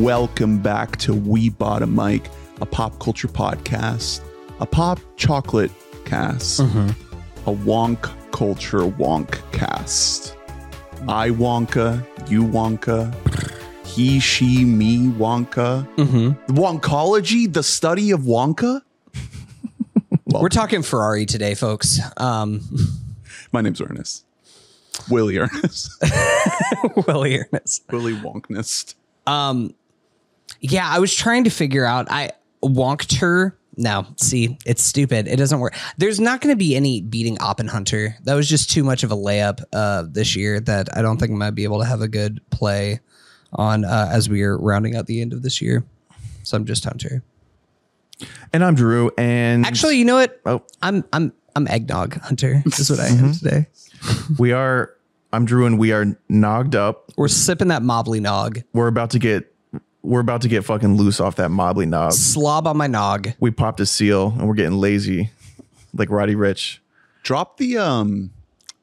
welcome back to We Bought a Mic, a pop culture podcast, a pop chocolate cast, a wonk culture wonk cast. I Wonka, you Wonka, he, she, me Wonka. Mm-hmm. Wonkology, the study of Wonka. We're talking Ferrari today, folks. Um, My name's Ernest. Willie Ernest. Willie Ernest. Willie Wonknest. Um, yeah, I was trying to figure out. I wonked her. No, see, it's stupid. It doesn't work. There's not going to be any beating Oppenhunter. That was just too much of a layup uh, this year that I don't think going to be able to have a good play on uh, as we are rounding out the end of this year. So I'm just Hunter. And I'm Drew. And Actually, you know what? Oh. I'm I'm I'm eggnog hunter. Is what I am today. we are. I'm Drew, and we are nogged up. We're sipping that mobley nog. We're about to get. We're about to get fucking loose off that mobley knob. Slob on my nog. We popped a seal, and we're getting lazy, like Roddy Ricch. Drop the um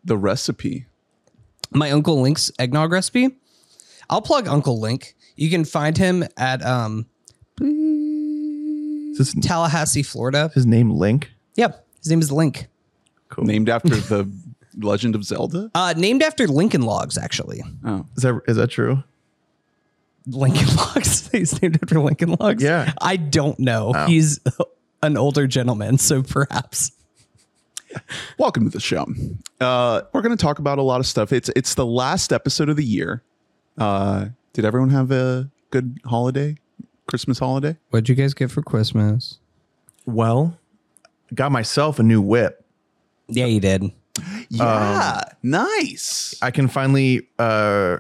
the recipe. my Uncle Link's eggnog recipe. I'll plug Uncle Link. You can find him at um Is his, Tallahassee, Florida. his name Link? Yep, his name is Link. Cool. Named after the Legend of Zelda. Uh, named after Lincoln Logs, actually. Oh. Is that is that true? Lincoln Logs. He's named after Lincoln Logs. Yeah. I don't know. He's an older gentleman, so perhaps. Welcome to the show. Uh, we're going to talk about a lot of stuff. It's it's the last episode of the year. Uh, did everyone have a good holiday, Christmas holiday? What'd you guys get for Christmas? Well, got myself a new whip. Yeah, you did. Yeah, nice. I can finally uh,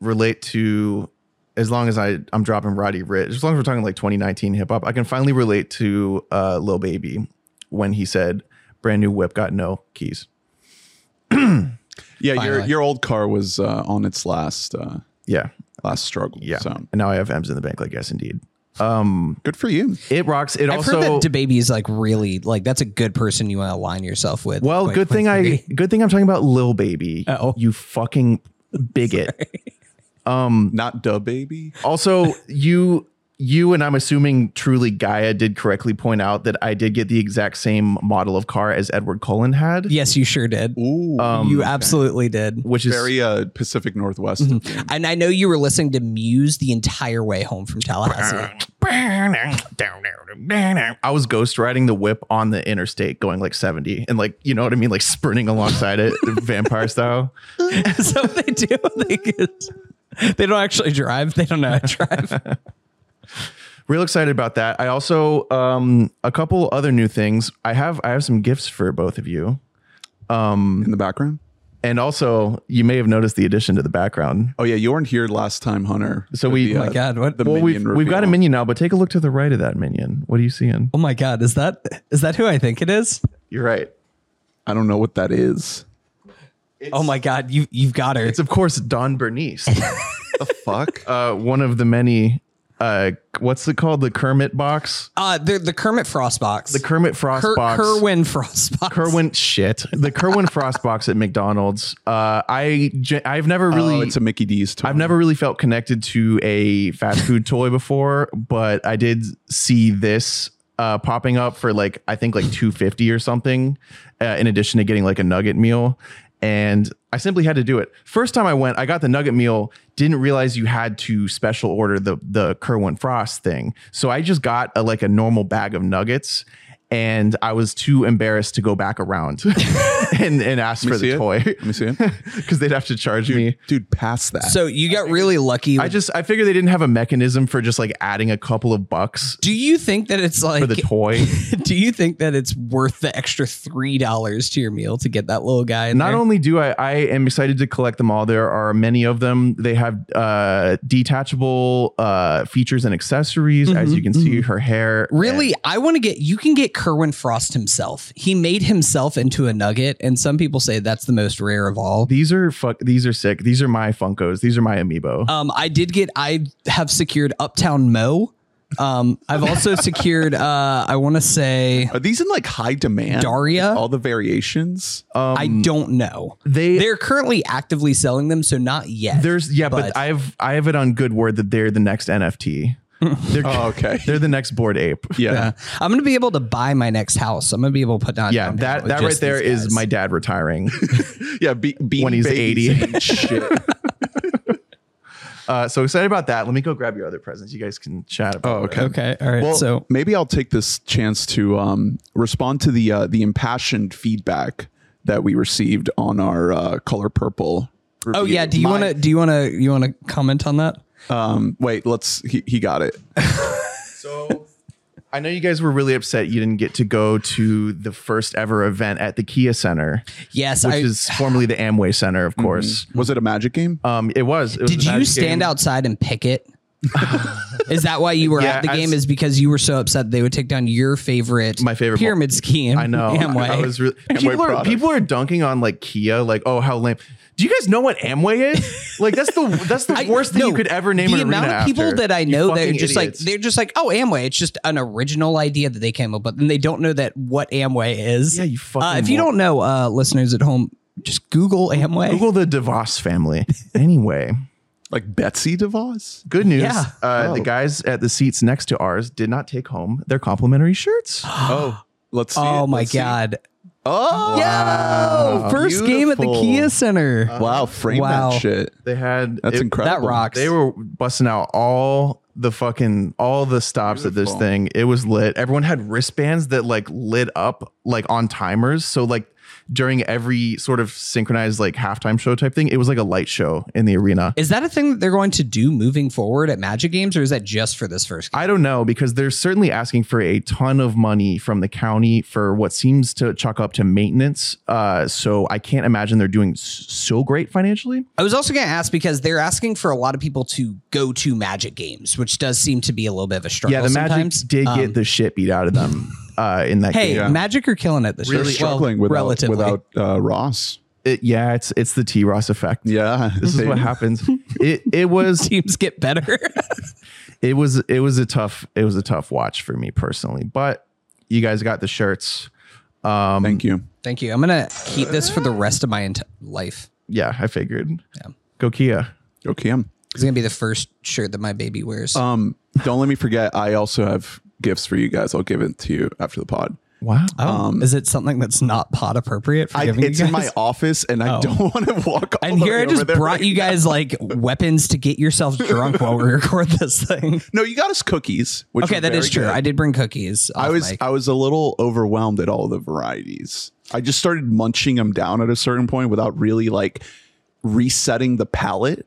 relate to as long as I I'm dropping Roddy Ricch. As long as we're talking like 2019 hip hop, I can finally relate to uh, Lil Baby when he said, "Brand new whip, got no keys." yeah, your Finally. your old car was uh, on its last uh, Yeah, last struggle. yeah. so And now I have M's in the bank. Like yes, indeed. Um, good for you. it rocks. It I've also heard that DaBaby is like really like that's a good person you want to align yourself with. well, good thing I good thing I'm talking about Lil Baby. Oh. you fucking bigot. Um, Not duh baby. Also, you you and I'm assuming truly Gaia did correctly point out that I did get the exact same model of car as Edward Cullen had, Yes, you sure did. Ooh, Um, you absolutely did. which is very uh, Pacific Northwest. of you. And I know you were listening to Muse the entire way home from Tallahassee. I was ghost riding the whip on the interstate going like 70 and like you know what I mean like sprinting alongside it vampire style. so what they do. They, get, they don't actually drive. They don't know how to drive. Real excited about that. I also um a couple other new things. I have I have some gifts for both of you. Um, in the background. And also you may have noticed the addition to the background. Oh yeah, you weren't here last time, Hunter. So we- the, Oh my God, what- The Well, we've minion we've got a minion now, but take a look to the right of that minion. What are you seeing? Oh my God. Is that is that who I think it is? You're right. I don't know what that is. Oh my God. You you've got her. It's of course Don Bernice, The fuck? uh, one of the many. Uh, what's it called? The Kermit box, Uh the the Kermit Frost box. the Kermit Frost Ker- box. Kerwin Frost box. Kerwin shit. The Kerwin Frost box at McDonald's. Uh, I I've never really oh, it's a Mickey D's toy. I've never really felt connected to a fast food toy before, but I did see this uh, popping up for like I think like two fifty or something, uh, in addition to getting like a nugget meal, and I simply had to do it. First time I went, I got the nugget meal. Didn't realize you had to special order the the Kerwin Frost thing, so I just got a, like a normal bag of nuggets. And I was too embarrassed to go back around and, and ask for the it. toy Let me see it. because they'd have to charge me. Dude, pass that. So you got really lucky. I just I figured they didn't have a mechanism for just like adding a couple of bucks do you think that it's like for the toy. do you think that it's worth the extra three dollars to your meal to get that little guy in Not there? only do I I am excited to collect them all. There are many of them. They have uh detachable uh features and accessories. As you can see, her hair Really, I want to get. You can get Kerwin Frost himself. He made himself into a nugget, and some people say that's the most rare of all. These are fuck. These are sick. These are my Funkos. These are my amiibo. Um, I did get. I have secured Uptown Mo Um, I've also secured. Uh, I want to say Are these in like high demand? Daria? All the variations. I don't know. they- they're currently actively selling them, so not yet. There's yeah, but, But- I've I have it on good word that they're the next NFT. They're, Oh, okay. they're the next board ape. Yeah. Yeah. I'm gonna be able to buy my next house. I'm gonna be able to put down. Yeah, down that that right just there these is guys. my dad retiring. Yeah. Be, Beanie When he's 80. ain't shit. Uh, so excited about that. Let me go grab your other presents. You guys can chat about. Oh, it. okay. Okay. All right. Well, so maybe I'll take this chance to um, respond to the uh, the impassioned feedback that we received on our uh, color purple. oh yeah. Do you My- want to? Do you want to? You want to comment on that? Um, wait, let's. He, he got it. So I know you guys were really upset you didn't get to go to the first ever event at the Kia Center, Yes. which I, is formerly the Amway Center, of course. Was it a magic game? Um, it was. It was did you stand game. outside and pick it? Is that why you were Yeah, at the as- game? Is because you were so upset they would take down your favorite, My favorite pyramid scheme? I know. Amway. I was really Amway people are people are dunking on like Kia, like oh how lame. Do you guys know what Amway is? Like that's the that's the I- worst thing no, you could ever name the an amount arena of people after. that I know they're fucking just like they're just like oh Amway it's just an original idea that they came up with and they don't know that what Amway is Yeah, you fucking uh, if you don't know uh, listeners at home just Google Amway Google the DeVos family. Anyway, Like Betsy DeVos? good news. Yeah. Uh, Oh. The guys at the seats next to ours did not take home their complimentary shirts. Oh, let's see. oh it. my Let's see. god Oh, Yo, first game at the Kia Center Wow, frame Wow. that shit. They had That's it- incredible. that rocks They were busting out all the fucking all the stops at this thing. It was lit. Everyone had wristbands that like lit up like on timers. So like during every sort of synchronized like halftime show type thing, it was like a light show in the arena. is that a thing that they're going to do moving forward at Magic Games or is that just for this first game I don't know because they're certainly asking for a ton of money from the county for what seems to chalk up to maintenance. Uh, so I can't imagine they're doing so great financially. I was also going to ask because they're asking for a lot of people to go to Magic Games which does seem to be a little bit of a struggle Yeah, the sometimes Magic did Um, get the shit beat out of them uh, in that Hey, game. Magic are killing it this They're year. struggling well, without, relatively. without uh, Ross. It, yeah, it's it's the T Ross effect. Yeah. This is what happens. It it was teams get better. it was it was a tough it was a tough watch for me personally. But you guys got the shirts. Um, Thank you. Thank you. I'm gonna keep this for the rest of my ent- life. yeah, I figured. Yeah. Go Kia. Okay. Um, It's gonna be the first shirt that my baby wears. Um, don't let me forget. I also have gifts for you guys. I'll give it to you after the pod. Wow. oh, um, is it something that's not pot appropriate for I, giving it's you in my office, and I Oh. don't want to walk. All and the here way I over just there brought right you guys like weapons to get yourselves drunk while we record this thing. No, you got us cookies. Which Okay, were that is very true. good. I did bring cookies. I off was mic. I was a little overwhelmed at all the varieties. I just started munching them down at a certain point without really like resetting the palate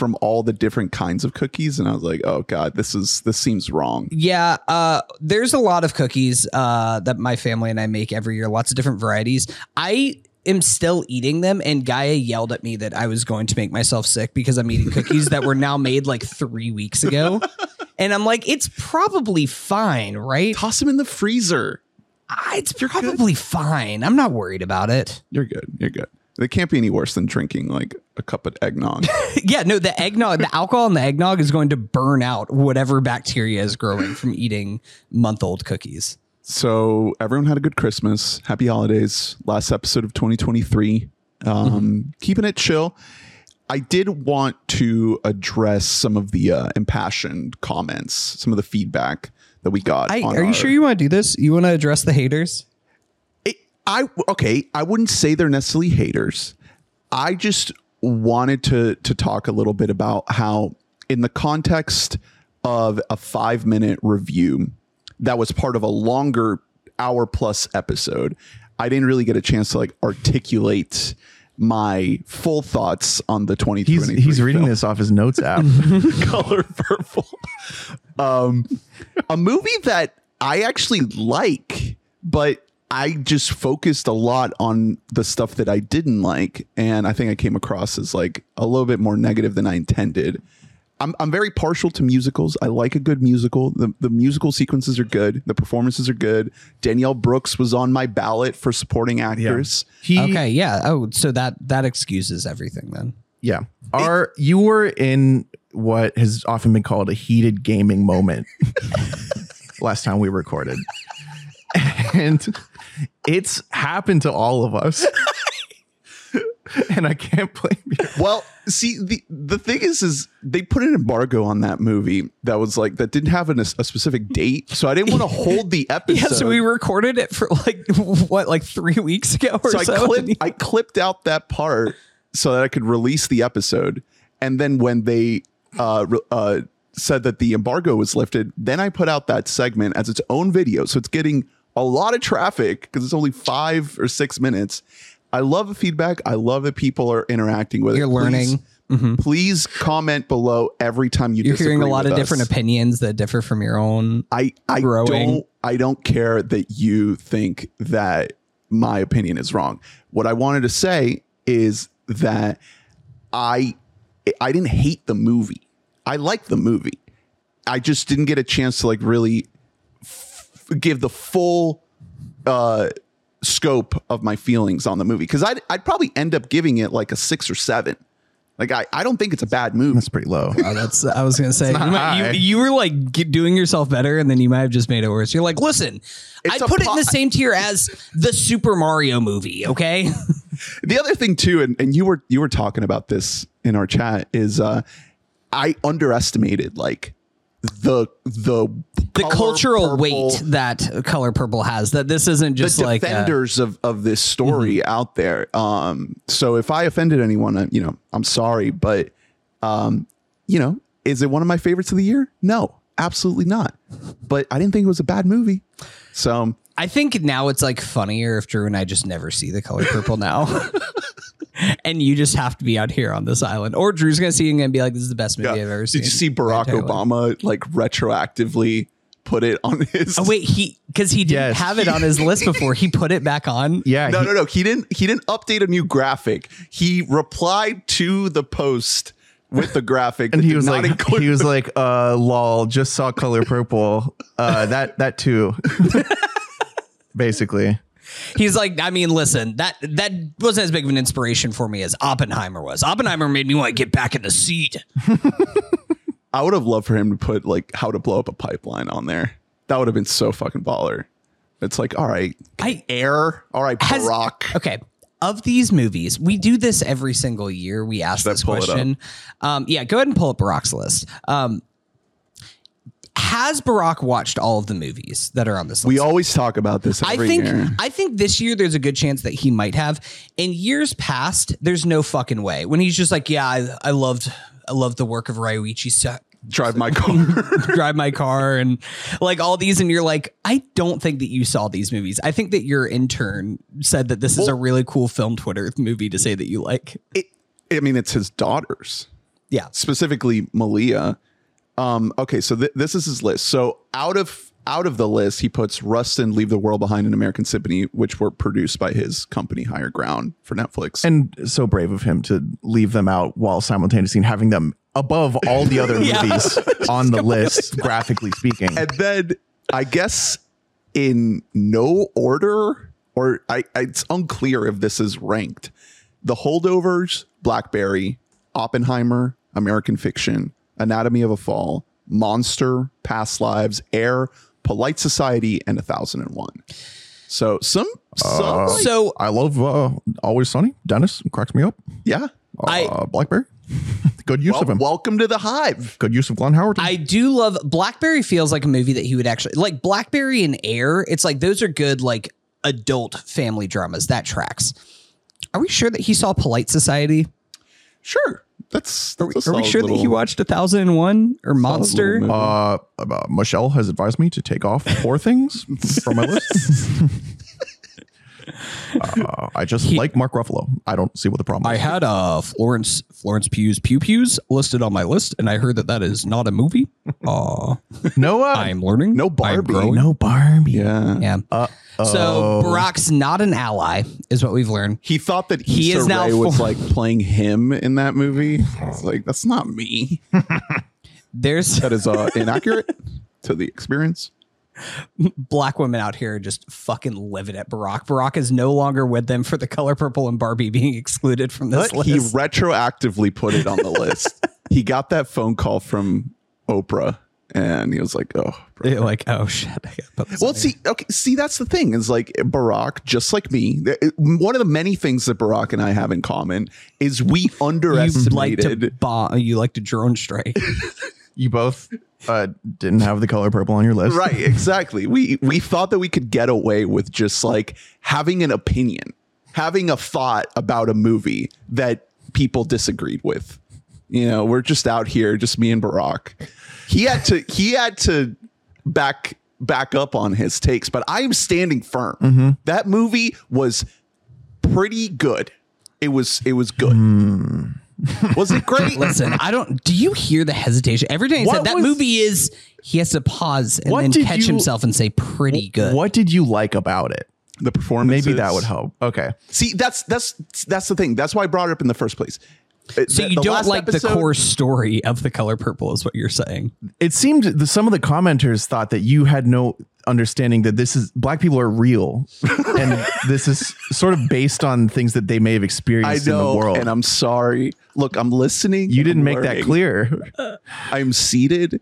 from all the different kinds of cookies, and I was like, oh god, this is this seems wrong. Yeah, uh, there's a lot of cookies uh, that my family and I make every year, lots of different varieties. I am still eating them, and Gaia yelled at me that I was going to make myself sick because I'm eating cookies that were now made like three weeks ago. And I'm like, it's probably fine, right? Toss them in the freezer. Ah, It's probably fine. I'm not worried about it. You're good. You're good. It can't be any worse than drinking like a cup of eggnog. Yeah, no, the eggnog, the alcohol in the eggnog is going to burn out whatever bacteria is growing from eating month old cookies. so everyone had a good Christmas. Happy holidays. Last episode of 2023. Um, Keeping it chill. I did want to address some of the uh, impassioned comments, some of the feedback that we got. I, are you sure you want to do this? You want to address the haters? I okay. I wouldn't say they're necessarily haters. I just wanted to to talk a little bit about how, in the context of a five minute review, that was part of a longer hour plus episode. I didn't really get a chance to like articulate my full thoughts on the 2023 He's he's reading this off his notes app. color purple. Um, a movie that I actually like, but I just focused a lot on the stuff that I didn't like, and I think I came across as like a little bit more negative than I intended. I'm I'm very partial to musicals. I like a good musical. The the musical sequences are good. The performances are good. Danielle Brooks was on my ballot for supporting actress. He Okay, yeah. Oh, so that that excuses everything then. yeah. Are you were in what has often been called a heated gaming moment last time we recorded. And it's happened to all of us. and I can't blame you. Well, see, the the thing is, is they put an embargo on that movie that was like that didn't have an, a specific date, so I didn't want to hold the episode. Yeah, so we recorded it for like what, like three weeks ago or so so. I clipped I clipped out that part so that I could release the episode, and then when they uh, uh, said that the embargo was lifted, then I put out that segment as its own video, so it's getting a lot of traffic because it's only five or six minutes. I love the feedback. I love that people are interacting with it. You're it. Please- learning. Please comment below every time you. You're hearing a lot of different opinions that differ from your own. I I growing. don't I don't care that you think that my opinion is wrong. What I wanted to say is that I I didn't hate the movie. I liked the movie. I just didn't get a chance to like really give the full uh scope of my feelings on the movie because I'd, I'd probably end up giving it like a six or seven like I, I don't think it's a bad movie That's pretty low. Oh, that's I was gonna say you, might- you, you were like get, doing yourself better, and then you might have just made it worse. You're like, listen, I I a put it in the same tier as the Super Mario movie. Okay, the other thing too and, and you were you were talking about this in our chat is uh i underestimated like the the the cultural purple- weight that Color Purple has. That this isn't the just like uh, defenders of of this story Mm-hmm. out there um so if i offended anyone uh, you know i'm sorry but um you know is it one of my favorites of the year no absolutely not but i didn't think it was a bad movie so I think now it's like funnier if Drew and I just never see the color purple now. and you just have to be out here on this island. Or Drew's gonna see it and be like, This is the best movie yeah. I've ever did seen. Did you see barack obama like retroactively put it on his Oh wait, he because he didn't Yes. have it on his list before. He put it back on. Yeah. No, he- no, no. He didn't. He didn't update a new graphic. He replied to the post with the graphic, And that he was not like, include- he was like, uh, lol, just saw color purple. Uh, that, that too. Basically. He's like, I mean, listen, that that wasn't as big of an inspiration for me as Oppenheimer was. Oppenheimer made me want to get back in the seat. I would have loved for him to put like how to blow up a pipeline on there. That would have been so fucking baller. It's like, all right, I air. All right, has Barack. okay. Of these movies, we do this every single year. We ask Should this pull it up? question. Um, yeah, go ahead and pull up Barack's list. Um, has Barack watched all of the movies that are on this list? We always talk about this I think year. I think this year there's a good chance that he might have. In years past, there's no fucking way. When he's just like, yeah, I, I loved I love the work of Ryuichi Sa- Drive my car. drive my car and like all these and you're like i don't think that you saw these movies i think that your intern said that this is a really cool film twitter movie to say that you like It- I mean, it's his daughters. yeah specifically Malia. Um, okay, so th- this is his list. So out of out of the list, he puts Rustin, Leave the World Behind, and American Symphony, which were produced by his company Higher Ground for Netflix. And so brave of him to leave them out while simultaneously having them above all the other Yeah. movies on the list, graphically speaking. and then I guess in no order, or I, I it's unclear if this is ranked. The Holdovers, Blackberry, Oppenheimer, American Fiction, Anatomy of a Fall, Monster, Past Lives, Air, Polite Society, and A Thousand and One. So some, some like- so I love uh, Always Sunny. Dennis cracks me up. yeah. I- Uh, Blackberry. Good use Well, of him. welcome to the hive. Good use of Glenn Howerton. i do love blackberry feels like a movie that he would actually like blackberry and air it's like those are good like adult family dramas that tracks are we sure that he saw polite society Sure. That's, are we, that's are we solid sure that he watched a thousand and one or monster uh, uh, Michelle has advised me to take off four things from my list. uh, I just like Mark Ruffalo. I don't see what the problem is. I is. had uh Florence Florence Pugh's Pew Pews listed on my list, and I heard that that is not a movie. Uh, no, uh, I'm learning. No I'm Barbie. no Barbie. Yeah. Yeah. Uh, So Barack's not an ally, is what we've learned. He thought that He he is is now Ray was like playing him in that movie. It's like that's not me. There's That is uh, inaccurate to the experience. Black women out here just fucking living it. Barack. Barack is no longer with them for the color purple and Barbie being excluded from this But list. he retroactively put it on the list. He got that phone call from Oprah and he was like, oh, bro. Like, oh shit. I gotta put this Well, see, okay, see, that's the thing is like Barack, just like me. One of the many things that Barack and I have in common is we you like to underestimated. bomb, you like to drone strike. You both uh, didn't have the color purple on your list. right, exactly. We we thought that we could get away with just like having an opinion, having a thought about a movie that people disagreed with. You know, we're just out here, just me and Barack. He had to he had to back back up on his takes, but I am standing firm. That movie was pretty good. It was it was good. Was it great? Listen, I don't. Do you hear the hesitation every time he What said that was- movie is? He has to pause and What then did catch you- himself and say, "Pretty good." What did you like about it? the performance Maybe that would help. Okay. See, that's that's that's the thing. That's why I brought it up in the first place. So the- you the don't like the core story of the color purple, is what you're saying? It seemed the, some of the commenters thought that you had no understanding that this is black people are real and this is sort of based on things that they may have experienced in the world. and I'm sorry. Look, I'm listening. you didn't I'm make that clear. I'm seated.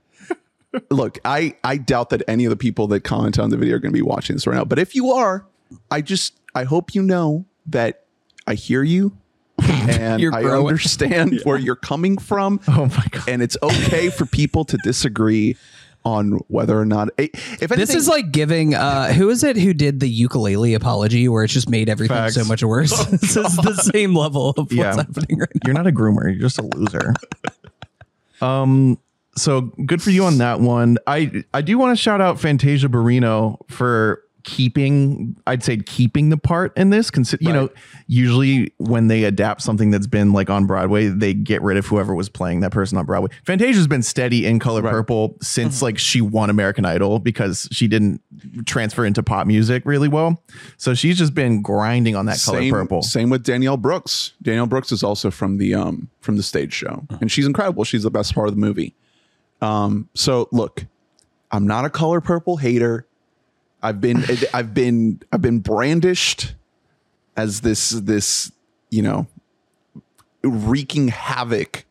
Look, I I doubt that any of the people that comment on the video are going to be watching this right now. But if you are, I just I hope you know that I hear you and You're I growing. understand where you're coming from. Oh my god. And it's okay for people to disagree on whether or not eh, if anything, This is like giving. uh Who is it who did the ukulele apology, where it just made everything Facts. so much worse? this is the same level of what's happening right now. You're not a groomer. You're just a loser. um. So good for you on that one. I I do want to shout out Fantasia Barrino for keeping I'd say keeping the part in this. Consider you know usually when they adapt something that's been like on Broadway, they get rid of whoever was playing that person on Broadway. Fantasia's been steady in Color Purple since like she won American Idol because she didn't transfer into pop music really well. So she's just been grinding on that Color Purple. Same with Danielle Brooks. Danielle Brooks is also from the um from the stage show, and she's incredible. She's the best part of the movie. Um, so look, I'm not a color purple hater. I've been I've been I've been brandished as this this you know wreaking havoc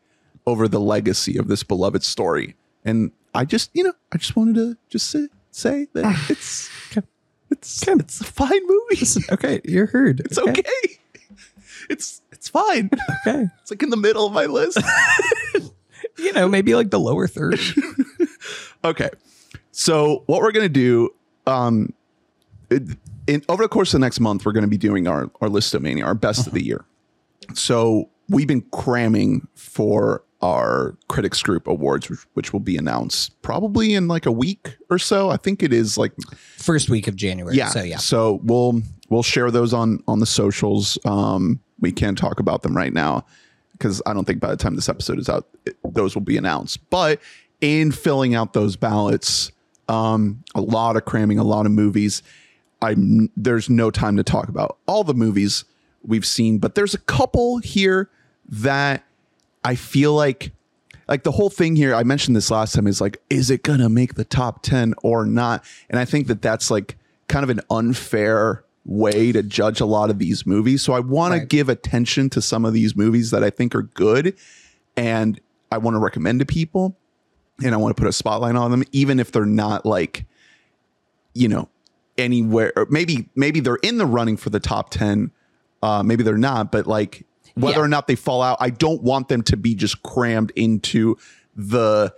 over the legacy of this beloved story, and I just you know I just wanted to just say, say that ah. it's it's it's a fine movie. Okay, you're heard. It's okay. It's it's fine. Okay, It's like in the middle of my list. you know, maybe like the lower third. okay. So what we're gonna do, um, it, in over the course of the next month, we're gonna be doing our our listomania, our best of the year. So we've been cramming for our critics group awards, which, which will be announced probably in like a week or so. I think it is like First week of January. yeah. So yeah. So we'll we'll share those on on the socials. Um, we can't talk about them right now because I don't think by the time this episode is out, it, those will be announced. But in filling out those ballots, um, a lot of cramming, a lot of movies. I'm there's no time to talk about all the movies we've seen, but there's a couple here that I feel like like the whole thing here i mentioned this last time is like is it gonna make the top 10 or not? And i think that that's like kind of an unfair way to judge a lot of these movies. So i want to give attention to some of these movies that i think are good and i want to recommend to people and i want to put a spotlight on them even if they're not like you know anywhere or maybe maybe they're in the running for the top 10 uh maybe they're not but like whether Yeah. or not they fall out i don't want them to be just crammed into the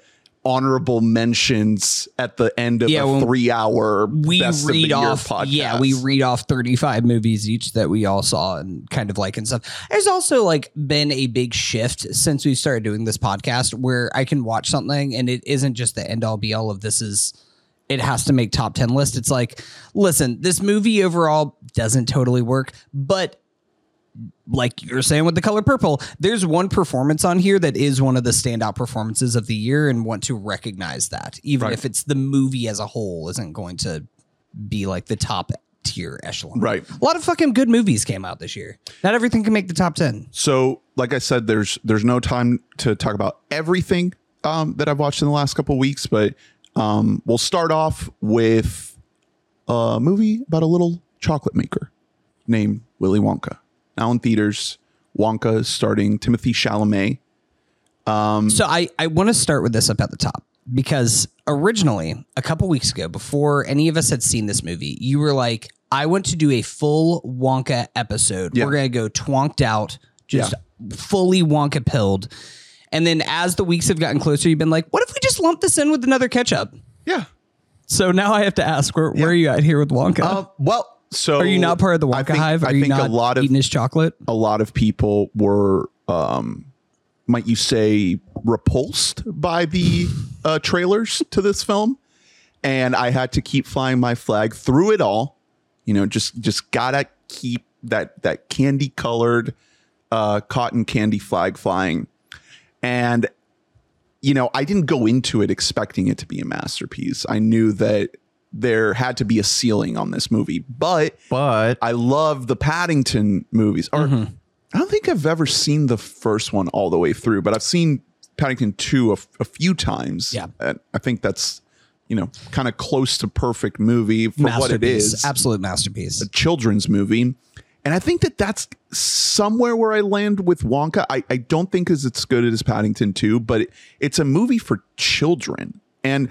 honorable mentions at the end of Yeah, a three hour we best of the read year off podcast. yeah we read off 35 movies each that we all saw and kind of like and stuff there's also like been a big shift since we started doing this podcast where i can watch something and it isn't just the end all be all of this is it has to make top 10 list it's like listen this movie overall doesn't totally work but like you're saying with the color purple, there's one performance on here that is one of the standout performances of the year and want to recognize that, even Right. if it's the movie as a whole isn't going to be like the top tier echelon. Right. A lot of fucking good movies came out this year. Not everything can make the top 10. So, like I said, there's there's no time to talk about everything um, that I've watched in the last couple weeks, but Um, we'll start off with a movie about a little chocolate maker named Willy Wonka. Now in theaters, Wonka starting Timothy Chalamet. So I, I want to start with this up at the top because originally, a couple weeks ago, before any of us had seen this movie, you were like, I want to do a full Wonka episode. Yeah. We're going to go twonked out, just fully Wonka pilled. And then as the weeks have gotten closer, you've been like, what if we just lump this in with another ketchup? Yeah. So now I have to ask, where, where are you at here with Wonka? Uh, well, so are you not part of the Wonka I think, hive? Are I you think not a lot of eating his chocolate? a lot of people were, um, might you say, repulsed by the uh, trailers to this film, and I had to keep flying my flag through it all. You know, just just gotta keep that that candy colored uh, cotton candy flag flying, and you know, I didn't go into it expecting it to be a masterpiece. I knew that there had to be a ceiling on this movie, but But I love the Paddington movies. Or Mm-hmm. I don't think I've ever seen the first one all the way through, but I've seen Paddington 2 a, f- a few times. Yeah. And I think that's, you know, kind of close to perfect movie for what it is. Absolute masterpiece. A children's movie. And I think that that's somewhere where I land with Wonka. I, I don't think is it's good as Paddington 2, but it, it's a movie for children. And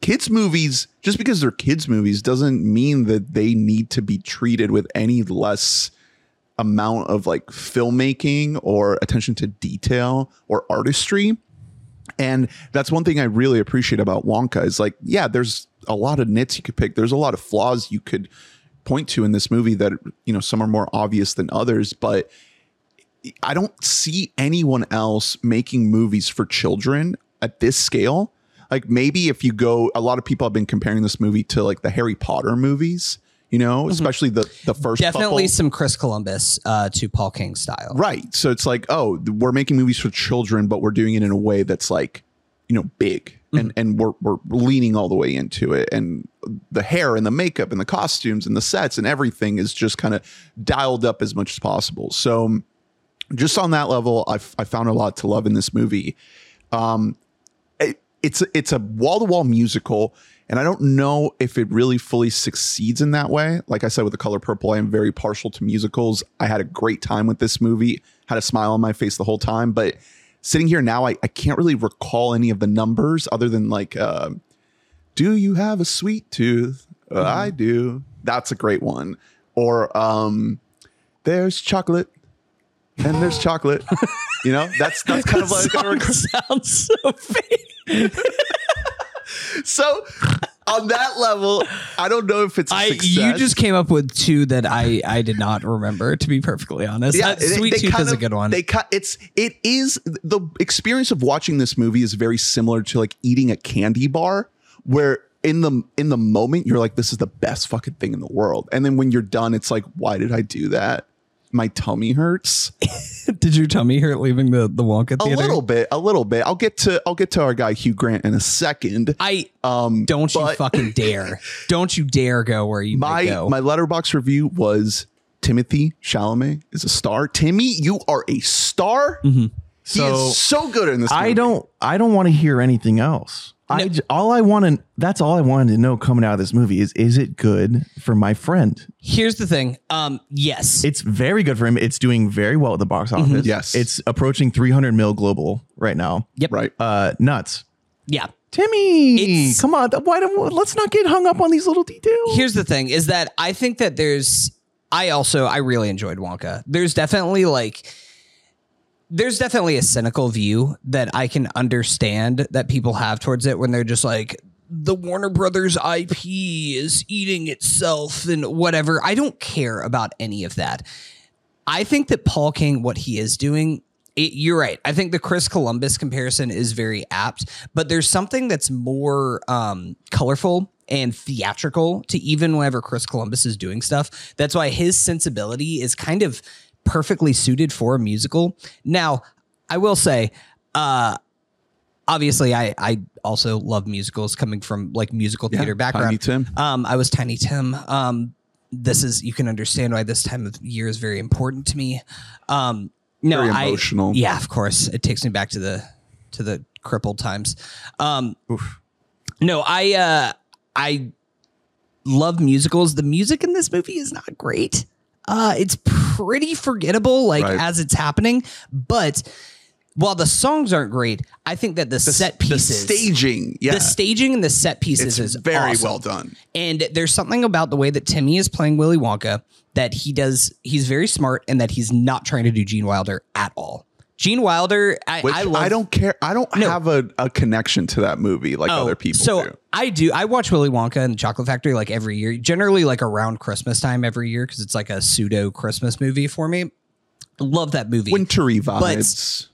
kids movies, just because they're kids movies, doesn't mean that they need to be treated with any less amount of like filmmaking or attention to detail or artistry. And that's one thing I really appreciate about Wonka is like, yeah, there's a lot of nits you could pick. There's a lot of flaws you could point to in this movie that, you know, some are more obvious than others, but I don't see anyone else making movies for children at this scale. Like maybe if you go, a lot of people have been comparing this movie to like the Harry Potter movies, you know, especially the the first Definitely couple. some Chris Columbus uh, to Paul King style. Right. So it's like, oh, we're making movies for children, but we're doing it in a way that's like, you know, big. And and we're we're leaning all the way into it. And the hair and the makeup and the costumes and the sets and everything is just kind of dialed up as much as possible. So just on that level, I I found a lot to love in this movie. Um it's it's a wall-to-wall musical and I don't know if it really fully succeeds in that way. Like I said with The Color Purple, I am very partial to musicals. I had a great time with this movie, had a smile on my face the whole time. But sitting here now, I, I can't really recall any of the numbers other than like, uh, do you have a sweet tooth? Uh, I do. That's a great one. Or um, there's chocolate and there's chocolate. you know, that's that's kind of like a rec- sounds so fake. so on that level, I don't know if it's a I success. you just came up with two that I I did not remember. To be perfectly honest, that they- Sweet they Tooth is a good one. They cut it's it is the experience of watching this movie is very similar to like eating a candy bar where in the in the moment you're like this is the best fucking thing in the world and then when you're done it's like why did I do that? My tummy hurts. did your tummy hurt leaving the walk at the Wonka A little bit, a little bit. I'll get to I'll get to our guy Hugh Grant in a second. I Um don't you fucking dare! Don't you dare go where you my might go. my Letterboxd review was Timothy Chalamet is a star. Timmy, you are a star. He So- is so good in this. I don't I don't want to hear anything else. I j- all I want to that's all I wanted to know coming out of this movie is is it good for my friend? Here's the thing. Um, yes, It's very good for him. It's doing very well at the box office. Yes. It's approaching 300 mil global right now. yep, Right. Uh nuts. yeah. Timmy, It's- come on. Why don't let's not get hung up on these little details. here's the thing is that I think that there's I also I really enjoyed Wonka. There's definitely like there's definitely a cynical view that I can understand that people have towards it when they're just like the Warner Brothers IP is eating itself and whatever. I don't care about any of that. I think that Paul King, what he is doing, it, you're right. I think the Chris Columbus comparison is very apt, but there's something that's more um, colorful and theatrical to even whenever Chris Columbus is doing stuff. That's why his sensibility is kind of perfectly suited for a musical. Now, I will say, uh, obviously, I I also love musicals coming from like musical theater background. Tiny Tim. Um, I was Tiny Tim. Um, this is you can understand why this time of year is very important to me. Um, no, Very I- yeah, of course, it takes me back to the to the crippled times. Um, No, I uh I love musicals. The music in this movie is not great. Uh it's pretty forgettable like Right. as it's happening, but while the songs aren't great, I think that the, set pieces the staging, yeah, the staging and the set pieces it's is very awesome. well done. And there's something about the way that Timmy is playing Willy Wonka that he does. He's very smart and that he's not trying to do Gene Wilder at all. Gene Wilder, I, Which I I, don't care. I don't No. have a, a connection to that movie like Oh, other people so do. I do. I watch Willy Wonka and the Chocolate Factory like every year, generally like around Christmas time every year because it's like a pseudo Christmas movie for me. Love that movie. Wintry vibes.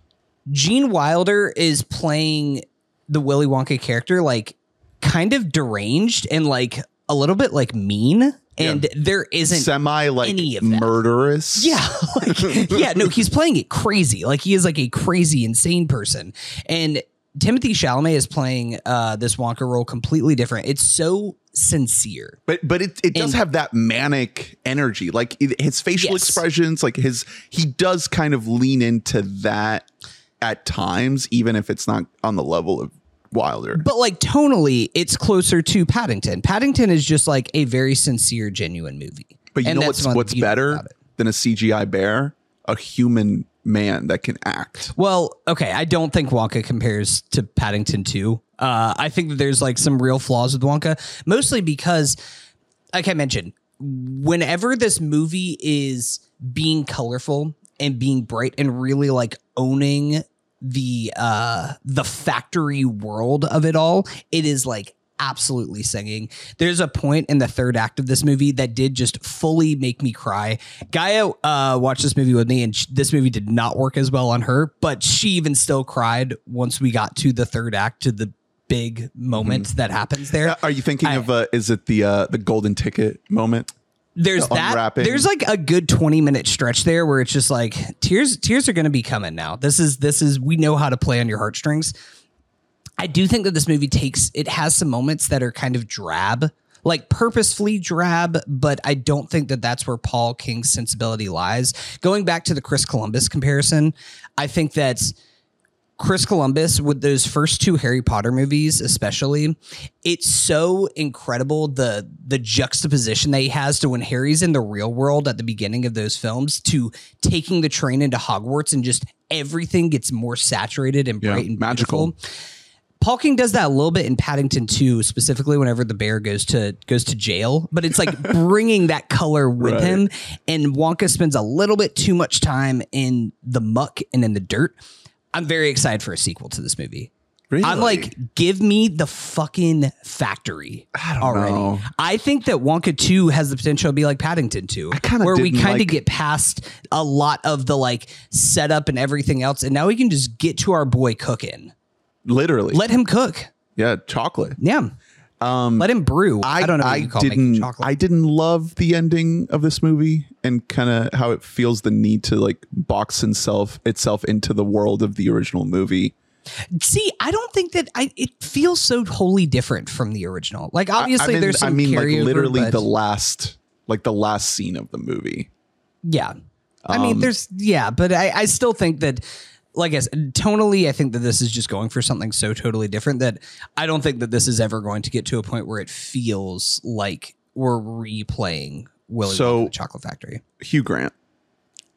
But Gene Wilder is playing the Willy Wonka character like kind of deranged and like a little bit like mean. And there isn't Semi like any of that. murderous. Yeah, like, yeah, no, he's playing it crazy. Like he is like a crazy, insane person. And Timothy Chalamet is playing uh, this Wonka role completely different. It's so sincere. But but it, it does And- have that manic energy. Like it- his facial Yes. expressions, like his he does kind of lean into that at times, even if it's not on the level of Wilder. But like tonally, it's closer to Paddington. Paddington is just like a very sincere, genuine movie. But you And know what's what's better than a CGI bear? A human man that can act. Well, okay, I don't think Wonka compares to Paddington 2. Uh, I think that there's like some real flaws with Wonka, mostly because, like I mentioned, whenever this movie is being colorful and being bright and really like owning the uh the factory world of it all, it is like absolutely singing. There's a point in the third act of this movie that did just fully make me cry. Gaia uh, watched this movie with me, and sh- this movie did not work as well on her, but she even still cried once we got to the third act, to the big moment that happens there. Are you thinking I- of uh, is it the uh, the golden ticket moment? There's the that. unwrapping. There's like a good 20 minute stretch there where it's just like tears. Tears are going to be coming now. This is this is we know how to play on your heartstrings. I do think that this movie takes it has some moments that are kind of drab, like purposefully drab, but I don't think that that's where Paul King's sensibility lies. Going back to the Chris Columbus comparison, I think that Chris Columbus with those first two Harry Potter movies, especially, it's so incredible the the juxtaposition that he has to when Harry's in the real world at the beginning of those films to taking the train into Hogwarts and just everything gets more saturated and Yeah, bright and magical. beautiful. Paul King does that a little bit in Paddington 2, specifically whenever the bear goes to goes to jail, but it's like bringing that color with Right. him. And Wonka spends a little bit too much time in the muck and in the dirt. I'm very excited for a sequel to this movie. Really? I'm like, give me the fucking factory I don't already. know. I think that Wonka 2 has the potential to be like Paddington 2, kinda where we kind of like- get past a lot of the like setup and everything else. And now we can just get to our boy cooking. literally. Let him cook. yeah, chocolate. Yeah. Um, Let him brew. I, don't know I didn't. chocolate. I didn't love the ending of this movie and kind of how it feels the need to like box itself itself into the world of the original movie. See, I don't think that I. It feels so wholly different from the original. Like obviously, I mean, there's I mean, like literally but- the last, like the last scene of the movie. Yeah. I Um, mean, there's yeah, but I, I still think that like I said, tonally, I think that this is just going for something so totally different that I don't think that this is ever going to get to a point where it feels like we're replaying Willy So- Wonka the Chocolate Factory. Hugh Grant.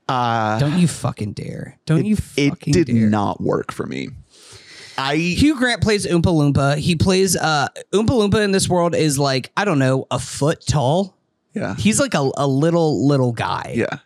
Uh, Don't you fucking dare! Don't you Fucking it did dare! not work for me. I Hugh Grant plays Oompa Loompa. He plays uh Oompa Loompa in this world is like I don't know a foot tall. yeah He's like a, a little little guy. yeah.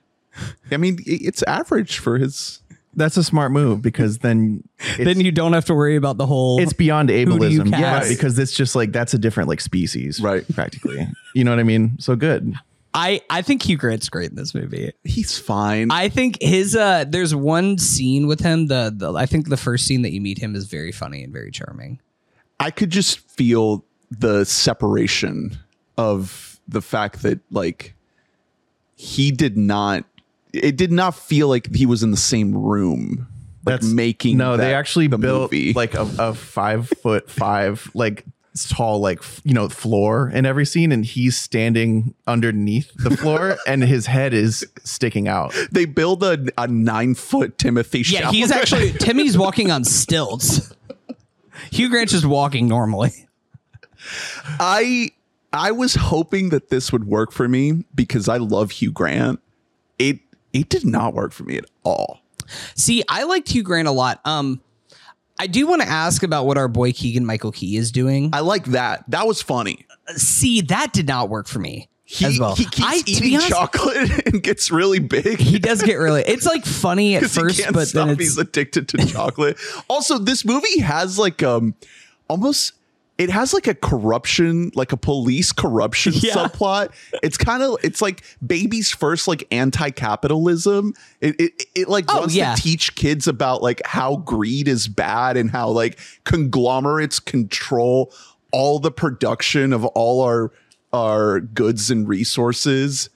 I mean, it's average for his. That's a smart move because then Then you don't have to worry about the whole. it's beyond ableism. Yeah, cast? because it's just like that's a different like species, Right. Practically, you know what I mean. So good. I I think Hugh Grant's great in this movie. He's fine. I think his uh there's one scene with him the, the I think the first scene that you meet him is very funny and very charming. I could just feel the separation of the fact that like he did not it did not feel like he was in the same room like making no. they actually the built movie. like a, a five foot five like tall like you know floor in every scene, and he's standing underneath the floor, and his head is sticking out. they build a, a nine foot Timothy Yeah, Chalamet. he's actually Timmy's walking on stilts. Hugh Grant's just walking normally. I I was hoping that this would work for me because I love Hugh Grant. It did not work for me at all. See, I liked Hugh Grant a lot. Um, I do want to ask about what our boy Keegan Michael Key is doing. I like that. That was funny. See, that did not work for me He, as well. he keeps I, eating honest, chocolate and gets really big. He does get really. It's like funny at first, but stop. then he's addicted to chocolate. also, this movie has like um almost it has like a corruption, like a police corruption Yeah. subplot. It's kind of it's like baby's first like anti-capitalism. It it, it like Oh, wants yeah. to teach kids about like how greed is bad and how like conglomerates control all the production of all our our goods and resources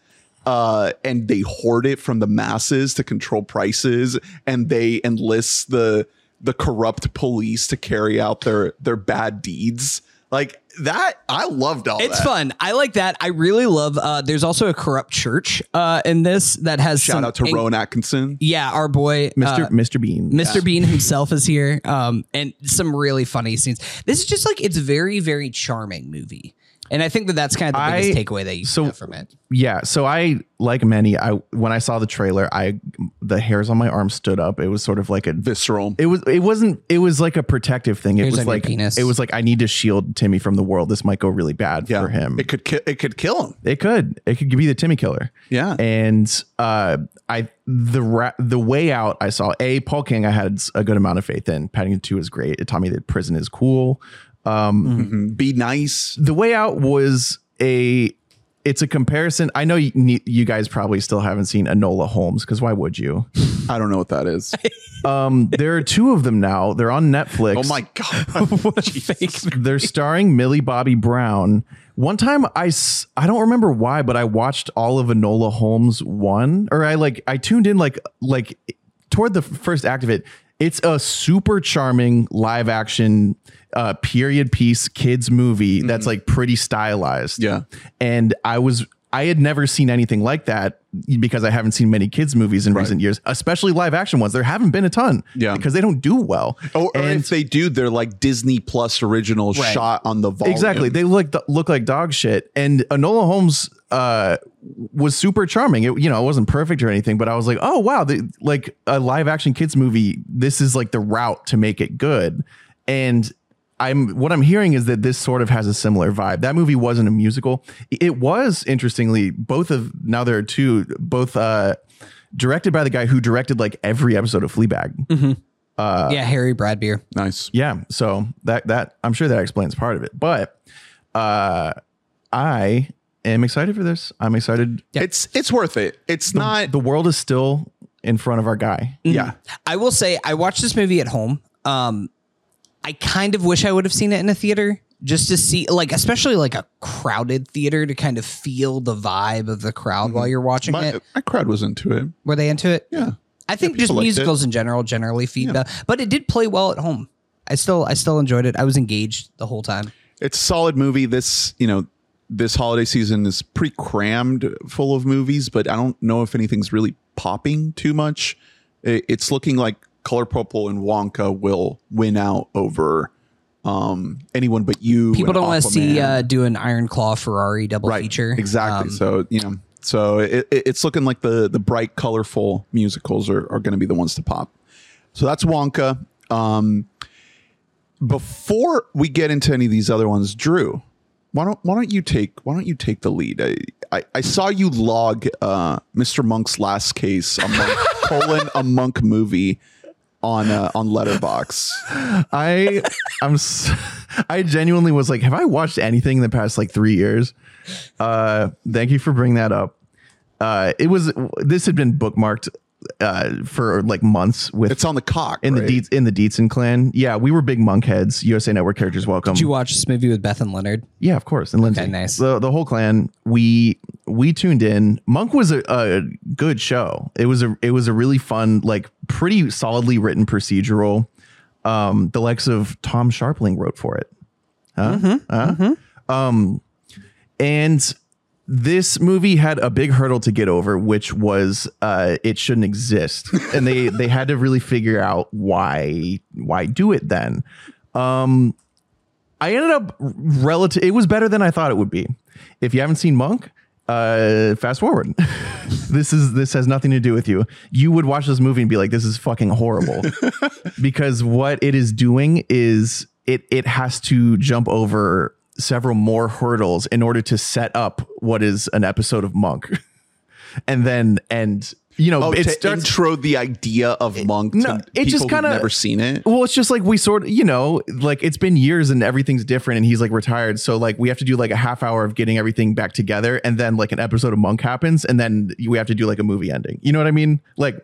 uh, and they hoard it from the masses to control prices, and they enlist the the corrupt police to carry out their their bad deeds. Like that, I loved all It's that. fun. I like that. I really love. Uh, there's also a corrupt church uh, in this that has Shout some out to in- Rowan Atkinson. Yeah, our boy Mr. uh, Mr. Bean. Mr. Bean himself is here, um, and some really funny scenes. This is just like it's very, very charming movie, and I think that that's kind of the biggest I- takeaway that you so- get from it. Yeah, so I like many. I when I saw the trailer, I the hairs on my arm stood up. It was sort of like a Visceral. it was it wasn't it was like a protective thing. It Hairs was on your like penis. it was like I need to shield Timmy from the world. This might go really bad yeah, for him. It could ki- it could kill him. It could. It could be the Timmy killer. Yeah. And uh I the ra- the way out I saw a Paul King I had a good amount of faith in. Paddington 2 is great. It taught me that prison is cool. Be nice. The way out was a it's a comparison. I know you, you guys probably still haven't seen Enola Holmes because why would you? I don't know what that is. Um, there are two of them now. They're on Netflix. oh my god. What a fake. They're starring Millie Bobby Brown. One time I s- I don't remember why, but I watched all of Enola Holmes one, or I like I tuned in like like toward the first act of it. It's a super charming live action uh, period piece kids movie that's like pretty stylized. Yeah. and I was I had never seen anything like that because I haven't seen many kids movies in recent years, especially live action ones. There haven't been a ton, Yeah. because they don't do well. Or, or And- if they do, they're like Disney Plus original shot on the volume. Exactly. They look look like dog shit. And Enola Holmes uh was super charming. It, you know, it wasn't perfect or anything, but I was like, oh wow, the, like a live action kids movie. This is like the route to make it good. And I'm what I'm hearing is that this sort of has a similar vibe. That movie wasn't a musical. It was interestingly both of now there are two both uh directed by the guy who directed like every episode of Fleabag. uh yeah, Harry Bradbeer. nice. Yeah, so that that I'm sure that explains part of it. But uh I am excited for this. I'm excited. It's it's worth it. It's not. The world is still in front of our guy. yeah. I will say I watched this movie at home. Um, I kind of wish I would have seen it in a theater just to see, like, especially like a crowded theater to kind of feel the vibe of the crowd while mm-hmm. you're watching My, it. my crowd was into it. Were they into it? Yeah. I think just people it. musicals in general generally feed the, but it did play well at home. I still, I still enjoyed it. I was engaged the whole time. It's a solid movie. This, you know, this holiday season is pretty crammed full of movies, but I don't know if anything's really popping too much. It's looking like Color Purple and Wonka will win out over um, anyone but you. People don't want to see uh, do an Iron Claw Ferrari double right feature. exactly. Um, so you know, so it, it- it's looking like the the bright, colorful musicals are, are going to be the ones to pop. So that's Wonka. Um, before we get into any of these other ones, Drew, why don't why don't you take why don't you take the lead? I I, I saw you log uh, Mr. Monk's last case, a monk, colon a monk movie on uh, on Letterboxd. I I'm I genuinely was like, have I watched anything in the past like 3 years? Uh thank you for bringing that up. Uh it was this had been bookmarked uh for like months with It's on the cock in right? the Dietz in the Dietzen clan. Yeah, we were big monk heads. USA Network characters welcome. Did you watch this movie with Beth and Leonard? Yeah, of course. And Lindsay. Okay, nice. The the whole clan, we we tuned in. Monk was a, a good show. It was a it was a really fun, like pretty solidly written procedural. Um, the likes of Tom Scharpling wrote for it. Huh? Mm-hmm. Huh? Um, and this movie had a big hurdle to get over, which was uh, it shouldn't exist, and they they had to really figure out why why do it then. Um, I ended up relative. It was better than I thought it would be. If you haven't seen Monk, uh, fast forward. this is this has nothing to do with you. You would watch this movie and be like, "This is fucking horrible," because what it is doing is it it has to jump over several more hurdles in order to set up what is an episode of Monk, and then and you know Oh, it to starts intro the idea of Monk no, it people just who've kinda- never seen it. Well, it's just like we sort of, you know, like it's been years and everything's different and he's like retired. So like we have to do like a half hour of getting everything back together and then like an episode of Monk happens and then we have to do like a movie ending. You know what I mean? Like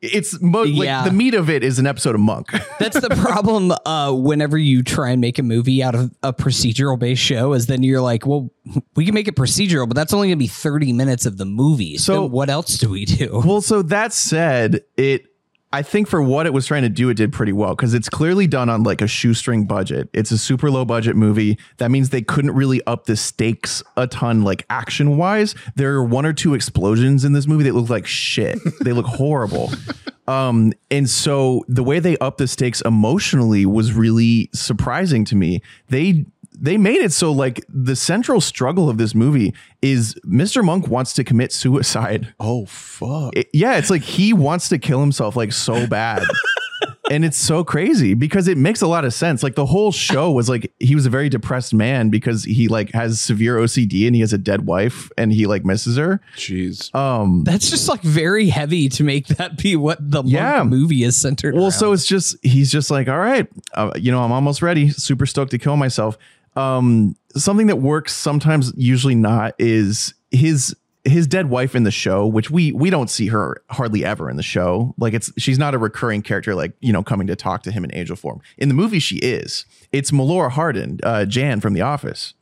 it's mo- Yeah. like the meat of it is an episode of Monk. That's the problem. Uh, whenever you try and make a movie out of a procedural based show, is then you're like, well, we can make it procedural, but that's only going to be 30 minutes of the movie. So, So- what else do we do? well, so that said, it I think for what it was trying to do, it did pretty well because it's clearly done on like a shoestring budget. It's a super low budget movie. That means they couldn't really up the stakes a ton, like action wise. There are one or two explosions in this movie that look like shit. they look horrible. Um, and so the way they up the stakes emotionally was really surprising to me. They they made it so like the central struggle of this movie is Mr. Monk wants to commit suicide Oh fuck! it- yeah, it's like he wants to kill himself like so bad. and it's so crazy because it makes a lot of sense. Like the whole show was like he was a very depressed man because he like has severe OCD and he has a dead wife and he like misses her. Jeez. Um That's just like very heavy to make that be what the Monk Yeah. movie is centered well, around. so it's just he's just like, all right, uh, you know, I'm almost ready. Super stoked to kill myself. Um, something that works sometimes, usually not, is his his dead wife in the show, which we we don't see her hardly ever in the show. Like it's she's not a recurring character, like you know, coming to talk to him in angel form. In the movie, she is. It's Melora Hardin, uh, Jan from The Office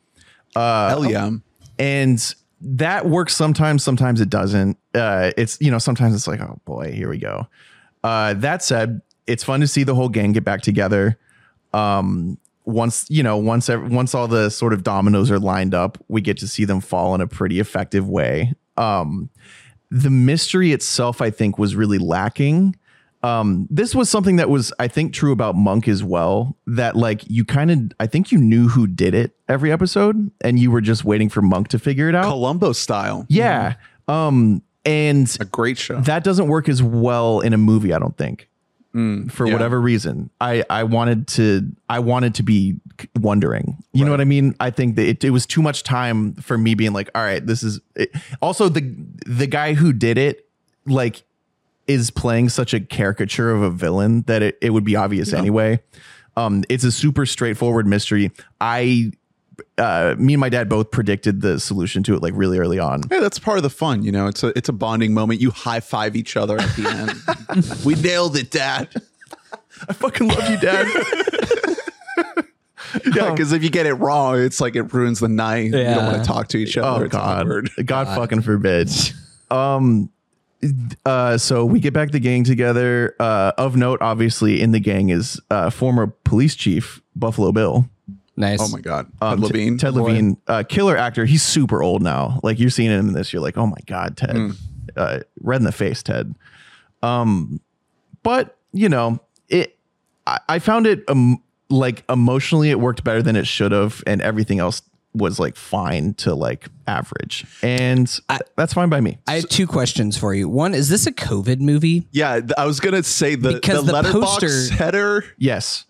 Hell yeah! and that works sometimes sometimes it doesn't uh it's you know sometimes it's like oh boy here we go uh that said it's fun to see the whole gang get back together um once you know once ev- once all the sort of dominoes are lined up we get to see them fall in a pretty effective way. Um the mystery itself i think was really lacking. Um this was something that was i think true about monk as well that like you kind of i think you knew who did it every episode and you were just waiting for monk to figure it out. Columbo style. yeah. Um and A great show. that doesn't work as well in a movie i don't think for yeah. whatever reason. I i wanted to i wanted to be wondering. You know what i mean? I think that it, it was too much time for me being like all right this is it. also the the guy who did it like is playing such a caricature of a villain that it, it would be obvious anyway. Um it's a super straightforward mystery. I uh me and my dad both predicted the solution to it like really early on Hey, that's part of the fun, you know. It's a it's a bonding moment. You high five each other at the end. we nailed it, Dad. i fucking love you dad Yeah, because if you get it wrong, it's like it ruins the night. You don't want to talk to each other. Oh It's God. God, fucking forbid. Um uh so we get back the gang together. Uh of note, obviously, in the gang is uh former police chief Buffalo Bill. Nice. Oh my God, Um, Ted Levine. Ted Levine, uh, killer actor. He's super old now. Like you're seeing him in this, you're like, oh my God, Ted. Hmm. Uh, red in the face, Ted. Um, but you know, it I, I found it um like emotionally it worked better than it should have, and everything else was like fine to like average. And that's fine by me. I have two questions for you. One, is this a COVID movie? Yeah, I was gonna say the Because the, the Letterboxd poster- header Yes.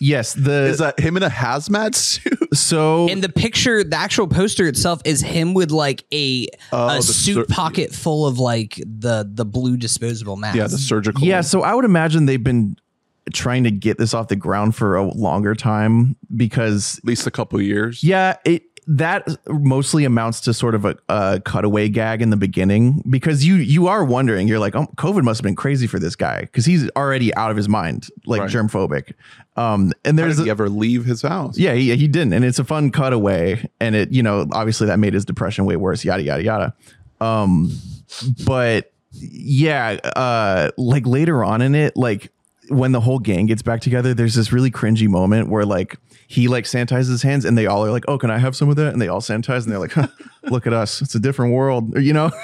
yes. The is that him in a hazmat suit. so And the picture, the actual poster itself is him with like a Oh, a suit sur- pocket full of like the the blue disposable mask. Yeah, the surgical. Yeah, so I would imagine they've been trying to get this off the ground for a longer time because at least a couple years. yeah, it that mostly amounts to sort of a, a cutaway gag in the beginning because you you are wondering you're like oh COVID must have been crazy for this guy because he's already out of his mind like Right. germ phobic um and How there's did he ever leave his house? yeah he, he didn't and it's a fun cutaway and it you know obviously that made his depression way worse yada yada yada um but yeah uh like later on in it like when the whole gang gets back together there's this really cringy moment where like he like sanitizes his hands and they all are like oh can i have some of that and they all sanitize and they're like huh, look at us it's a different world you know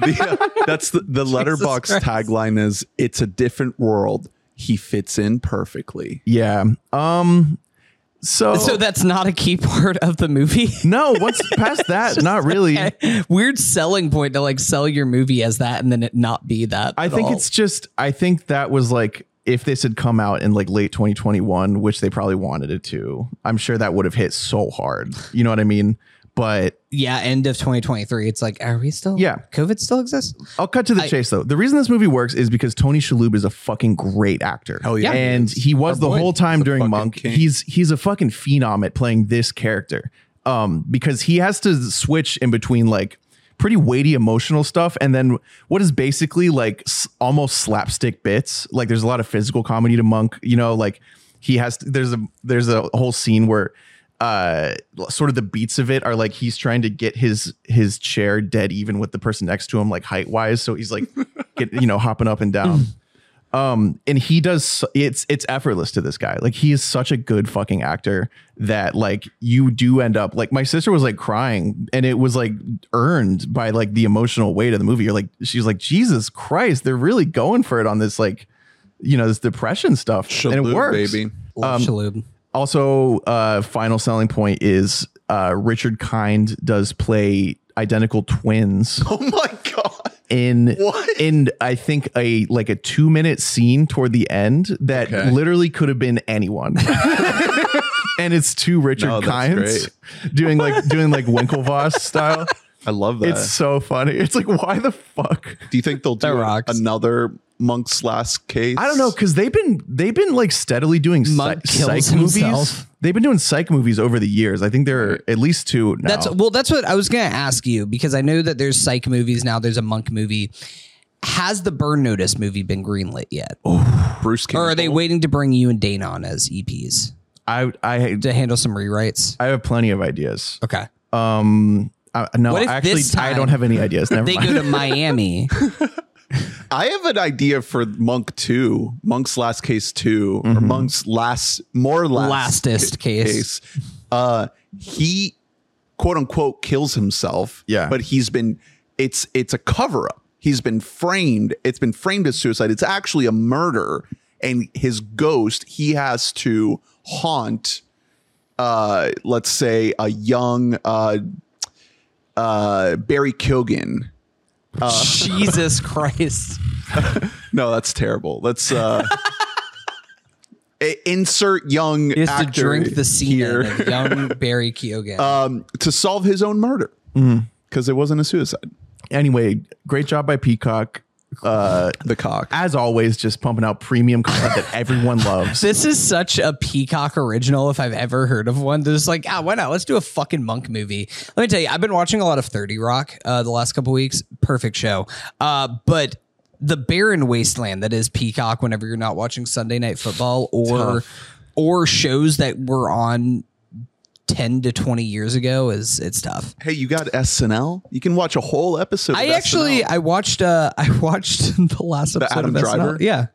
The- uh, that's the, the Letterboxd tagline is it's a different world. He fits in perfectly. Yeah. Um So, So that's not a key part of the movie. no, once past that, not really. Weird selling point to like sell your movie as that and then it not be that. I at think all. it's just I think that was like if this had come out in like late 2021, which they probably wanted it to, I'm sure that would have hit so hard. You know what I mean? But yeah, end of 2023. It's like, are we still? Yeah. COVID still exists. I'll cut to the chase though. The reason this movie works is because Tony Shalhoub is a fucking great actor. Oh yeah. And he was the boy. whole time He's during Monk. king. He's he's a fucking phenom at playing this character. Um, because he has to switch in between like pretty weighty emotional stuff. And then what is basically like s- almost slapstick bits. Like there's a lot of physical comedy to Monk, you know, like he has there's a there's a whole scene where uh sort of the beats of it are like he's trying to get his his chair dead even with the person next to him like height wise so he's like get you know hopping up and down um and he does it's it's effortless to this guy like he is such a good fucking actor that like you do end up like my sister was like crying and it was like earned by like the emotional weight of the movie you're like she's like jesus christ they're really going for it on this like you know this depression stuff and it works baby. Love Shalhoub. also, uh, final selling point is uh, Richard Kind does play identical twins Oh my god. In What? in I think a like a two minute scene toward the end that Okay. literally could have been anyone. and it's two Richard No, that's Kinds doing like doing like Winklevoss style. I love that. It's so funny. It's like why the fuck? Do you think they'll do rocks. another Monk's last case? I don't know because they've been they've been like steadily doing Monk psych, kills psych movies. They've been doing psych movies over the years. I think there are at least two now. That's well, that's what I was gonna ask you because I know that there's psych movies now. There's a monk movie. Has the Burn Notice movie been greenlit yet, Oh, Bruce or are they waiting to bring you and Dane on as EPs I I to handle some rewrites? I have plenty of ideas. Okay, Um, uh, no, What if actually, this I don't have any ideas. Never they mind. go to Miami. I have an idea for Monk 2, Monk's Last Case 2, or Mm-hmm. Monk's last more last Lastest case. Uh he quote unquote kills himself. Yeah. But he's been it's it's a cover-up. He's been framed. It's been framed as suicide. It's actually a murder. And his ghost, he has to haunt uh let's say a young uh uh Barry Keoghan Jesus Christ! No, that's terrible. Let's uh insert young He has to actor drink the scene here of young Barry Keoghan. um, to solve his own murder Mm-hmm. because it wasn't a suicide. anyway, great job by Peacock. Uh, The cock. as always, just pumping out premium content that everyone loves. This is such a Peacock original if I've ever heard of one. There's like, ah, why not? Let's do a fucking monk movie. Let me tell you, I've been watching a lot of 30 Rock uh, the last couple weeks. Perfect show. Uh, but the barren wasteland that is Peacock whenever you're not watching Sunday night football or or shows that were on 10 to 20 years ago is it's tough. Hey, you got SNL? You can watch a whole episode. I of actually SNL. I watched uh I watched the last episode Adam of SNL. Driver? Yeah.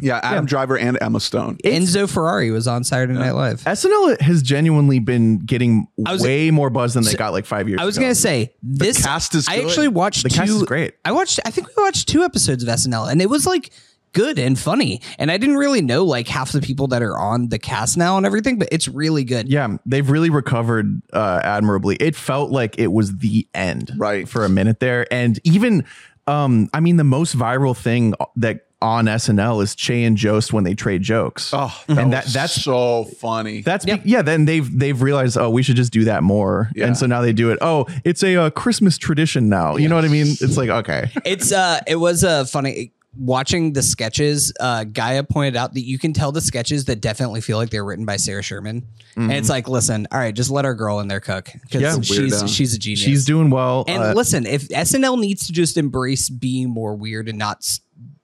yeah, Adam Driver and Emma Stone. Enzo Ferrari was on Saturday Night Live. SNL has genuinely been getting was- way more buzz than they got like five years. Ago. I was ago. gonna say this cast is I good. actually watched The two. cast is great. I watched. I think we watched two episodes of SNL, and it was like good and funny. And I didn't really know like half the people that are on the cast now and everything, but it's really good. Yeah, they've really recovered uh, admirably. It felt like it was the end, Right. for a minute there, and even, um, I mean, the most viral thing that on SNL is Che and Jost when they trade jokes. Oh, and that that's so funny. That's be- yeah. Then they've they've realized oh we should just do that more, Yeah. and so now they do it. Oh, it's a uh, Christmas tradition now. You know what I mean? It's like okay, It's uh, it was a uh, funny. Watching the sketches, uh, Gaia pointed out that you can tell the sketches that definitely feel like they're written by Sarah Sherman, and it's like, listen, all right, just let our girl in there cook because Yeah, she's weirdo. she's a genius. she's doing well. And uh, listen, if SNL needs to just embrace being more weird and not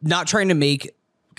not trying to make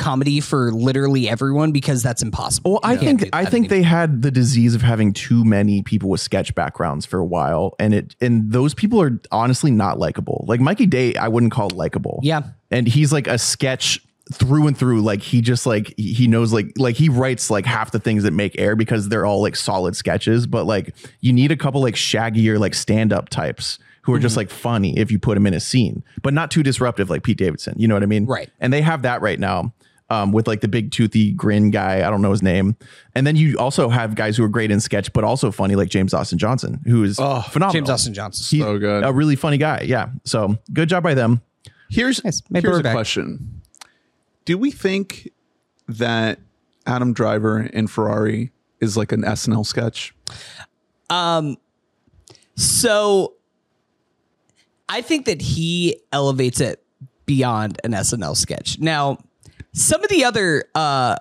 comedy for literally everyone because that's impossible. Well, I think I think anymore. they had the disease of having too many people with sketch backgrounds for a while, and it and those people are honestly not likable. Like Mikey Day, I wouldn't call likable. Yeah. and he's like a sketch through and through. Like he just like he knows like like he writes like half the things that make air because they're all like solid sketches. But like you need a couple like shaggier like stand up types who are just Mm-hmm. like funny if you put them in a scene, but not too disruptive like Pete Davidson. You know what I mean? Right. And they have that right now. Um, with like the big toothy grin guy. I don't know his name. And then you also have guys who are great in sketch, but also funny, like James Austin Johnson, who is Oh, phenomenal. James Austin Johnson. He's So good. a really funny guy. Yeah. So good job by them. Here's Nice. Here's a back. question: Do we think that Adam Driver in Ferrari is like an SNL sketch? Um, so I think that he elevates it beyond an SNL sketch. Now, some of the other uh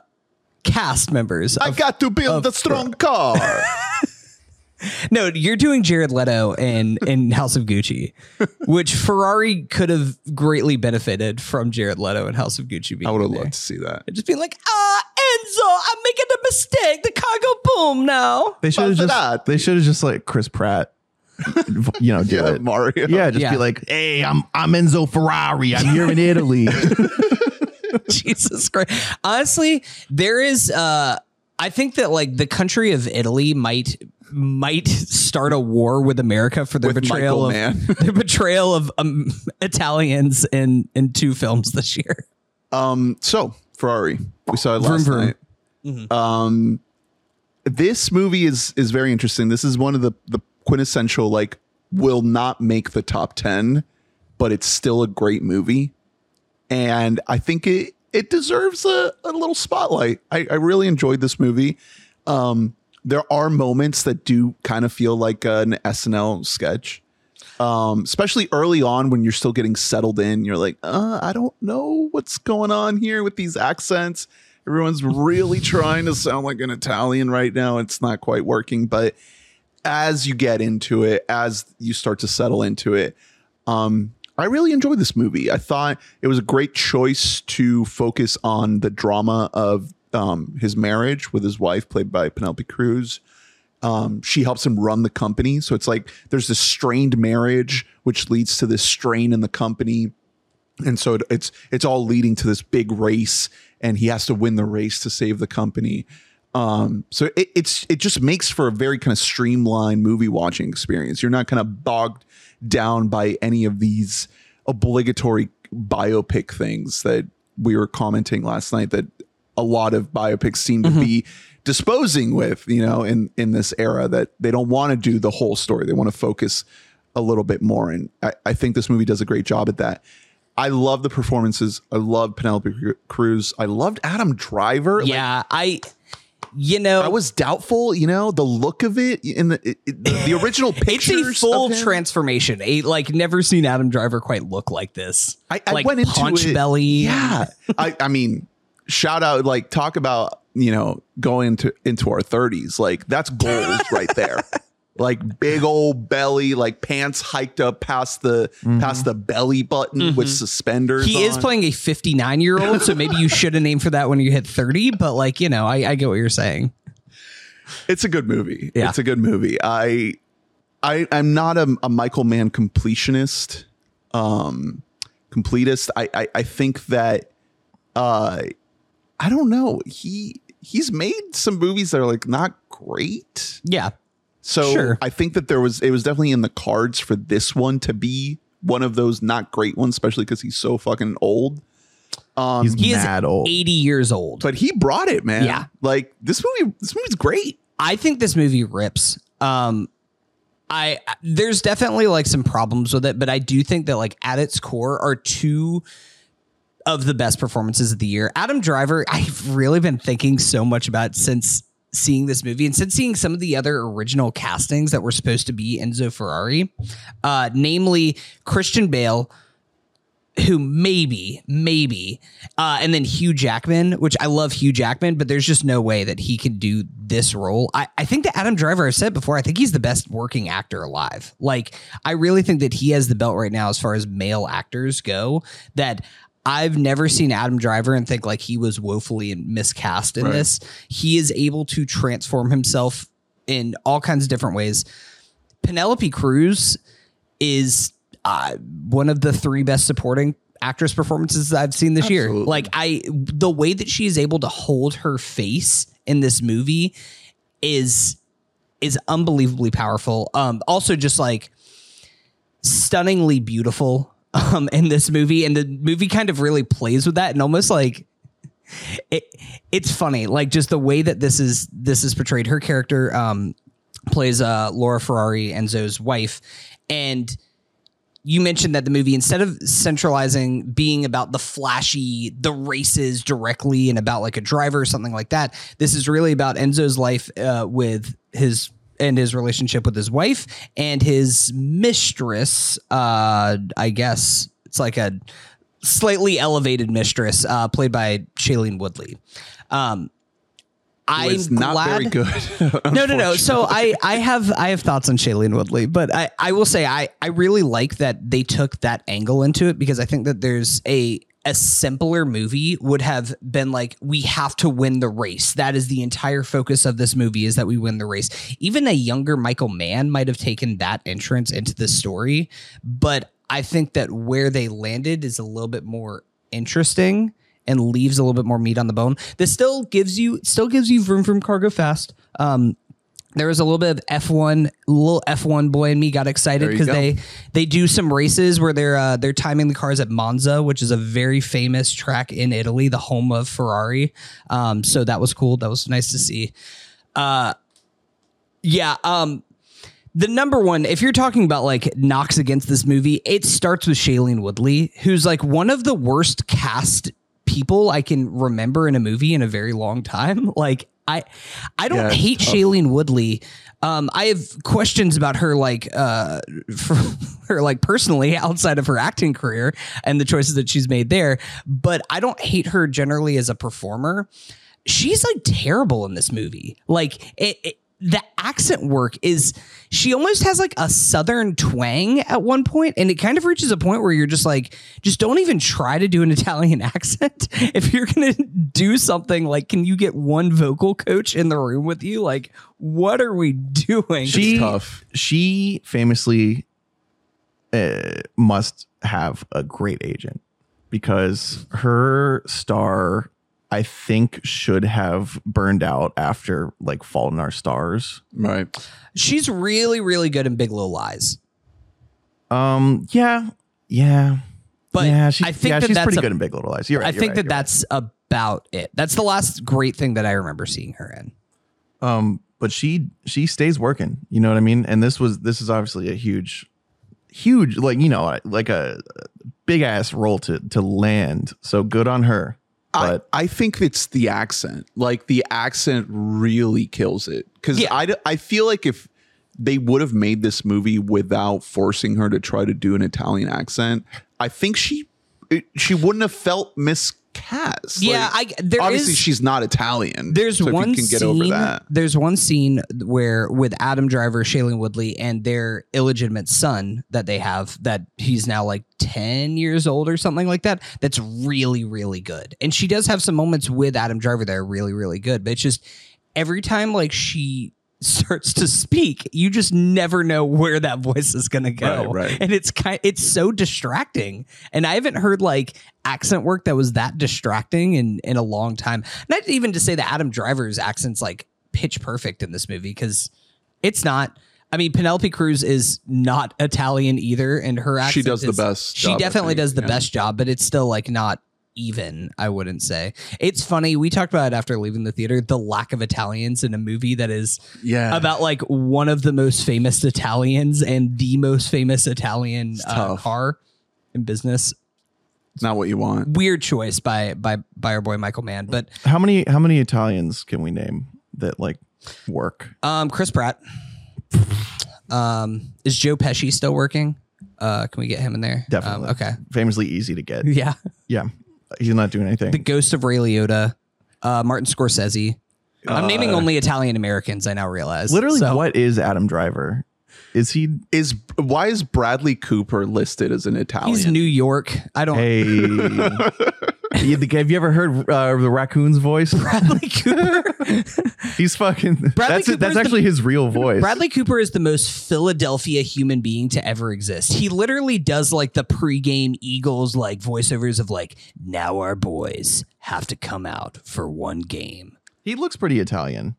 cast members I of, got to build a strong car. no you're doing jared leto in in house of gucci which ferrari could have greatly benefited from jared leto in house of gucci being I would have there. loved to see that. just being like ah enzo i'm making a mistake the car go boom now They should have just that- they should have just like Chris Pratt, you know, do Yeah, it. Mario. Yeah, just Yeah. be like, hey, I'm I'm Enzo Ferrari. I'm here in Italy. Jesus Christ. Honestly, there is uh I think that like the country of Italy might might start a war with America for their With betrayal Michael of their betrayal of um, Italians in in two films this year. Um, so Ferrari, we saw it last Vroom, vroom. night. Um, this movie is is very interesting. This is one of the the quintessential like will not make the top ten, but it's still a great movie, and I think it it deserves a, a little spotlight. I, I really enjoyed this movie. Um, there are moments that do kind of feel like an SNL sketch um, especially early on when you're still getting settled in. You're like, uh, I don't know what's going on here with these accents. Everyone's really trying to sound like an Italian right now. It's not quite working, but as you get into it, as you start to settle into it, um, I really enjoyed this movie. I thought it was a great choice to focus on the drama of um, his marriage with his wife, played by Penelope Cruz um, she helps him run the company. So it's like there's this strained marriage, which leads to this strain in the company. And so it, it's it's all leading to this big race, and he has to win the race to save the company. Um, so it, it's it just makes for a very kind of streamlined movie watching experience. You're not kind of bogged down by any of these obligatory biopic things that we were commenting last night that a lot of biopics seem to mm-hmm. be disposing with, you know, in in this era that they don't want to do the whole story. They want to focus a little bit more. And I, I think this movie does a great job at that. I love the performances. I love Penelope Cruz. I loved Adam Driver. Like, Yeah, I you know I was doubtful, you know, the look of it in the it, the, the original it's pictures. a full transformation. A like never seen Adam Driver quite look like this. I, I like went into punch it- belly. Yeah, I, I mean, shout out, like talk about you know going into into our thirties, like that's goals right there. Like big old belly, like pants hiked up past the past the belly button with suspenders. Mm-hmm. He is playing a 59 year old, so maybe you should have named for that when you hit 30. But like, you know, I, I get what you're saying. It's a good movie. Yeah. It's a good movie. I I I'm not a, a Michael Mann completionist. Um completist. I, I I think that uh I don't know. He he's made some movies that are like not great. Yeah. So Sure. I think that there was it was definitely in the cards for this one to be one of those not great ones, especially because he's so fucking old. Um He's He is mad old. 80 years old. but he brought it, man. Yeah. Like this movie this movie's great. I think this movie rips. Um, I there's definitely like some problems with it, but I do think that like at its core are two of the best performances of the year. Adam Driver, I've really been thinking so much about since seeing this movie and since seeing some of the other original castings that were supposed to be Enzo Ferrari, uh, namely Christian Bale, who maybe, maybe, uh, and then Hugh Jackman, which I love Hugh Jackman, but there's just no way that he can do this role. I, I think that Adam Driver, I've said before, I think he's the best working actor alive. Like, I really think that he has the belt right now as far as male actors go. That I've never seen Adam Driver and think like he was woefully miscast in Right. this. He is able to transform himself in all kinds of different ways. Penelope Cruz is uh, one of the three best supporting actress performances I've seen this year. Like I, the way that she is able to hold her face in this movie is is unbelievably powerful. Um, also just like stunningly beautiful um in this movie, and the movie kind of really plays with that and almost like it, it's funny, like just the way that this is this is portrayed. Her character um, plays uh, Laura Ferrari, Enzo's wife, and you mentioned that the movie instead of centralizing being about the flashy the races directly and about like a driver or something like that this is really about enzo's life uh, with his and his relationship with his wife and his mistress uh i guess it's like a slightly elevated mistress uh played by shailene woodley um I'm not glad, very good. no, no, no. So I, I have, I have thoughts on Shailene Woodley, but I, I will say I, I really like that they took that angle into it because I think that there's a, a simpler movie would have been like we have to win the race. That is the entire focus of this movie is that we win the race. Even a younger Michael Mann might have taken that entrance into the story, but I think that where they landed is a little bit more interesting and leaves a little bit more meat on the bone. This still gives you still gives you room vroom cargo fast. Um, there was a little bit of F1, little F1 boy and me got excited because they they do some races where they're uh, they're timing the cars at Monza, which is a very famous track in Italy, the home of Ferrari. Um, so that was cool. That was nice to see. Uh, yeah. Um, the number one, if you're talking about like knocks against this movie, it starts with Shailene Woodley, who's like one of the worst cast people I can remember in a movie in a very long time. Like I, I don't Yeah, hate tough. Shailene Woodley. Um, I have questions about her, like, uh, her, like, personally outside of her acting career and the choices that she's made there. But I don't hate her generally as a performer. She's like terrible in this movie. Like, it, it the accent work is she almost has like a southern twang at one point and it kind of reaches a point where you're just like just don't even try to do an italian accent. If you're gonna do something like can you get one vocal coach in the room with you? Like what are we doing? She tough. she famously uh, must have a great agent because her star i think should have burned out after like fault in our stars Right. she's really really good in big little lies um yeah yeah but yeah, she, i think yeah, that she's that's pretty a- good in Big Little Lies. You're right. i you're think right, that you're right. that's about it that's the last great thing that i remember seeing her in um but she she stays working you know what i mean and this was this is obviously a huge huge like you know like a big ass role to to land so good on her but I, I think it's the accent. Like the accent really kills it. Because Yeah. I, I feel like if they would have made this movie without forcing her to try to do an Italian accent, I think she it, she wouldn't have felt miscast. Yeah, Like, I- there obviously is- she's not Italian. There's so if one you can get scene. over that. There's one scene where with Adam Driver, Shailene Woodley, and their illegitimate son that they have, that he's now like ten years old or something like that. That's really really good. And she does have some moments with Adam Driver that are really really good. But it's just every time like she starts to speak, you just never know where that voice is going to go. Right, right. And it's kind it's so distracting. And I haven't heard like accent work that was that distracting in in a long time. Not even to say that Adam Driver's accent's like pitch perfect in this movie cuz it's not I mean, Penelope Cruz is not Italian either, and her accent She does the best She definitely does the yeah. best job, but it's still like not even. I wouldn't say it's funny. We talked about it after leaving the theater. The lack of Italians in a movie that is Yeah. about like one of the most famous Italians and the most famous Italian uh, car in business. It's not what you want. Weird choice by by by our boy Michael Mann, but how many how many italians can we name that like work um, Chris Pratt. Um, is Joe Pesci still working? Uh, can we get him in there? definitely Um, okay. famously easy to get Yeah. yeah he's not doing anything The Ghost of Ray Liotta, uh, Martin Scorsese. I'm naming Uh, only Italian Americans. I now realize. literally So- what is adam driver is he Is why is Bradley Cooper listed as an Italian? He's New York. I don't. hey You- have you ever heard uh, the raccoon's voice Bradley Cooper. he's fucking Bradley that's that's the- actually his real voice Bradley Cooper is the most Philadelphia human being to ever exist. He literally does like the pregame Eagles like voiceovers of like, now our boys have to come out for one game. he looks pretty italian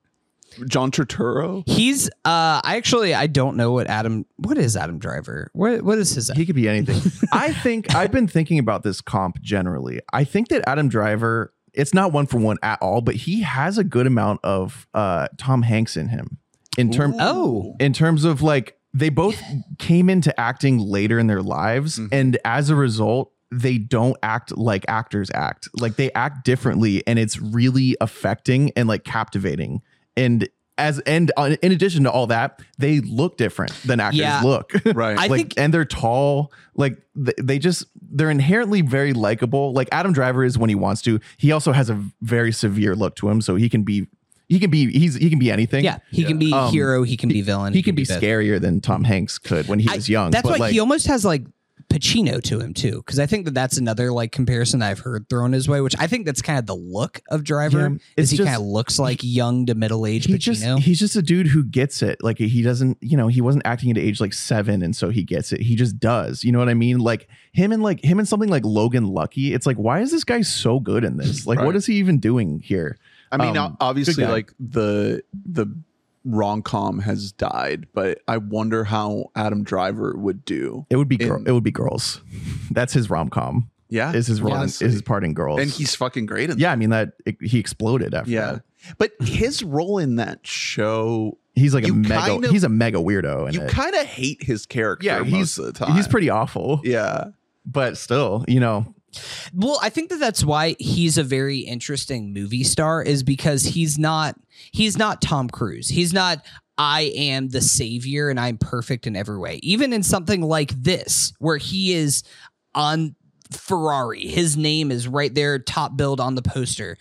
John Turturro. He's uh I actually I don't know what Adam what is Adam Driver? What what is his He could be anything. I think I've been thinking about this comp generally. I think that Adam Driver it's not one for one at all, but he has a good amount of uh Tom Hanks in him in term Oh. in terms of like they both came into acting later in their lives Mhm. and as a result they don't act like actors act like they act differently and it's really affecting and like captivating and as and uh, in addition to all that they look different than actors Yeah. look right. I like think- and they're tall like th- they just they're inherently very likable like adam driver is when he wants to he also has a very severe look to him so he can be he can be he's he can be anything Yeah, he can be Um, hero. He can be villain. he can be both. scarier than tom hanks could when he I- was young That's but why like he almost has like Pacino to him too, because I think that that's another like comparison I've heard thrown his way, which I think that's kind of the look of Driver. Yeah, is he kind of looks like young to middle aged he Pacino? just he's just a dude who gets it like he doesn't you know he wasn't acting at age like seven and so he gets it he just does you know what i mean like him and like him and something like logan lucky it's like why is this guy so good in this like what Right. is he even doing here I mean, um, obviously, like the the rom com has died, but I wonder how Adam Driver would do. it would be girl In- it would be girls that's his rom-com Yeah, is his role in- is his part in girls and he's fucking great in. yeah i mean that it, he exploded after yeah. that But his role in that show, he's like a mega kind of- he's a mega weirdo you kind of hate his character. yeah he's of the time. he's pretty awful Yeah, but still you know Well, I think that that's why he's a very interesting movie star is because he's not he's not Tom Cruise. He's not I am the savior and I'm perfect in every way. Even in something like this where he is on Ferrari, his name is right there top billed on the poster.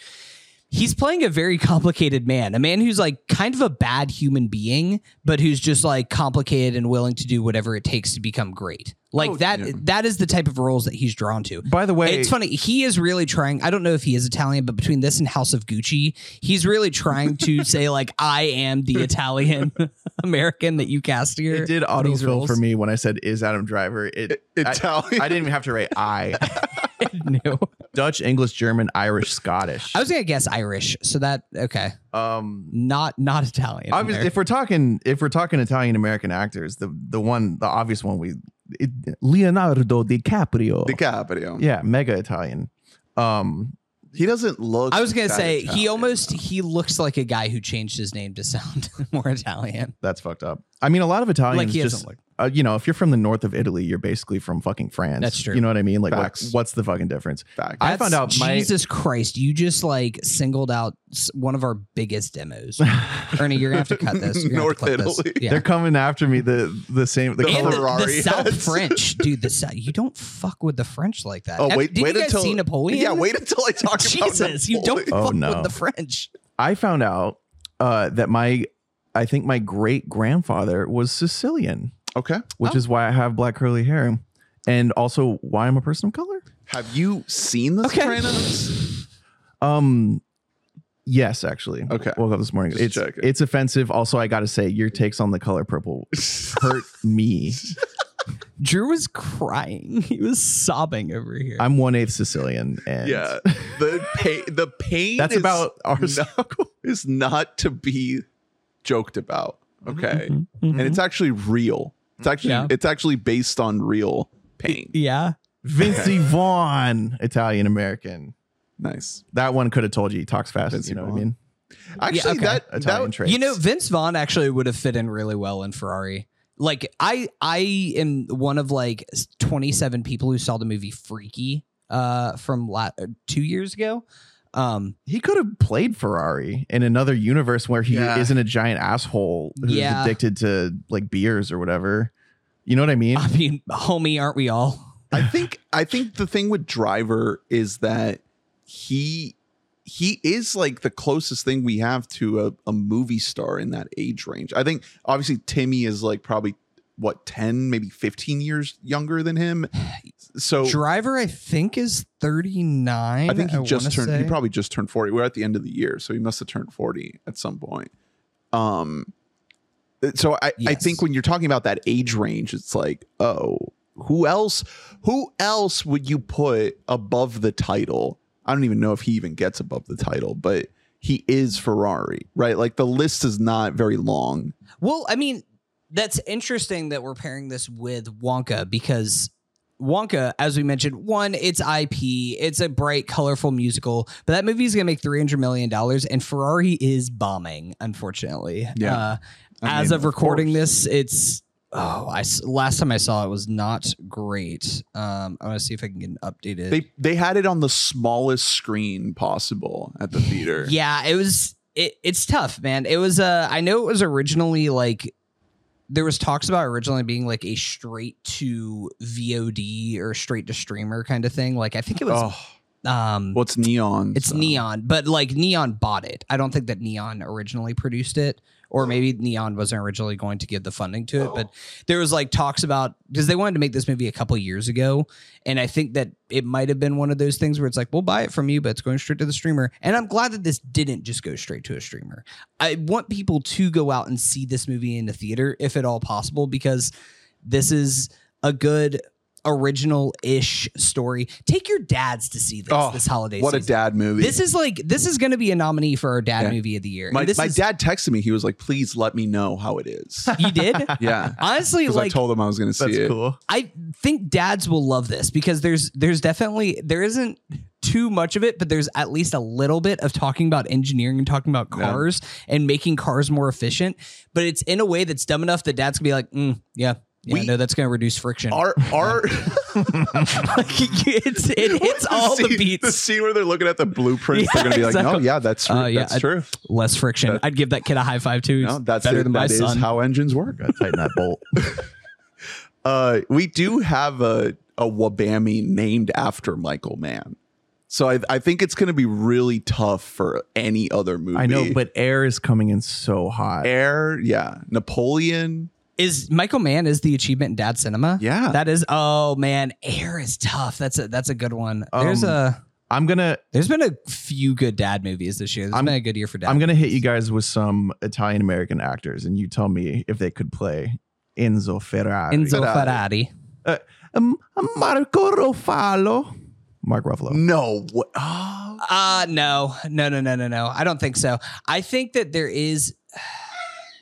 He's playing a very complicated man, a man who's like kind of a bad human being, but who's just like complicated and willing to do whatever it takes to become great. Like Oh, that yeah. that is the type of roles that he's drawn to. by the way It's funny. He is really trying. I don't know if he is Italian, but between this and House of Gucci, he's really trying to say like, "I am the Italian American that you cast here." It did for these autofill for me when I said is Adam Driver. It, I, Italian. I didn't even have to write I. No. Dutch, English, German, Irish, Scottish. I was gonna guess Irish, so that okay, um not not Italian. obviously there. if we're talking if we're talking Italian American actors, the the one the obvious one we it, Leonardo DiCaprio. DiCaprio. yeah, mega Italian. Um He doesn't look. I was gonna that say he almost though. he looks like a guy who changed his name to sound more Italian. that's fucked up. I mean a lot of Italians Like he just doesn't look. uh, you know, if you're from the north of Italy, you're basically from fucking France. That's true. You know what I mean? Like what, what's the fucking difference? Fact. I That's- found out my- Jesus Christ, you just like singled out one of our biggest demos. Ernie, you're gonna have to cut this. You're gonna have to North clip this. Italy. Yeah. They're coming after me the the same the The and color the, Ferrari the South. French, dude. The South, you don't fuck with the French like that. Oh Have- wait, did wait you guys until see Napoleon? Yeah, wait until I talk about Jesus, you don't Napoleon. Oh, fuck no. with the French. I found out uh, that my, I think my great grandfather was Sicilian, Okay. which Oh. is why I have black curly hair, and also why I'm a person of color. Have you seen The Okay. Sopranos? Um, yes, actually. Okay. woke up this morning. Just it's checking. it's offensive. Also, I got to say, your takes on the color purple hurt me. Drew was crying. He was sobbing over here. I'm one eighth Sicilian, and yeah. The pain. The pain. that's is about our not, is not to be joked about. Okay. Mhm, And it's actually real. It's actually Yeah. it's actually based on real pain. yeah. Vinci Vaughn, Italian American. Nice. That one could have told you he talks fast. Vinci you know what I mean? Actually, okay. that Italian that traits. You know, Vince Vaughn actually would have fit in really well in Ferrari. Like I I am one of like 27 people who saw the movie Freaky uh from la- uh, 2 years ago. Um he could have played Ferrari in another universe where he Yeah. isn't a giant asshole who's Yeah. addicted to like beers or whatever. You know what I mean? I mean, homie, aren't we all? I think I think the thing with Driver is that he he is like the closest thing we have to a, a movie star in that age range. I think obviously Timmy is like probably what 10 maybe 15 years younger than him. So Driver I think is 39. I think he just wanna turned he probably just turned 40. We're at the end of the year, so he must have turned 40 at some point. Um so I, I think when you're talking about that age range, it's like, oh, who else who else would you put above the title? I don't even know if he even gets above the title, but he is Ferrari, right? Like the list is not very long. Well, I mean, that's interesting that we're pairing this with Wonka because Wonka, as we mentioned, one, it's IP, it's a bright, colorful musical, but that movie is going to make $300 million, and Ferrari is bombing, unfortunately. Yeah. Uh, as mean, of of recording this, it's. Oh, I last time I saw it was not great. Um, I want to see if I can get an updated. They they had it on the smallest screen possible at the theater. Yeah, it was it, it's tough, man. It was uh I know it was originally like there was talks about originally being like a straight to VOD or straight to streamer kind of thing. Like I think it was Oh, um what's neon? it's so- Neon, but like Neon bought it. I don't think that Neon originally produced it, or maybe Neon wasn't originally going to give the funding to it. But oh. there was like talks about because they wanted to make this movie a couple years ago, and I think that it might have been one of those things where it's like we'll buy it from you, but it's going straight to the streamer. And I'm glad that this didn't just go straight to a streamer. I want people to go out and see this movie in the theater if at all possible because this is a good original ish story. Take your dads to see this Oh, this holiday season. What a dad movie. This is like this is going to be a nominee for our dad Yeah. movie of the year. my this my is, dad texted me. He was like, "Please let me know how it is." You did yeah, honestly because I like told him I was going to see That's it. cool. I think dads will love this because there's there's definitely there isn't too much of it, but there's at least a little bit of talking about engineering and talking about Yeah. cars and making cars more efficient. But it's in a way that's dumb enough that dads can be like, mm, yeah. Yeah, We- no, that's going to reduce friction. Our our Like, it's, it hits all the scene- beats. The scene where they're looking at the blueprints, Yeah, they're going to be like, "No, yeah, that's true. Uh, yeah, that's I- true. Less friction. That- I'd give that kid a high five too. No, that's better it. than my That is son. how engines work." Gotta tighten that bolt. Uh, we do have a a Wabami named after Michael Mann. So I, I think it's going to be really tough for any other movie. I know, but air is coming in so hot. Air, yeah, Napoleon. Is Michael Mann is the achievement in dad cinema? Yeah. That is oh man, air is tough. That's a that's a good one. There's Um, a I'm gonna there's been a few good dad movies this year. This has I'm- been a good year for dad. I'm gonna hit you guys with some Italian American actors, and you tell me if they could play Enzo Ferrari. Enzo Ferrari. Ferrari. Um, Marco Ruffalo. Mark Ruffalo. No, what? Oh, Uh no, no, no, no, no, no. I don't think so. I think that there is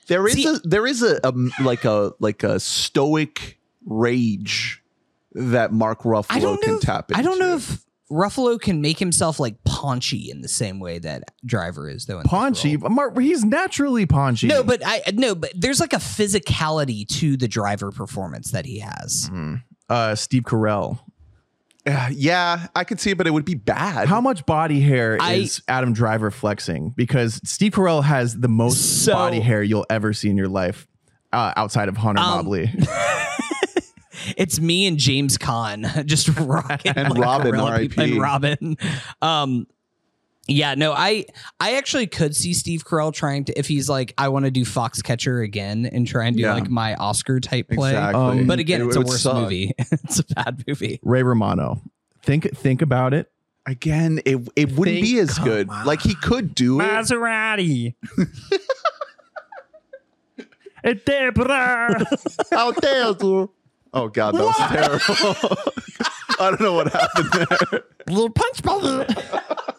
there is See- a there is a, a like a like a stoic rage that Mark Ruffalo I don't know. can If, tap into. I don't know if Ruffalo can make himself like paunchy in the same way that Driver is though. Paunchy. Mark, he's naturally paunchy. No, but I no, but there's like a physicality to the driver performance that he has. uh, Steve Carell. Uh, yeah, I could see it, but it would be bad. How much body hair I- is Adam Driver flexing? Because Steve Carell has the most So- body hair you'll ever see in your life, uh, outside of Hunter Um, Mobley. It's me and James Caan just rocking And like Robin, gorilla people- RIP. and Robin. Um, yeah, no, I I actually could see Steve Carell trying to if he's like I want to do Foxcatcher again and try and do Yeah. like my Oscar type play. Exactly. Um, But again, It it's a would worse suck. movie. it's a bad movie. Ray Romano. Think think about it. Again, it it wouldn't Think- be as come good. on. Like he could do it. Maserati. How dare you? Oh god, that was terrible. I don't know what happened there. Little punch bowl.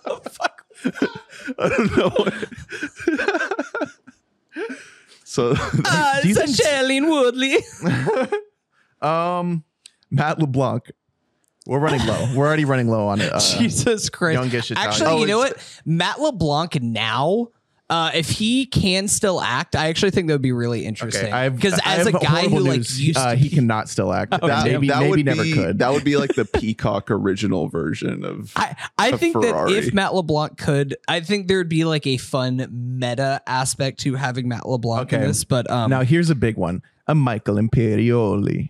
I don't know. So Ah, Do you it's think- Shailene Woodley. Um, Matt LeBlanc. We're running low. We're already running low on it. Uh, Jesus Christ. youngish Italian. Actually, Oh, you know what? Matt LeBlanc now, uh, if he can still act, I actually think that would be really interesting. okay, I've Because I as a guy who horrible like used uh, to he be- cannot still act. Oh, That- maybe that maybe would never be, could. That would be like the Peacock original version of. I, I a think that Ferrari. if Matt LeBlanc could, I think there would be like a fun meta aspect to having Matt LeBlanc in Okay. this. But um, now here's a big one. A Michael Imperioli.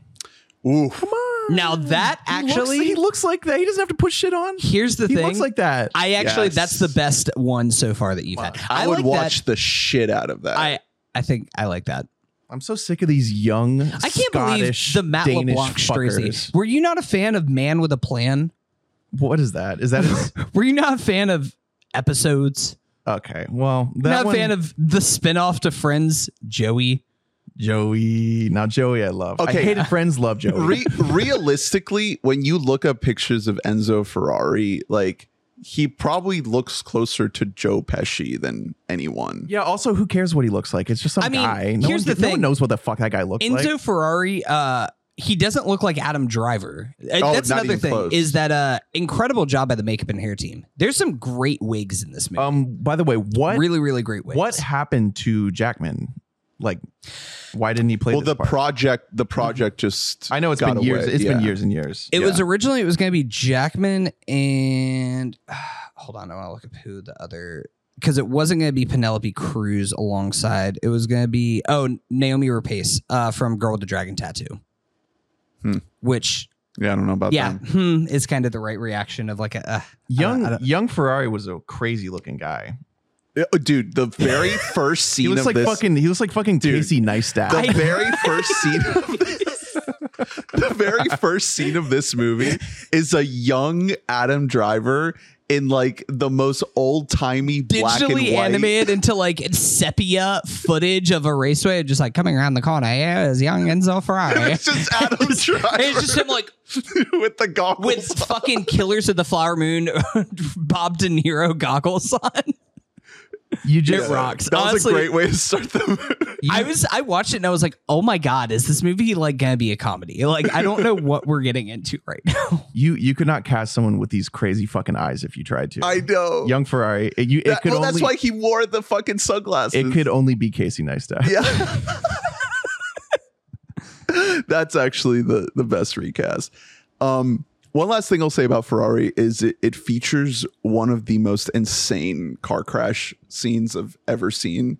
Ooh, Come on. Now mm. that He looks- actually- he looks like that. He doesn't have to put shit on. here's the he thing. looks like that. I actually, Yes. that's the best one so far that you've had. I, would like watch the shit out of that. That. I, I think I like that. I'm so sick of these young. I can't Scottish, believe the Matt Danish LeBlanc fuckers. Were you not a fan of Man with a Plan? What is that? Is that his, Were you not a fan of episodes? okay? Well, that not one, a fan of the spinoff to Friends, Joey. Joey. Now Joey, I love. Okay. I hated Friends. Love Joey. Re- realistically, when you look up pictures of Enzo Ferrari, like he probably looks closer to Joe Pesci than anyone. yeah. Also, who cares what he looks like? It's just some I mean, guy. No here's one, the no one knows what the fuck that guy looks Enzo like. Enzo Ferrari, uh, he doesn't look like Adam Driver. Uh, Oh, That's another thing. close. Is that uh incredible job by the makeup and hair team? There's some great wigs in this movie. Um. By the way, what really, really great wigs. what happened to Jackman? Like, why didn't he play? well, this the part? project, the project just. I know it's got been years. away. It's been years and years. It was originally it was going to be Jackman and hold on, I want to look up who the other because it wasn't going to be Penelope Cruz alongside. It was going to be oh Naomi Rapace uh, from Girl with the Dragon Tattoo, Hmm. which Yeah, I don't know about yeah, that. hmm, is kind of the right reaction of like a uh, young I don't- young Ferrari was a crazy looking guy. Yeah, Dude, the very first scene He was of like this, fucking. He was like fucking Dude, Casey Neistat. the very first scene of this, the very first scene of this movie is a young Adam Driver in like the most old timey black and digitally white. animated into like sepia footage of a raceway, just like coming around the corner. Yeah, it was young Enzo Ferrari. It's just Adam Driver it's just him like with the goggles. with fucking Killers of the Flower Moon, Bob De Niro goggles on. You It just rocks. That was Honestly, a great way to start the movie. I was I watched it and I was like, oh my god, is this movie like gonna be a comedy? Like I don't know what we're getting into right now. You you could not cast someone with these crazy fucking eyes if you tried to. I know. young Ferrari. It, you, it could well, only. that's why he wore the fucking sunglasses. it could only be Casey Neistat. Yeah. That's actually the the best recast. Um, one last thing I'll say about Ferrari is it, it features one of the most insane car crash scenes I've ever seen.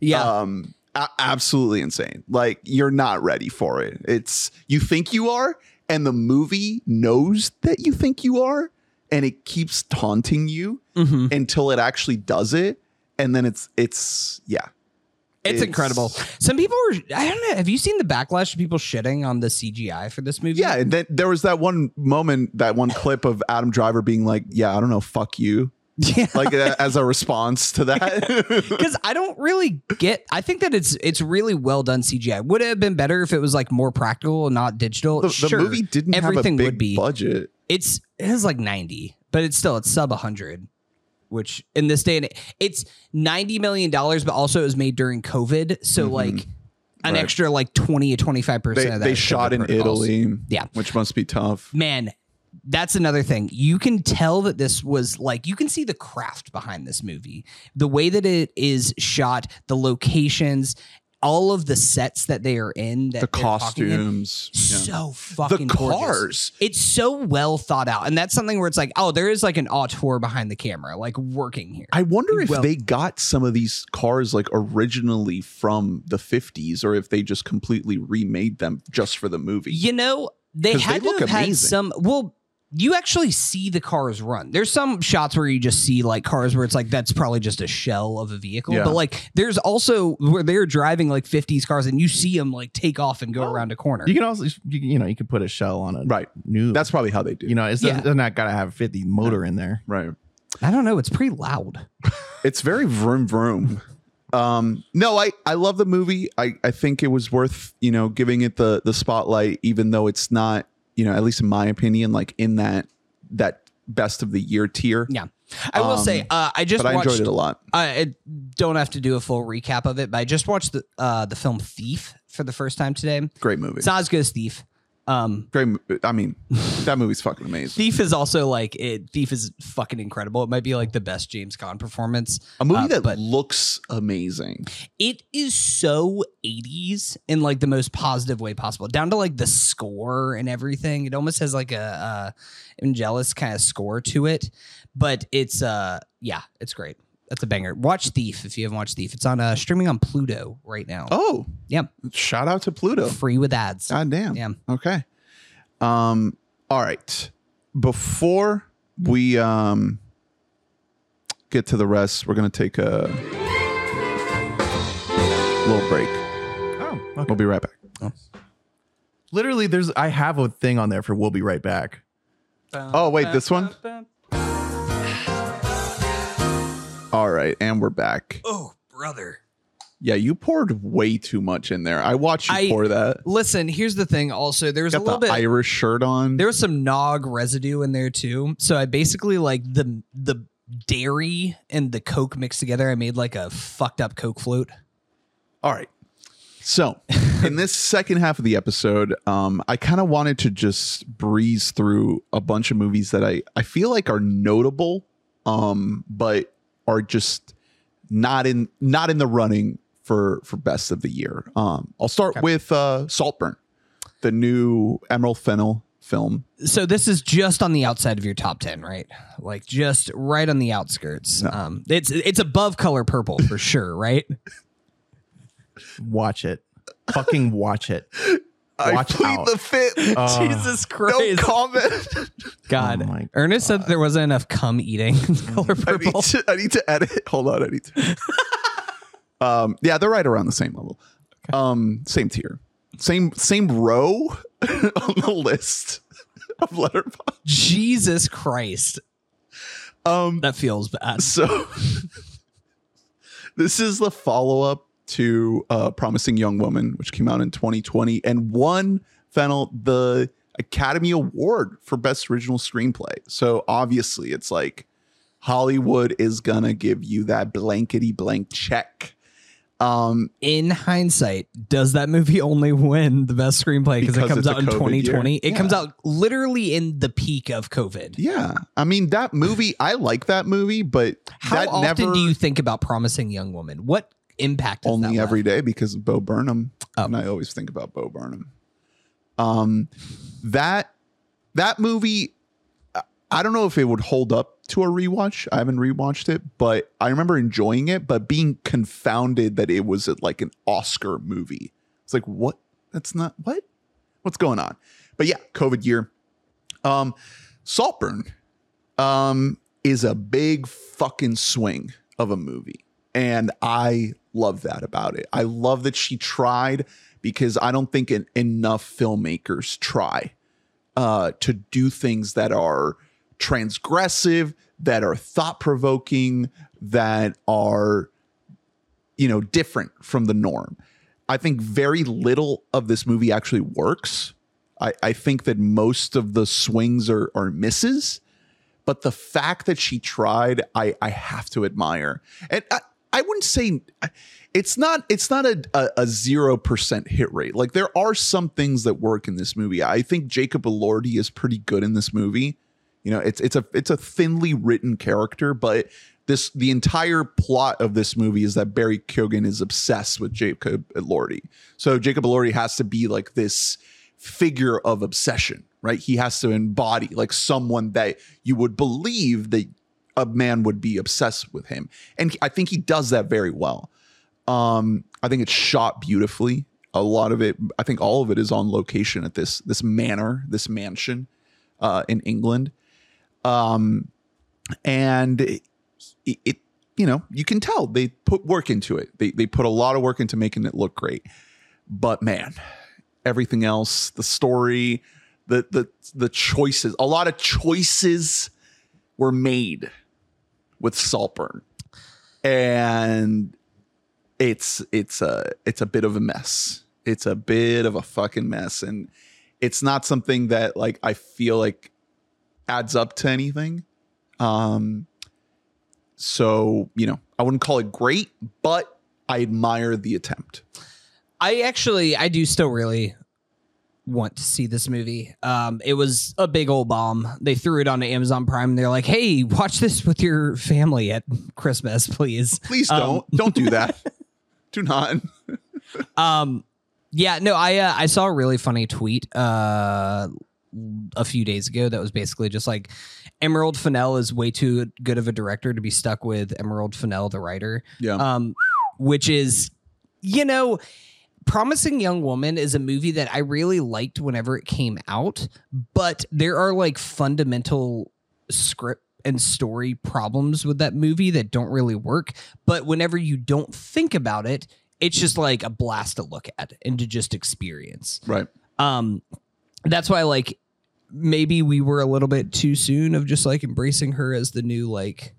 Yeah. Um, a- absolutely insane. Like you're not ready for it. It's you think you are, and the movie knows that you think you are, and it keeps taunting you Mhm. until it actually does it, and then it's it's yeah. It's, It's- incredible. Some people were I don't know, have you seen the backlash of people shitting on the CGI for this movie? Yeah, and then there was that one moment, that one clip of Adam Driver being like, "Yeah, I don't know, fuck you," Yeah. like uh, as a response to that. because I don't really get. I think that it's it's really well done CGI. Would it have been better if it was like more practical and not digital? the, the movie didn't everything have a big would be. budget. It's it has like ninety, but it's still it's sub hundred. Which in this day and it's ninety million dollars, but also it was made during COVID, so Mhm. like an Right. extra like twenty to twenty five percent They, of that. they shot in protocols. Italy, Yeah. which must be tough. man that's another thing you can tell that this was like you can see the craft behind this movie the way that it is shot the locations all of the sets that they are in that The they're in, costumes, yeah. so the fucking gorgeous. cars. it's so well thought out and that's something where it's like oh there is like an auteur behind the camera like working here I wonder if Well- they got some of these cars like originally from the 50s, or if they just completely remade them just for the movie. You know, they had they to have had some. Well, you actually see the cars run. There's some shots where you just see like cars where it's like that's probably just a shell of a vehicle. Yeah. But like, there's also where they're driving like 50s cars and you see them like take off and go Well, around a corner. You can also you, you know you can put a shell on a Right. new. That's probably how they do. you know it's Yeah. they're not gotta have fifty motor in there. right. I don't know. It's pretty loud. It's very vroom vroom. Um, no, I, I love the movie. I, I think it was worth, you know, giving it the the spotlight, even though it's not, you know, at least in my opinion, like in that that best of the year tier. Yeah. I will Um, say, uh, I just But I watched. enjoyed it a lot. I I don't have to do a full recap of it, but I just watched the uh, the film Thief for the first time today. Great movie. It's not as good as Thief. Um, Great. mo- I mean, that movie's fucking amazing. Thief is also like it. Thief is fucking incredible. It might be like the best James Caan performance. A movie Uh, that but- looks amazing. It is so 80s in like the most positive way possible, down to like the score and everything. It almost has like a uh, Vangelis kind of score to it, but it's uh yeah, it's great. That's a banger. Watch Thief if you haven't watched Thief. It's on uh streaming on Pluto right now. Oh, yeah. shout out to Pluto. free with ads. God damn. Yeah. Okay. Um. All right. Before we um get to the rest, we're gonna take a little break. Oh, okay. We'll be right back. Literally, there's I have a thing on there for we'll be right back. Oh wait, this one. Right, and we're back. Oh, brother. Yeah, you poured way too much in there. I watched you I- pour that. Listen, here's the thing. Also, there's a Got little the bit. Irish shirt on. there was some nog residue in there too. So I basically like the the dairy and the coke mixed together. I made like a fucked up coke float. All right. So in this second half of the episode, um, I kind of wanted to just breeze through a bunch of movies that I, I feel like are notable, um, but are just not in not in the running for for best of the year. Um, I'll start with uh, Saltburn, the new Emerald Fennell film. So this is just on the outside of your top ten, right? Like just right on the outskirts. Um, it's it's above color purple for sure, right? Watch it. Fucking watch it. I Watch plead out. the fifth. Jesus Christ! no Christ, comment. God! Oh my Ernest said there wasn't enough cum eating in color I need, to, I need to edit. Hold on, I need to. um, yeah, they're right around the same level. Um, same tier, same same row on the list of Letterboxd. Jesus Christ, Um, that feels bad. so this is the follow up to uh, Promising Young Woman, which came out in 2020 and won Fennell the Academy Award for Best Original Screenplay. So obviously, it's like Hollywood is gonna give you that blankety blank check. Um, In hindsight, does that movie only win the best screenplay because it comes out in COVID year? 2020? It comes out literally in the peak of COVID. yeah, I mean that movie. I like that movie, but How that often never do you think about Promising Young Woman? What impact only every day because of Bo Burnham. Oh. And I always think about Bo Burnham. Um that that movie I- I don't know if it would hold up to a rewatch. I haven't rewatched it, but I remember enjoying it, but being confounded that it was like an Oscar movie. It's like, what? That's not what? What's going on? But yeah, COVID year. Um Saltburn um is a big fucking swing of a movie. And I love that about it. I love that she tried because I don't think en- enough filmmakers try uh, to do things that are transgressive, that are thought provoking, that are, you know, different from the norm. I think very little of this movie actually works. I, I think that most of the swings are, are misses but the fact that she tried i i have to admire and i, I wouldn't say it's not it's not a, a, a 0% hit rate. Like there are some things that work in this movie. I think jacob elordi is pretty good in this movie. You know it's it's a it's a thinly written character but this the entire plot of this movie is that barry Keoghan is obsessed with jacob elordi. So jacob elordi has to be like this figure of obsession, right? He has to embody like someone that you would believe that a man would be obsessed with him. And I think he does that very well. Um, I think it's shot beautifully. A lot of it, I think all of it is on location at this this manor, this mansion uh, in England. Um, and it, it, you know, you can tell they put work into it. They they put a lot of work into making it look great. But man, everything else, the story, the the the choices, a lot of choices were made with Saltburn. And it's it's a it's a bit of a mess. It's a bit of a fucking mess and it's not something that like I feel like adds up to anything. Um so, you know, I wouldn't call it great, but I admire the attempt. I actually, I do still really want to see this movie. Um, it was a big old bomb. They threw it onto Amazon Prime. And they're like, "Hey, watch this with your family at Christmas, please." Please Um, don't. don't do that. do not. Um, yeah, no, I uh, I saw a really funny tweet uh a few days ago that was basically just like Emerald Fennell is way too good of a director to be stuck with Emerald Fennell, the writer. Yeah. um, which is, you know, Promising Young Woman is a movie that I really liked whenever it came out, but there are like fundamental script and story problems with that movie that don't really work. But whenever you don't think about it, it's just like a blast to look at and to just experience. right. Um, that's why like maybe we were a little bit too soon of just like embracing her as the new like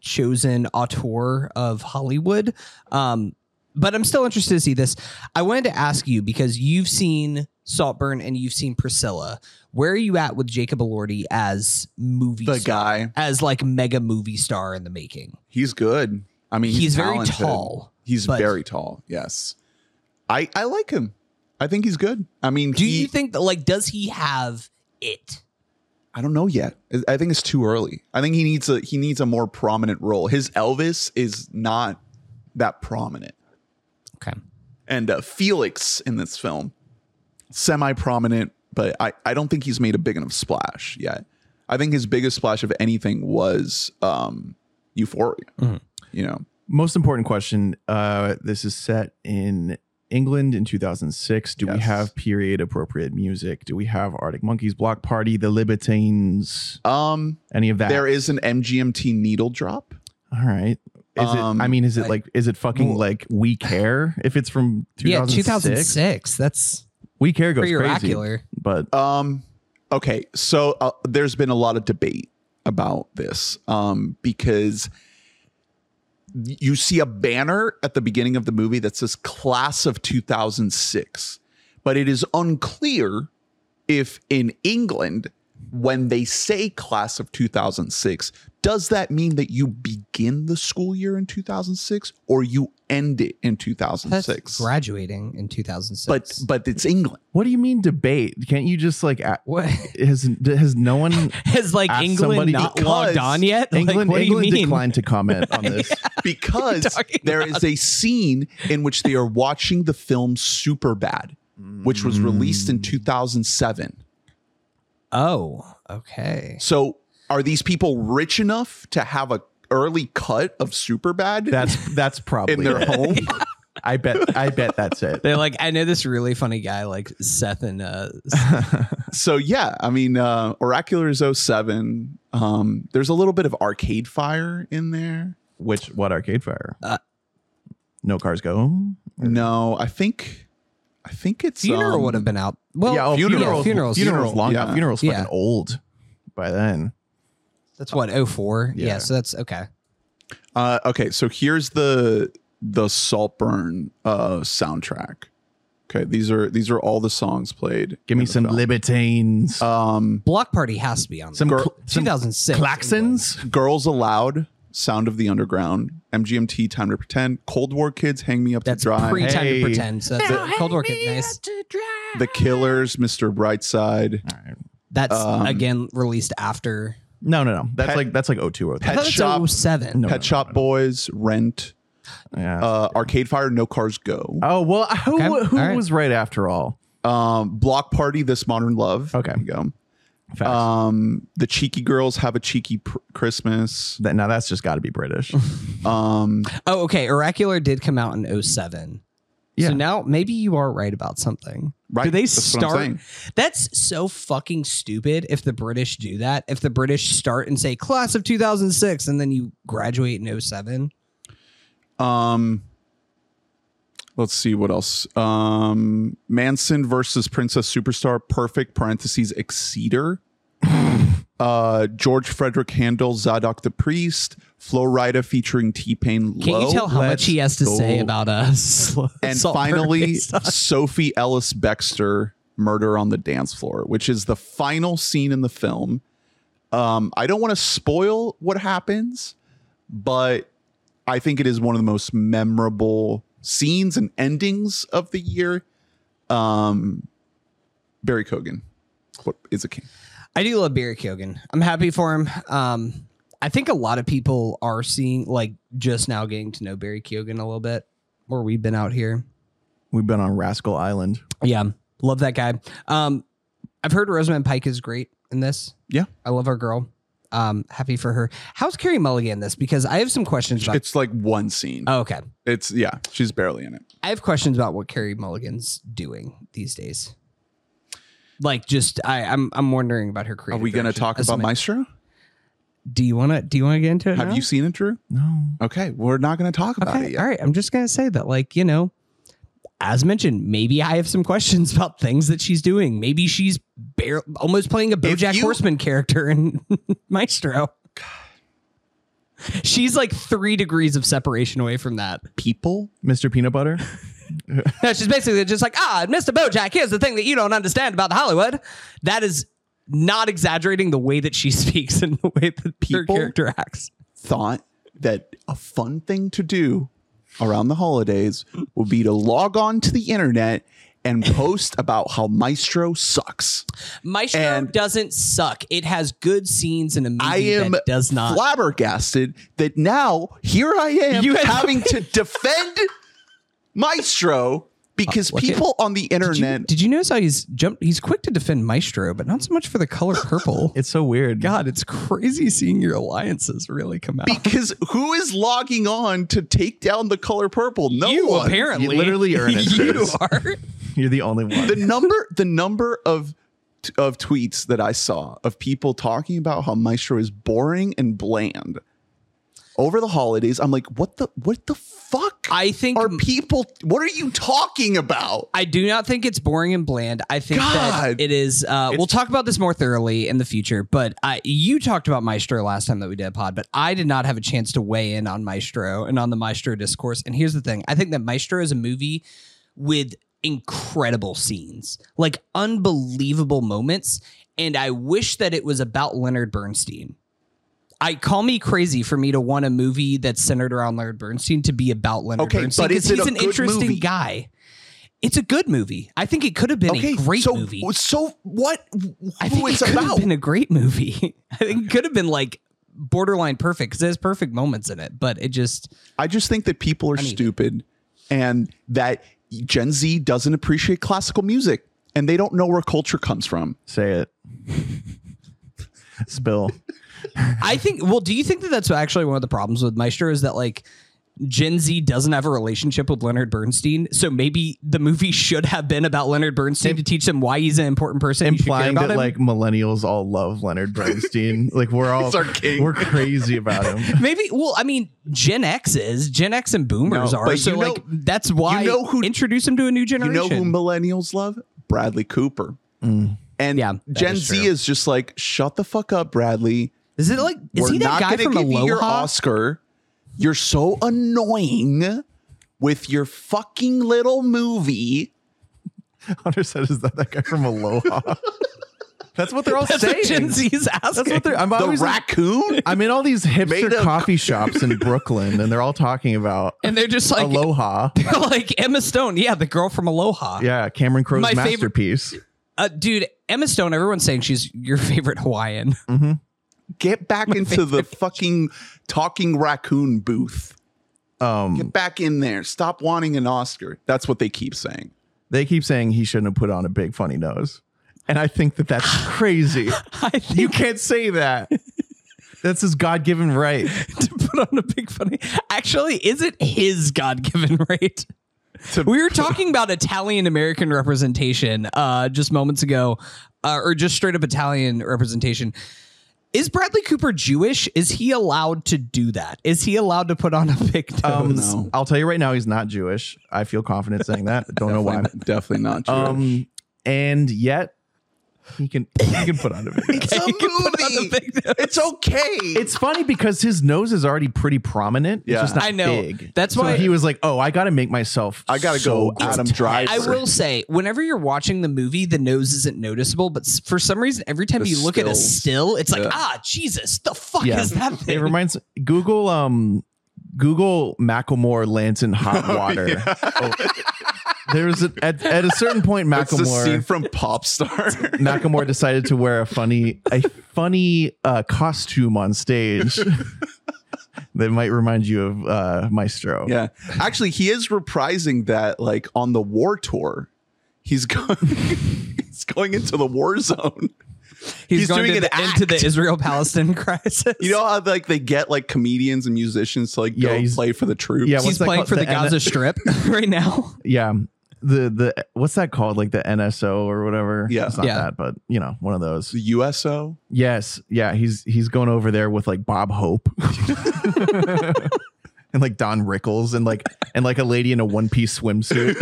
chosen auteur of Hollywood. Um, but I'm still interested to see this. I wanted to ask you because you've seen Saltburn and you've seen Priscilla. Where are you at with Jacob Elordi as movie The star, guy. as like mega movie star in the making? He's good. I mean, He's, very tall. He's very tall. Yes. I I like him. I think he's good. I mean, Do he, you think that like does he have it? I don't know yet. I think it's too early. I think he needs a he needs a more prominent role. His Elvis is not that prominent. Okay. And uh, Felix in this film, semi prominent, but I, I don't think he's made a big enough splash yet. I think his biggest splash of anything was um, Euphoria. You know, Most important question. Uh, this is set in England in 2006. Do we have period appropriate music? Do we have Arctic Monkeys, Bloc Party, The Libertines, um, any of that? there is an MGMT needle drop. All right. Is Um, it? I mean, is it I- like? Is it fucking Well- like We Care? If it's from 2006, Yeah, 2006. That's We Care goes pretty crazy. oracular. But Um, okay, so uh, there's been a lot of debate about this um, because you see a banner at the beginning of the movie that says "Class of 2006," but it is unclear if in England, when they say "Class of 2006," does that mean that you begin the school year in 2006 or you end it in That's 2006? graduating in 2006. But but it's England. what do you mean debate? Can't you just like? a- what Has has no one has like Ask England somebody not logged on yet? Like, England what do you England mean? declined to comment on this? because talking there is a scene in which they are watching the film Superbad, which was released in mm. 2007. Oh, okay. So, are these people rich enough to have a early cut of Superbad That's that's probably in their home? I bet I bet that's it. They're like, I know this really funny guy, like Seth and uh, so, yeah, I mean, uh, Oracular is 07. Um, there's a little bit of Arcade Fire in there. Which what Arcade Fire? Uh, no cars go. No, I think, I think it's Funeral um, would have been out. Well, yeah, oh, Funeral. funerals, funerals. funerals, long. Yeah. Funerals Yeah. fucking old by then. That's what 04. Yeah. Yeah. so that's okay. Uh, okay, so here's the the Saltburn uh, soundtrack. Okay, these are these are all the songs played. Give me some film. libertines. Um, Bloc Party has to be on. some there. cl- some 2006. klaxons. Girls Aloud, Sound of the Underground, MGMT, Time to Pretend, Cold War Kids, Hang Me Up That's to Dry, pre time Hey. to pretend. So that's Cold War Kids, nice. The Killers, Mr. Brightside, All right. That's Um, again released after. No, no, no. That's Pet- like that's like 02 I Pet Shop. 07. No. Pet Shop Boys, Rent, Yeah. uh, Arcade Fire, No Cars Go, oh well, who Okay, who all right. was right after all? um, Bloc Party, This Modern Love. Okay. There you go. Facts. Um, the Cheeky Girls have a cheeky pr- Christmas. that now that's just got to be British. Um, Oh, okay. Oracular did come out in 07. Yeah. So now maybe you are right about something. Right, Do they that's what I'm start? That's so fucking stupid if the British do that. If the British start and say class of 2006 and then you graduate in 07. Um, let's see what else. Um, Mason versus Princess Superstar, perfect parentheses Exceeder. uh, George Frederick Handel, Zadok the Priest, Flo Rida featuring T Pain. Can you tell how much he has to say about us? And finally, Sophie Ellis Bextor, Murder on the Dance Floor, which is the final scene in the film. Um, I don't want to spoil what happens, but I think it is one of the most memorable scenes and endings of the year. Um, Barry Keoghan, what is a king? I do love Barry Keoghan. I'm happy for him. Um, I think a lot of people are seeing, like, just now getting to know Barry Keoghan a little bit, where we've been out here. We've been on Rascal Island. Yeah, love that guy. Um, I've heard Rosamund Pike is great in this. Yeah. I love our girl. Um, happy for her. How's Carey Mulligan in this? Because I have some questions about. It's like one scene. Oh, okay, It's yeah, she's barely in it. I have questions about what Carey Mulligan's doing these days. Like, just I, I'm I'm wondering about her career. Are we going to talk about Maestro? Do you want to? Do you want to get into it? Have now? you seen it, Drew? No. Okay, we're not going to talk about it yet. all right. I'm just gonna say that, like, you know, as mentioned, maybe I have some questions about things that she's doing. Maybe she's bare, almost playing a BoJack you- Horseman character in Maestro. She's like three degrees of separation away from that. People Mr. Peanut Butter. No, she's basically just like, ah, Mr. Bojack, here's the thing that you don't understand about Hollywood. That is not exaggerating the way that she speaks and the way that her People- character acts. thought that a fun thing to do around the holidays would be to log on to the internet and post about how Maestro sucks. Maestro And- doesn't suck. It has good scenes in a movie I am that does not. flabbergasted that now here I am You having to defend Maestro because look at- people on the Did you, internet did you notice how he's jumped? He's quick to defend Maestro, but not so much for the color purple. It's so weird. God, it's crazy seeing your alliances really come out. because who is logging on to take down the color purple? No you one. apparently, You literally Ernest you are. You're the only one. the number the number of of tweets that I saw of people talking about how Maestro is boring and bland over the holidays. I'm like, what the what the fuck? I think are people. What are you talking about? I do not think it's boring and bland. I think God. that it is. Uh, we'll talk about this more thoroughly in the future. But I, you talked about Maestro last time that we did a pod, but I did not have a chance to weigh in on Maestro and on the Maestro discourse. And here's the thing: I think that Maestro is a movie with incredible scenes, like unbelievable moments. And I wish that it was about Leonard Bernstein. I call me crazy for me to want a movie that's centered around Leonard Bernstein to be about Leonard Okay, Bernstein but because he's a an good interesting movie? guy. It's a good movie. I think it could have been a great so movie. so what? I Who think it's it could have been a great movie. I think it could have been like borderline perfect because it has perfect moments in it, but it just I just think that people are stupid and that Gen Z doesn't appreciate classical music and they don't know where culture comes from. Say it. Spill. I think. Well, do you think that that's actually one of the problems with Maestro is that like Gen Z doesn't have a relationship with Leonard Bernstein, so maybe the movie should have been about Leonard Bernstein to teach them why he's an important person. you should care Implying that him. like millennials all love Leonard Bernstein. like we're all He's our king. we're crazy about him. Maybe. Well, I mean, Gen X is Gen X and Boomers No, are. So know- like that's why you know who- introduce them to a new generation. You know who millennials love? Bradley Cooper. Mm. And Yeah, Gen is Z is just like, shut the fuck up, Bradley. Is it like is We're he that not guy gonna from give you your Aloha? Oscar. You're so annoying with your fucking little movie. Hunter said, "Is that that guy from Aloha?" That's what they're all That's saying. what Gen Z is asking. That's what they're. I'm The always like- raccoon? I'm in all these Made hipster of- coffee shops in Brooklyn, and they're all talking about and they're just like Aloha. like Emma Stone. Yeah, the girl from Aloha. Yeah, Cameron Crowe's My favorite- masterpiece. Uh, dude, Emma Stone. Everyone's saying she's your favorite Hawaiian. Get back into the fucking talking raccoon booth. Um, Get back in there. Stop wanting an Oscar. That's what they keep saying. they keep saying he shouldn't have put on a big funny nose, and I think that that's crazy. I think you can't say that. That's his God given right. to put on a big funny. Actually, is it his God given right? we were talking about Italian American representation uh, just moments ago, uh, or just straight up Italian representation. Is Bradley Cooper Jewish? Is he allowed to do that? Is he allowed to put on a big Um, nose? No. I'll tell you right now, he's not Jewish. I feel confident saying that. Don't know why. Definitely- Definitely not Jewish. Um, and yet he can he can put on a big nose. it's a He can put on a movie. big nose. It's okay. It's funny because his nose is already pretty prominent. It's Yeah. just not I know. big. That's So why- he was like, "Oh, I got to make myself. I gotta so go Adam Driver. I will say, whenever you're watching the movie, the nose isn't noticeable, but s- for some reason, every time The you look at a stills. still, it's like, Yeah. ah, Jesus, the fuck Yeah. is that thing? It reminds Google um Google Macklemore lands in hot water. Oh, there's a, at, at a certain point Macklemore scene from Popstar. Macklemore decided to wear a funny a funny uh, costume on stage that might remind you of uh, Maestro. yeah. Actually, he is reprising that like on the war tour. He's going he's going into the war zone. He's, He's going doing to an the, into the. Israel Palestine crisis. You know how like they get like comedians and musicians to like Yeah, go he's- play for the troops. Yeah, he's playing called? for the, The N- Gaza Strip right now. Yeah. The the what's that called? Like the NSO or whatever. Yeah. It's not Yeah. that, but you know, one of those. the USO. Yes, yeah, he's he's going over there with like Bob Hope and like Don Rickles and like and like a lady in a one piece swimsuit.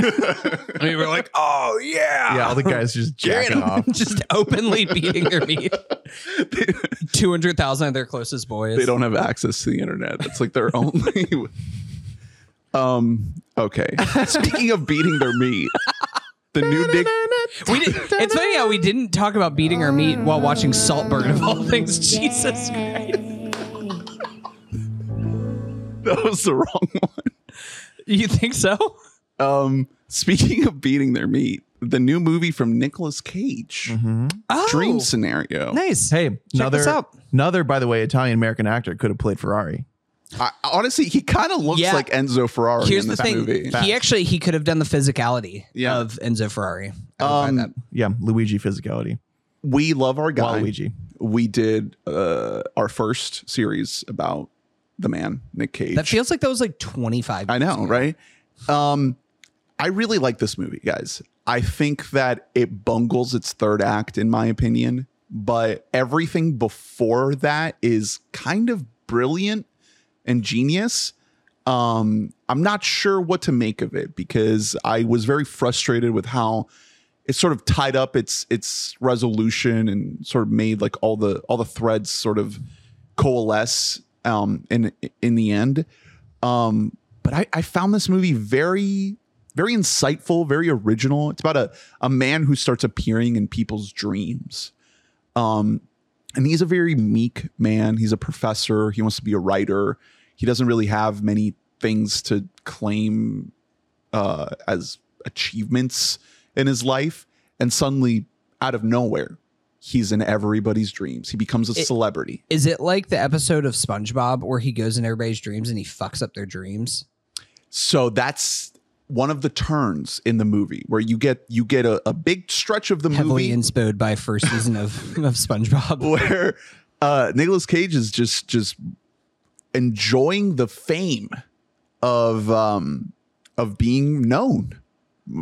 I mean, we're like, oh yeah, yeah, all the guys just jacking off. just openly beating their meat. Two hundred thousand of their closest boys. They don't have access to the internet. It's like their only. um. Okay. Speaking of beating their meat, the new Nick. We did, it's funny how we didn't talk about beating our meat while watching Saltburn of all things. Jesus Christ. That was the wrong one. You think so? Um. Speaking of beating their meat, the new movie from Nicolas Cage, Oh, Dream Scenario. Nice. Hey, Check another this out. another by the way Italian American actor could have played Ferrari. I, honestly, he kind of looks Yeah. like Enzo Ferrari Here's in the thing. movie. He actually he could have done the physicality Yeah. of Enzo Ferrari. I would buy Um. Yeah, Luigi physicality. we love our guy. Waluigi. We did uh, our first series about the man Nick Cage. That feels like that was like 25. I know, ago. right? Um, I really like this movie, guys. I think that it bungles its third act, in my opinion, but everything before that is kind of brilliant and genius. Um, I'm not sure what to make of it because I was very frustrated with how it sort of tied up its its resolution and sort of made like all the all the threads sort of coalesce um in in the end. Um, but I, I found this movie very, very insightful, very original. It's about a, a man who starts appearing in people's dreams. Um, and he's a very meek man. He's a professor. He wants to be a writer. He doesn't really have many things to claim uh, as achievements in his life. And suddenly, out of nowhere, he's in everybody's dreams. He becomes a It- celebrity. Is it like the episode of SpongeBob where he goes in everybody's dreams and he fucks up their dreams? So that's one of the turns in the movie where you get you get a, a big stretch of the Heavily movie inspired by first season of, of SpongeBob. where uh Nicolas Cage is just just enjoying the fame of um of being known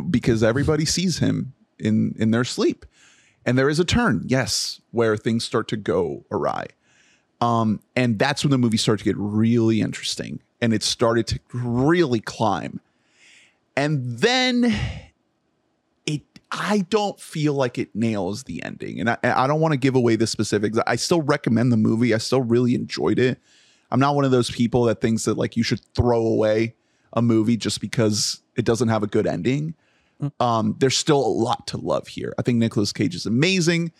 because everybody sees him in in their sleep. And there is a turn, yes, where things start to go awry. Um, and that's when the movie started to get really interesting and it started to really climb. And then it I don't feel like it nails the ending. And I, I don't want to give away the specifics. I still recommend the movie. I still really enjoyed it. I'm not one of those people that thinks that like you should throw away a movie just because it doesn't have a good ending. Um, there's still a lot to love here. I think Nicolas Cage is amazing.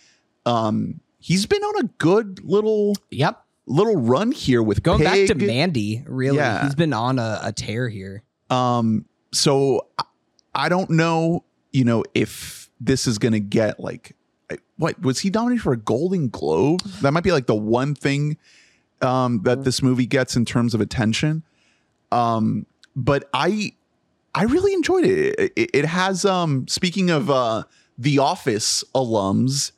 Um, he's been on a good little Yep. little run here with Going back to Mandy, really. Yeah. He's been on a, a tear here. Um, so I- I don't know, you know, if this is gonna get like what was he nominated for a Golden Globe? That might be like the one thing um that this movie gets in terms of attention. Um, but I I really enjoyed it. It, it- has um speaking of uh the office alums,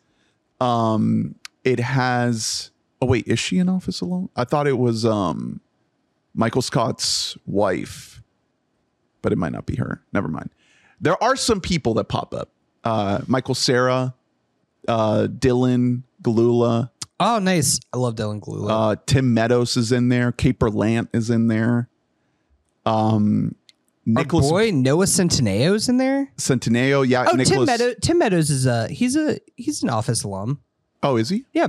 um, it has oh wait, is she an office alum? I thought it was um Michael Scott's wife but it might not be her. Never mind. There are some people that pop up. Uh, Michael Cera, uh, Dylan Gelula, Oh, nice. I love Dylan Gelula. uh, Tim Meadows is in there. Kate Berlant is in there. Um, Our boy Noah Centineo in there. Centineo. Yeah, Oh, Tim Nicholas. Meadows. Tim Meadows is a he's a he's an office alum. Oh, is he? Yeah,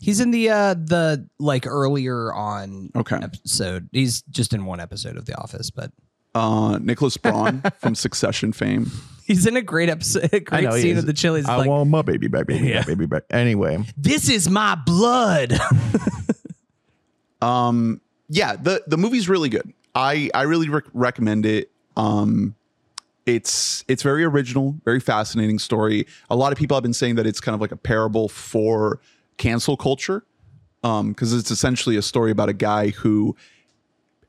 he's in the uh the like earlier on Okay. episode. He's just in one episode of The Office, but Uh, Nicholas Braun from Succession fame. he's in a great episode. A great know scene of the Chili's. I like, want my baby back, baby Yeah. back, baby back. Anyway, this is my blood. Um, yeah, the the movie's really good. I I really rec- recommend it. Um, it's it's very original, very fascinating story. A lot of people have been saying that it's kind of like a parable for cancel culture, um, because it's essentially a story about a guy who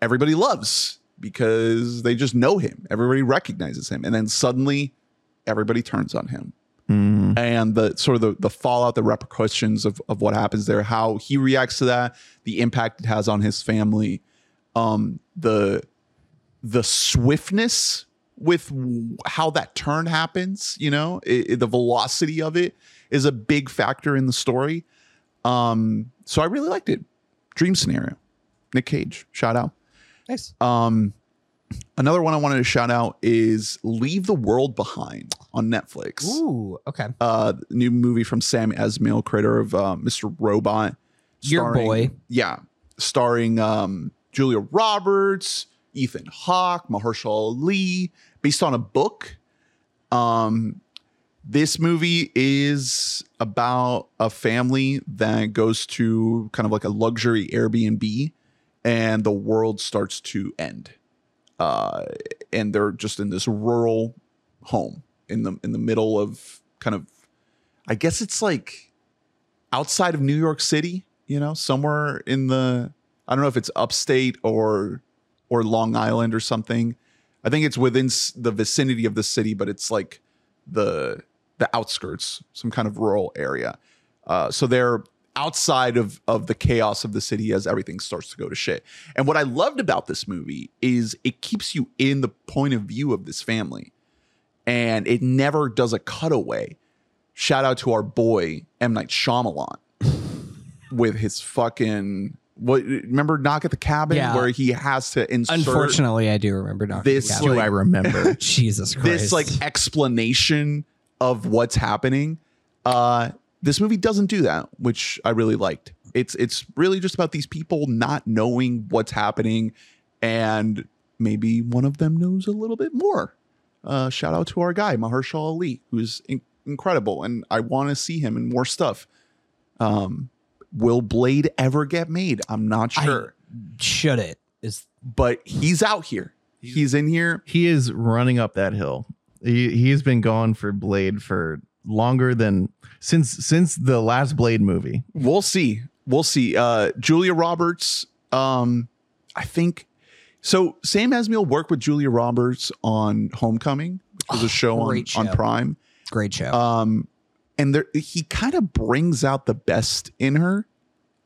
everybody loves because they just know him, everybody recognizes him, and then suddenly everybody turns on him. And the sort of the, the fallout, the repercussions of, of what happens there, how he reacts to that, the impact it has on his family, um, the the swiftness with w- how that turn happens, you know, i i- the velocity of it is a big factor in the story. Um, so I really liked it. Dream scenario, Nick Cage, shout out. nice. Um, another one I wanted to shout out is Leave the World Behind on Netflix Ooh, okay. uh new movie from Sam Esmail, creator of uh, Mr. Robot. Your boy. Yeah. Starring um Julia Roberts, Ethan Hawke, Mahershala Ali, based on a book. Um this movie is about a family that goes to kind of like a luxury Airbnb and the world starts to end. Uh and they're just in this rural home in the in the middle of kind of I guess it's like outside of New York City, you know, somewhere in the I don't know if it's upstate or or Long Island or something. I think it's within the vicinity of the city, but it's like the the outskirts, some kind of rural area. Uh, so they're outside of of the chaos of the city as everything starts to go to shit. And what I loved about this movie is it keeps you in the point of view of this family, and it never does a cutaway. Shout out to our boy M Night Shyamalan with his fucking what? Remember Knock at the Cabin Yeah. where he has to insert Unfortunately, I do remember Doctor This, Do I remember? Jesus Christ. this like explanation of what's happening. Uh, this movie doesn't do that, which I really liked. It's it's really just about these people not knowing what's happening, and maybe one of them knows a little bit more. Uh, shout out to our guy Mahershala Ali, who's in- incredible, and I want to see him in more stuff. Um, will Blade ever get made? I'm not I- sure, should it is but he's out here. He's in here. he is running up that hill. He he's been gone for Blade for longer than since since the last Blade movie. We'll see. We'll see. Uh, Julia Roberts. Um, I think so. Sam Esmail worked with Julia Roberts on Homecoming, which was a show on, great on. Prime. great show. Um, and there, he kind of brings out the best in her.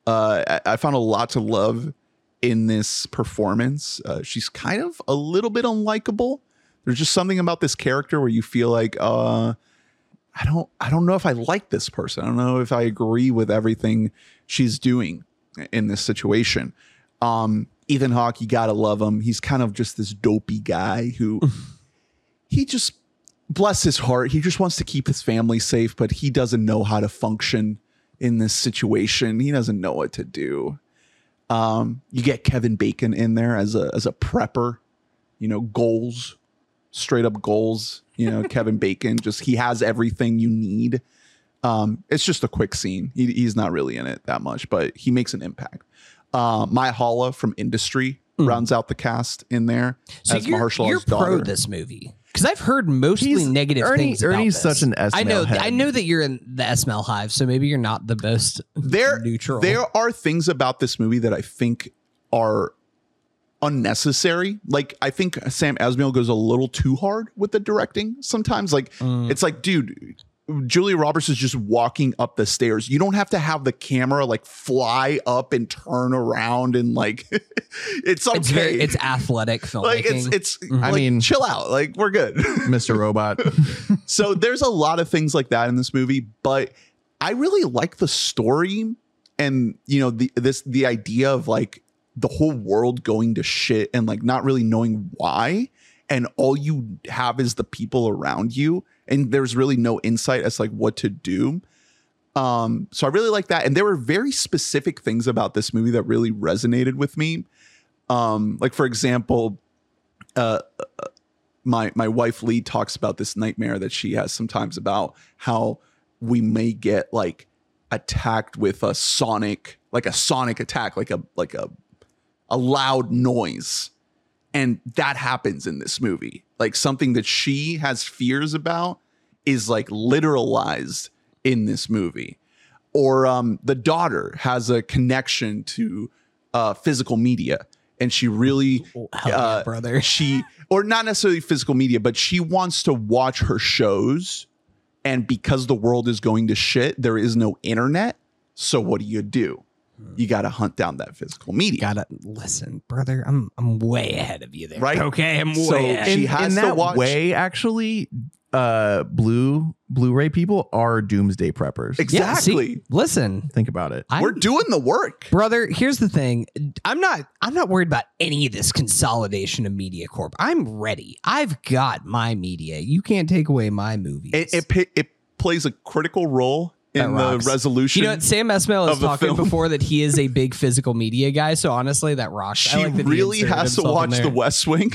Uh, I, I found a lot to love in this performance. Uh, she's kind of a little bit unlikable. There's just something about this character where you feel like, uh, I don't, I don't know if I like this person. I don't know if I agree with everything she's doing in this situation. Um, Ethan Hawke, you gotta love him. He's kind of just this dopey guy who he just bless his heart. He just wants to keep his family safe, but he doesn't know how to function in this situation. He doesn't know what to do. Um, you get Kevin Bacon in there as a as a prepper, you know, goals, straight up goals. You know, Kevin Bacon just he has everything you need. Um, it's just a quick scene. He, he's not really in it that much, but he makes an impact. Uh, Myha'la from Industry rounds out the cast in there so as you're, Mahershala's you're pro daughter. this movie because I've heard mostly He's- negative Ernie- things. about Ernie's this. such an I know. Head. I know that you're in the Esmail hive, so maybe you're not the most there neutral. there are things about this movie that I think are unnecessary. Like I think Sam Esmail goes a little too hard with the directing sometimes. Like Mm. it's like, dude, Julia Roberts is just walking up the stairs. You don't have to have the camera like fly up and turn around and like it's okay. it's very it's athletic filmmaking. like it's it's mm-hmm. I like, mean- chill out. Like we're good. Mr. Robot. so there's a lot of things like that in this movie, but I really like the story and you know the this the idea of like the whole world going to shit and like not really knowing why and all you have is the people around you and there's really no insight as like what to do. Um so I really like that and there were very specific things about this movie that really resonated with me. Um like for example uh my my wife Lee talks about this nightmare that she has sometimes about how we may get like attacked with a sonic like a sonic attack like a like a a loud noise and that happens in this movie like something that she has fears about is like literalized in this movie or um the daughter has a connection to uh physical media and she really Oh, hell yeah, uh, brother. she or not necessarily physical media but she wants to watch her shows and because the world is going to shit there is no internet so what do you do you got to hunt down that physical media Gotta listen, brother. I'm I'm way ahead of you there. Right. Okay, I'm way So ahead. she in, has in to that watch- way, actually, uh, blue Blu-ray people are doomsday preppers. Yeah, see, exactly listen, Think about it. I, we're doing the work brother. Here's the thing. I'm not. I'm not worried about any of this consolidation of media corp. I'm ready. I've got my media. You can't take away my movies. it, it pi- it plays a critical role That in the resolution you know what? Sam Esmail the talking film. before that he is a big physical media guy. So honestly, that rocks. she I like that really has to watch the west wing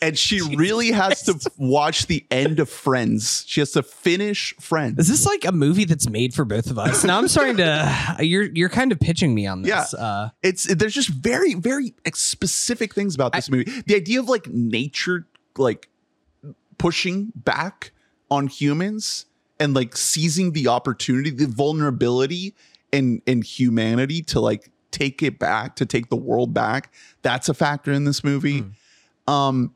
and she really has to watch the end of friends she has to finish friends Is this like a movie that's made for both of us? Now I'm starting to. You're you're kind of pitching me on this. Yeah. Uh, it's there's just very very specific things about this movie the idea of like nature like pushing back on humans and like seizing the opportunity, the vulnerability and and humanity to like take it back, to take the world back. That's a factor in this movie. Um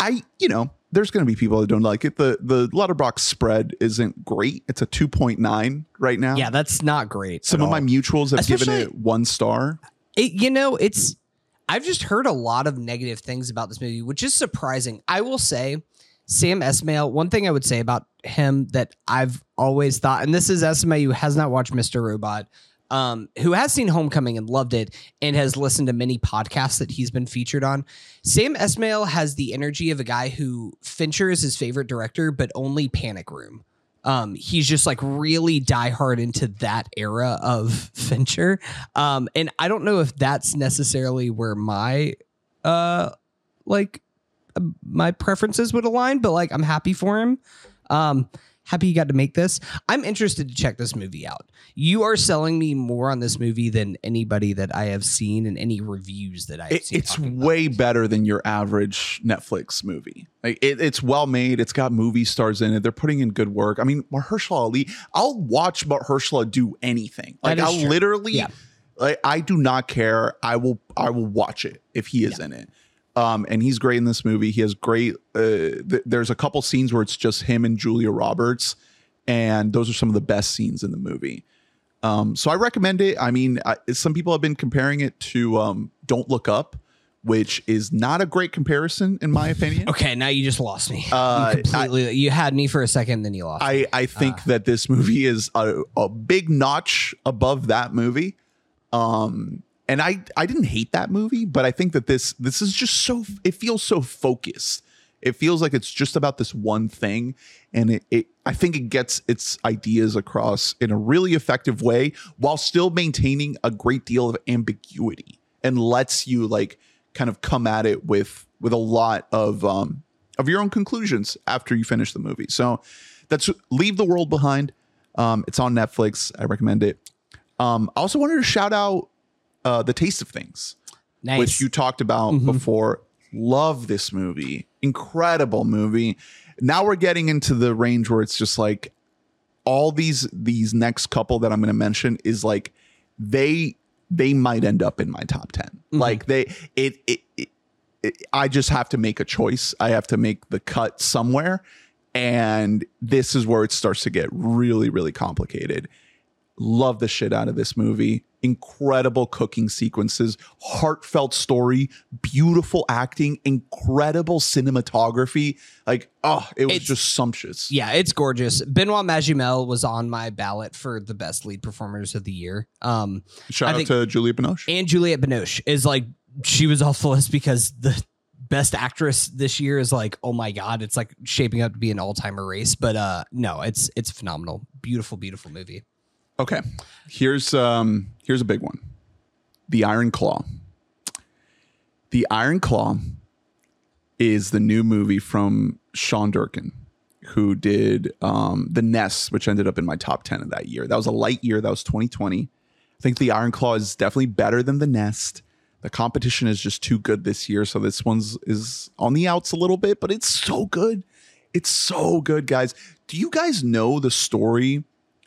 I, you know, there's going to be people that don't like it. The the Letterboxd spread isn't great. It's a 2.9 right now. Yeah, that's not great. Some of my mutuals have given it one star. It, you know, it's I've just heard a lot of negative things about this movie, which is surprising. I will say, Sam Esmail. One thing I would say about him that I've always thought, and this is Esmail who has not watched Mr. Robot, um, who has seen Homecoming and loved it, and has listened to many podcasts that he's been featured on. Sam Esmail has the energy of a guy who Fincher is his favorite director, but only Panic Room. Um, he's just like really diehard into that era of Fincher. Um, and I don't know if that's necessarily where my uh like my preferences would align, but like I'm happy for him. Um, happy he got to make this. I'm interested to check this movie out. You are selling me more on this movie than anybody that I have seen and any reviews that I've It, seen. it's way better than your average Netflix movie. Like it, it's well made. It's got movie stars in it. They're putting in good work. I mean, Mahershala Ali. I'll watch Mahershala do anything. Like I'll true. literally, Yeah. like I do not care. I will. I will watch it if he is in it. Um, and he's great in this movie. He has great. Uh, th- there's a couple scenes where it's just him and Julia Roberts, and those are some of the best scenes in the movie. Um, so I recommend it. I mean, I, some people have been comparing it to um, Don't Look Up, which is not a great comparison in my opinion. Okay, now you just lost me. Uh, you completely. you had me for a second, then you lost. me. I, I think that this movie is a, a big notch above that movie. Um, and I, I didn't hate that movie, but I think that this this is just so it feels so focused. It feels like it's just about this one thing, and it, it I think it gets its ideas across in a really effective way while still maintaining a great deal of ambiguity and lets you like kind of come at it with with a lot of um of your own conclusions after you finish the movie. So that's Leave the World Behind. Um, it's on Netflix. I recommend it. Um, I also wanted to shout out uh, The Taste of Things, nice. which you talked about before. Love this movie. Incredible movie. Now we're getting into the range where it's just like all these these next couple that I'm going to mention is like they they might end up in my top 10. Like they it, it it it I just have to make a choice. I have to make the cut somewhere and this is where it starts to get really really complicated. Love the shit out of this movie. Incredible cooking sequences, heartfelt story, beautiful acting, incredible cinematography. Like, oh, it was It's- just sumptuous. yeah, it's gorgeous. Benoit Magimel was on my ballot for the best lead performers of the year. Um, Shout I out think- to Juliette Binoche. and Juliette Binoche is like she was off the list because the best actress this year is like oh my god it's like shaping up to be an all-timer race but uh no it's it's phenomenal beautiful beautiful movie Okay. Here's um here's a big one. The Iron Claw. The Iron Claw is the new movie from Sean Durkin, who did um The Nest, which ended up in my top 10 of that year. That was a light year. That was 2020. I think The Iron Claw is definitely better than The Nest. The competition is just too good this year. So this one's is on the outs a little bit, but it's so good. It's so good, guys. Do you guys know the story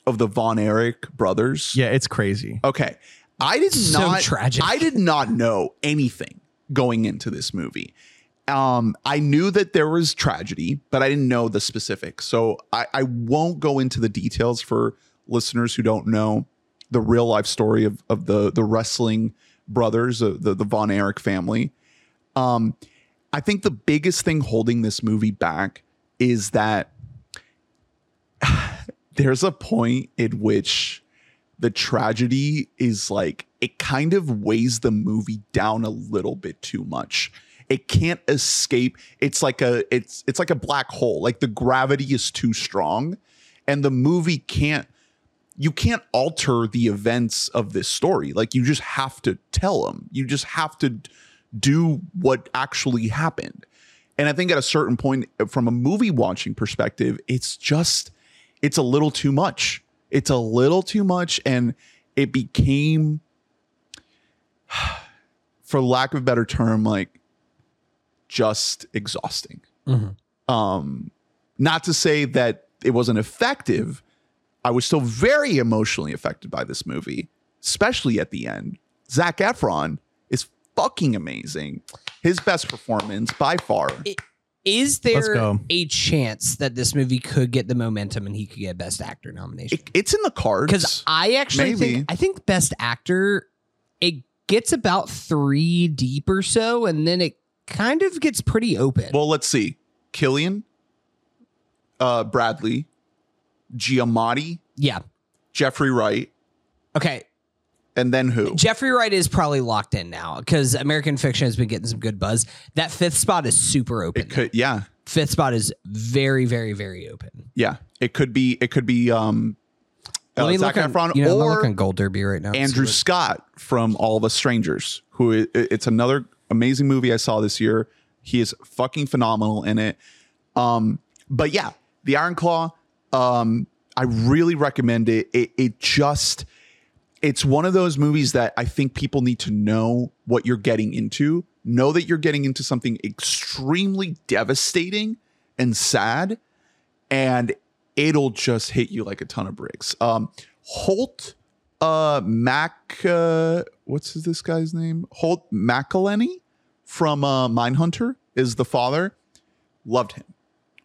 of the Von Erich brothers? Yeah, it's crazy. Okay. I did So not tragic. I did not know anything going into this movie. Um, I knew that there was tragedy, but I didn't know the specifics. So I, I won't go into the details for listeners who don't know the real life story of, of the the wrestling brothers, uh, the the Von Erich family. Um, I think the biggest thing holding this movie back is that there's a point in which the tragedy is like it kind of weighs the movie down a little bit too much. It can't escape. It's like a it's it's like a black hole. Like the gravity is too strong and the movie can't you can't alter the events of this story. Like you just have to tell them you just have to do what actually happened. And i think at a certain point from a movie watching perspective it's just it's a little too much it's a little too much and it became for lack of a better term like just exhausting um not to say that it wasn't effective, I was still very emotionally affected by this movie, especially at the end. Zac Efron is fucking amazing. His best performance by far. Is Let's there go. a chance that this movie could get the momentum and he could get Best Actor nomination? It- it's in the cards. Because I actually Maybe. think I think Best Actor it gets about three deep or so, and then it kind of gets pretty open. Well, let's see. Cillian, uh, Bradley, Giamatti, yeah. Jeffrey Wright, Okay. And then who? Jeffrey Wright is probably locked in now because American Fiction has been getting some good buzz. That fifth spot is super open. It could, yeah, fifth spot is very, very, very open. yeah. It could be. It could be. Um, uh, Let me Zac look on, Efron you know, I'm or looking Gold Derby right now. Andrew Scott from All of Us Strangers, who it's another amazing movie I saw this year. He is fucking phenomenal in it. Um, but yeah, The Iron Claw. Um, I really recommend it. It it just it's one of those movies that I think people need to know what you're getting into. Know that you're getting into something extremely devastating and sad, and it'll just hit you like a ton of bricks. Um, Holt uh Mac uh what's this guy's name? Holt McCallany from uh Mindhunter is the father. Loved him.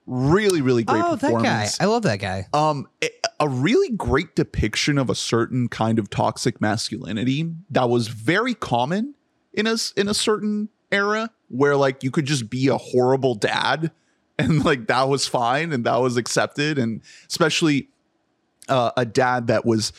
Really, really great Oh, that guy. performance. I love that guy. Um, a, a really great depiction of a certain kind of toxic masculinity that was very common in a in a certain era where like you could just be a horrible dad and like that was fine and that was accepted. And especially uh, a dad that was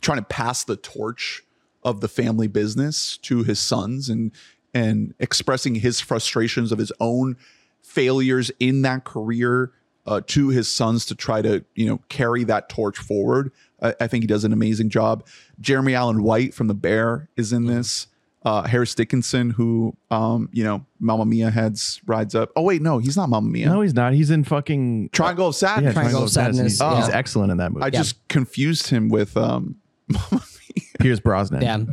trying to pass the torch of the family business to his sons and and expressing his frustrations of his own failures in that career uh, to his sons to try to you know carry that torch forward. I, I think he does an amazing job. Jeremy Allen White from The Bear is in this. Uh, Harris Dickinson, who um, you know, Mamma Mia heads rides up. Oh wait, no, he's not Mamma Mia. No, he's not. He's in fucking Triangle of yeah, Sadness. Triangle of Sadness, He's, he's excellent in that movie. I just confused him with um, Pierce Brosnan. Yeah.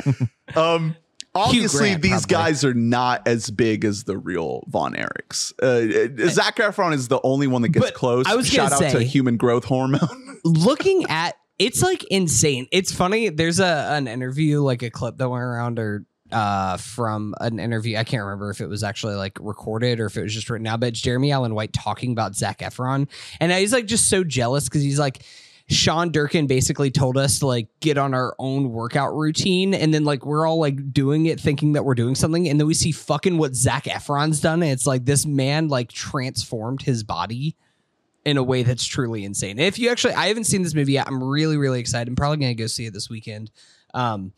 Um, obviously, Grant, these probably. guys are not as big as the real Von Erichs. Uh, uh, Zac Efron is the only one that gets But close. I was Shout out to human growth hormone. looking at it's like insane. It's funny. There's a an interview, like a clip that went around or uh from an interview. I can't remember if it was actually like recorded or if it was just written out, but it's Jeremy Allen White talking about Zac Efron. And he's like just so jealous because he's like Sean Durkin basically told us to like get on our own workout routine, and then like we're all like doing it, thinking that we're doing something, and then we see fucking what Zac Efron's done, and it's like this man like transformed his body in a way that's truly insane. If you actually, I haven't seen this movie yet. I'm really, really excited. I'm probably gonna go see it this weekend. Um,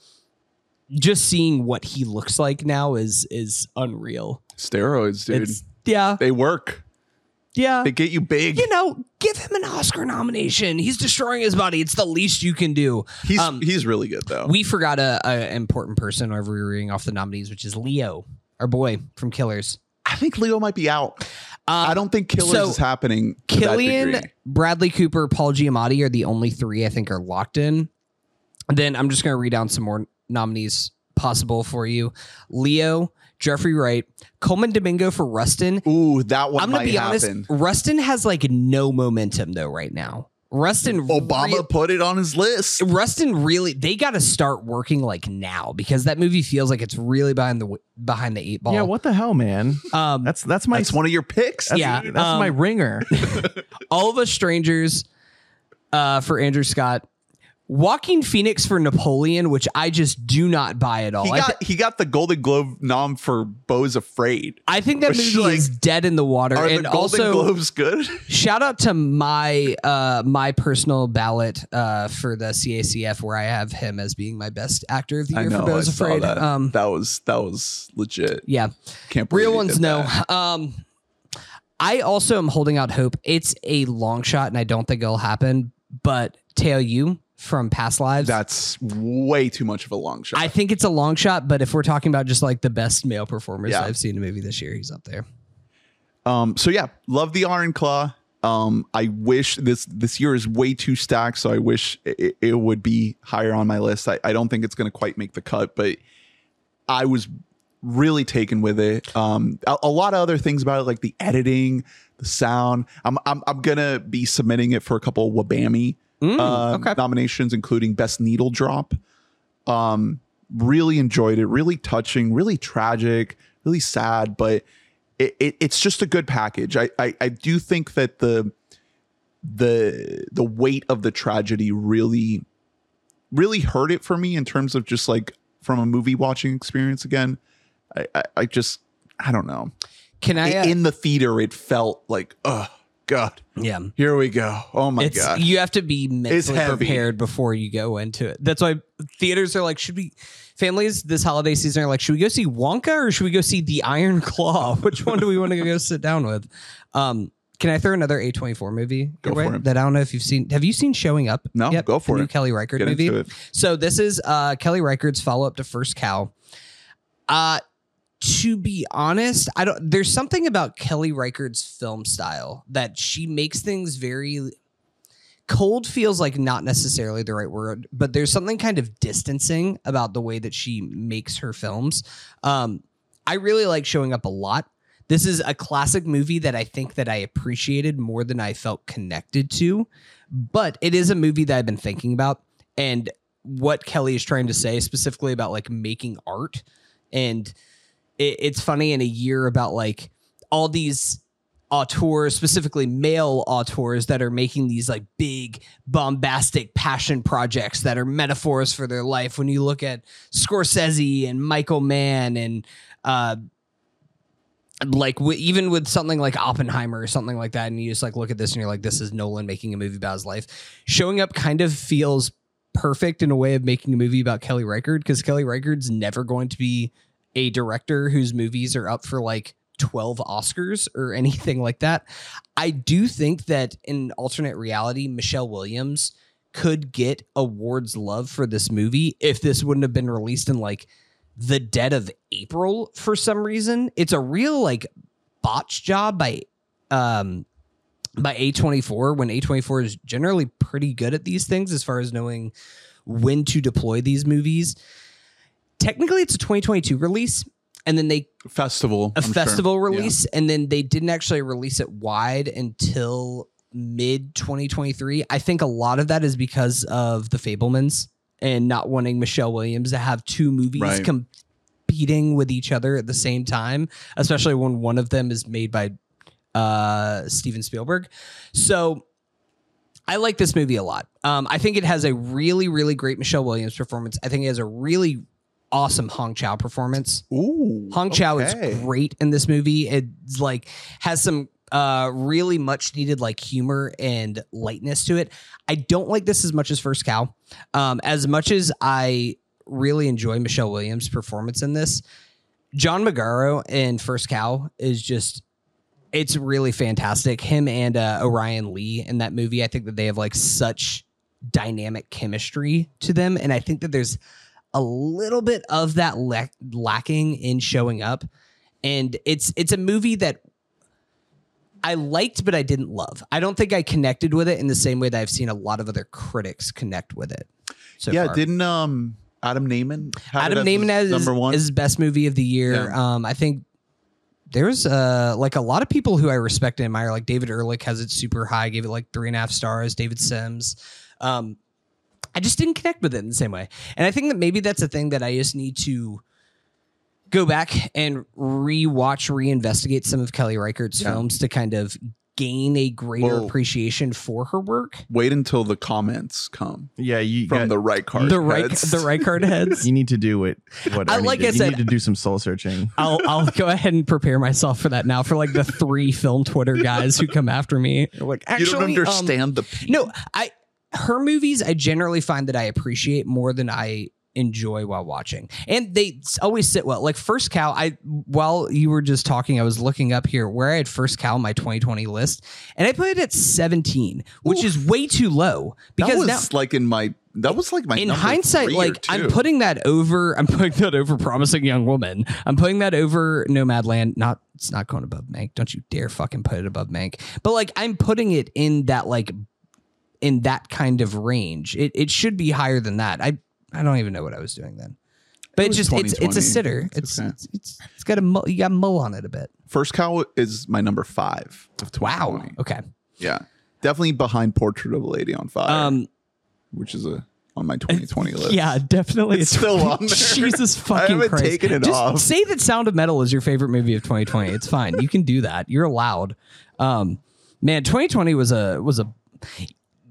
just seeing what he looks like now is is unreal. Steroids, dude. It's yeah, they work. Yeah. They get you big. You know, give him an Oscar nomination. He's destroying his body. It's the least you can do. he's um, he's really good though. We forgot a, a important person whenever we were reading off the nominees, which is Leo, our boy from Killers. I think Leo might be out. Um, I don't think Killers so, is happening. Cillian. Bradley Cooper, Paul Giamatti are the only three I think are locked in. Then I'm just going to read down some more nominees possible for you. Leo, Jeffrey Wright, Colman Domingo for Rustin. Ooh, that one I'm going might to be happen. honest. Rustin has like no momentum though right now. Rustin Obama re- put it on his list. Rustin really they got to start working like now because that movie feels like it's really behind the behind the eight ball. Yeah, what the hell, man? Um, That's that's my That's one of your picks. that's, yeah, that's um, my ringer. all of us strangers uh, for Andrew Scott. Joaquin Phoenix for Napoleon, which I just do not buy at all. He got thi- he got the Golden Globe nom for Beau's Afraid. I think that movie like, is dead in the water. Are and the Golden also, Globes good? shout out to my uh, my personal ballot uh, for the CACF, where I have him as being my best actor of the year know. for Beau's I Afraid. that. Um, that was that was legit. yeah, Can't believe real ones no. Um, I also am holding out hope. It's a long shot, and I don't think it'll happen. But Teo Yoo from Past Lives, That's way too much of a long shot. I think it's a long shot, but if we're talking about just like the best male performers Yeah. I've seen in a movie this year, he's up there. Um, so yeah, love the Iron Claw. Um, I wish this this year is way too stacked, so I wish it, it would be higher on my list. I, I don't think it's going to quite make the cut, but I was really taken with it. Um, a, a lot of other things about it, like the editing, the sound. I'm I'm, I'm gonna be submitting it for a couple of Wabami uh, okay. nominations, including Best Needle Drop. Um, really enjoyed it. Really touching. Really tragic. Really sad, but it, it, it's just a good package. I, I I do think that the the the weight of the tragedy really really hurt it for me in terms of just like from a movie watching experience again. I I, I just I don't know. Can I? Uh, in the theater, it felt like oh god, yeah. here we go. Oh my It's god. you have to be mentally prepared before you go into it. That's why theaters are like, should we families this holiday season are like, should we go see Wonka or should we go see The Iron Claw? Which one do we want to go sit down with? Um, can I throw another A24 movie Go for it. that I don't know if you've seen? Have you seen Showing Up? No, yet? go for the new it. Kelly Reichardt Get movie. So this is uh, Kelly Reichardt's follow up to First Cow. Uh to be honest, I don't. There's something about Kelly Reichardt's film style that she makes things very cold. Feels like not necessarily the right word, but there's something kind of distancing about the way that she makes her films. Um, I really like showing up a lot. This is a classic movie that I think that I appreciated more than I felt connected to, but it is a movie that I've been thinking about and what Kelly is trying to say specifically about like making art and it, it's funny in a year about like all these auteurs specifically male auteurs that are making these like big bombastic passion projects that are metaphors for their life. When you look at scorsese and michael mann and uh like w- even with something like oppenheimer or something like that and you just like look at this and you're like this is nolan making a movie about his life. Showing up kind of feels perfect in a way of making a movie about kelly reichardt because kelly reichardt's never going to be a director whose movies are up for like 12 Oscars or anything like that. I do think that in alternate reality, Michelle Williams could get awards love for this movie if this wouldn't have been released in like the dead of April for some reason. It's a real like botch job by um by A24 when A24 is generally pretty good at these things as far as knowing when to deploy these movies technically it's a 2022 release and then they Festival. a I'm sure. festival Yeah. release and then they didn't actually release it wide until mid 2023 i think a lot of that is because of the fabelmans and not wanting michelle williams to have two movies Right. competing with each other at the same time especially when one of them is made by uh steven spielberg so I like this movie a lot. Um, I think it has a really, really great Michelle Williams performance. I think it has a really awesome Hong Chau performance. Ooh. Hong Chau okay. is great in this movie. It's like has some uh really much needed like humor and lightness to it. I don't like this as much as First Cow. Um, as much as I really enjoy Michelle Williams' performance in this, John Magaro in First Cow is just it's really fantastic. Him and uh, Orion Lee in that movie, I think that they have like such dynamic chemistry to them, and I think that there's a little bit of that lack lacking in showing up. And it's it's a movie that I liked, but I didn't love. I don't think I connected with it in the same way that I've seen a lot of other critics connect with it. So yeah, far. didn't um Adam Nayman have Adam Nayman his as number one? is best movie of the year. Yeah. Um, I think there's uh like a lot of people who I respect and admire. Like David Ehrlich has it super high, gave it like three and a half stars. David Sims. Um, I just didn't connect with it in the same way, and I think that maybe that's a thing that I just need to go back and rewatch, reinvestigate some of Kelly Reichardt's Yeah. films to kind of gain a greater Well- appreciation for her work. Wait until the comments come Yeah, you from the right card. The right, heads. the Reichardt heads. You need to do it. What I- Ernie like did. I you said- need to do some soul searching. I'll I'll go ahead and prepare myself for that now for like the three film Twitter guys who come after me. They're like, You actually, don't um, understand the pain. no, I her movies I generally find that I appreciate more than I enjoy while watching, and they always sit well. Like First Cow, I while you were just talking, I was looking up here where I had First Cow on my 2020 list, and I put it at 17, which is way too low that because was now like in my that was like my in hindsight, like I'm putting that over. I'm putting that over promising young woman. I'm putting that over Nomadland. Not it's not going above Mank. Don't you dare fucking put it above Mank. But like I'm putting it in that like in that kind of range. It it should be higher than that. I I don't even know what I was doing then. but It it's just it's it's a sitter. It's It's okay. it's, it's it's got a mo- you got mo on it a bit. First Cow is my number five of 2020. Okay. Yeah. Definitely behind Portrait of a Lady on Fire, Um. which is a on my 2020 list. Yeah, definitely. It's still on there. Jesus fucking I haven't Christ. taken it Just off. say that Sound of Metal is your favorite movie of 2020. It's fine. You can do that. You're allowed. Um, man, 2020 was a was a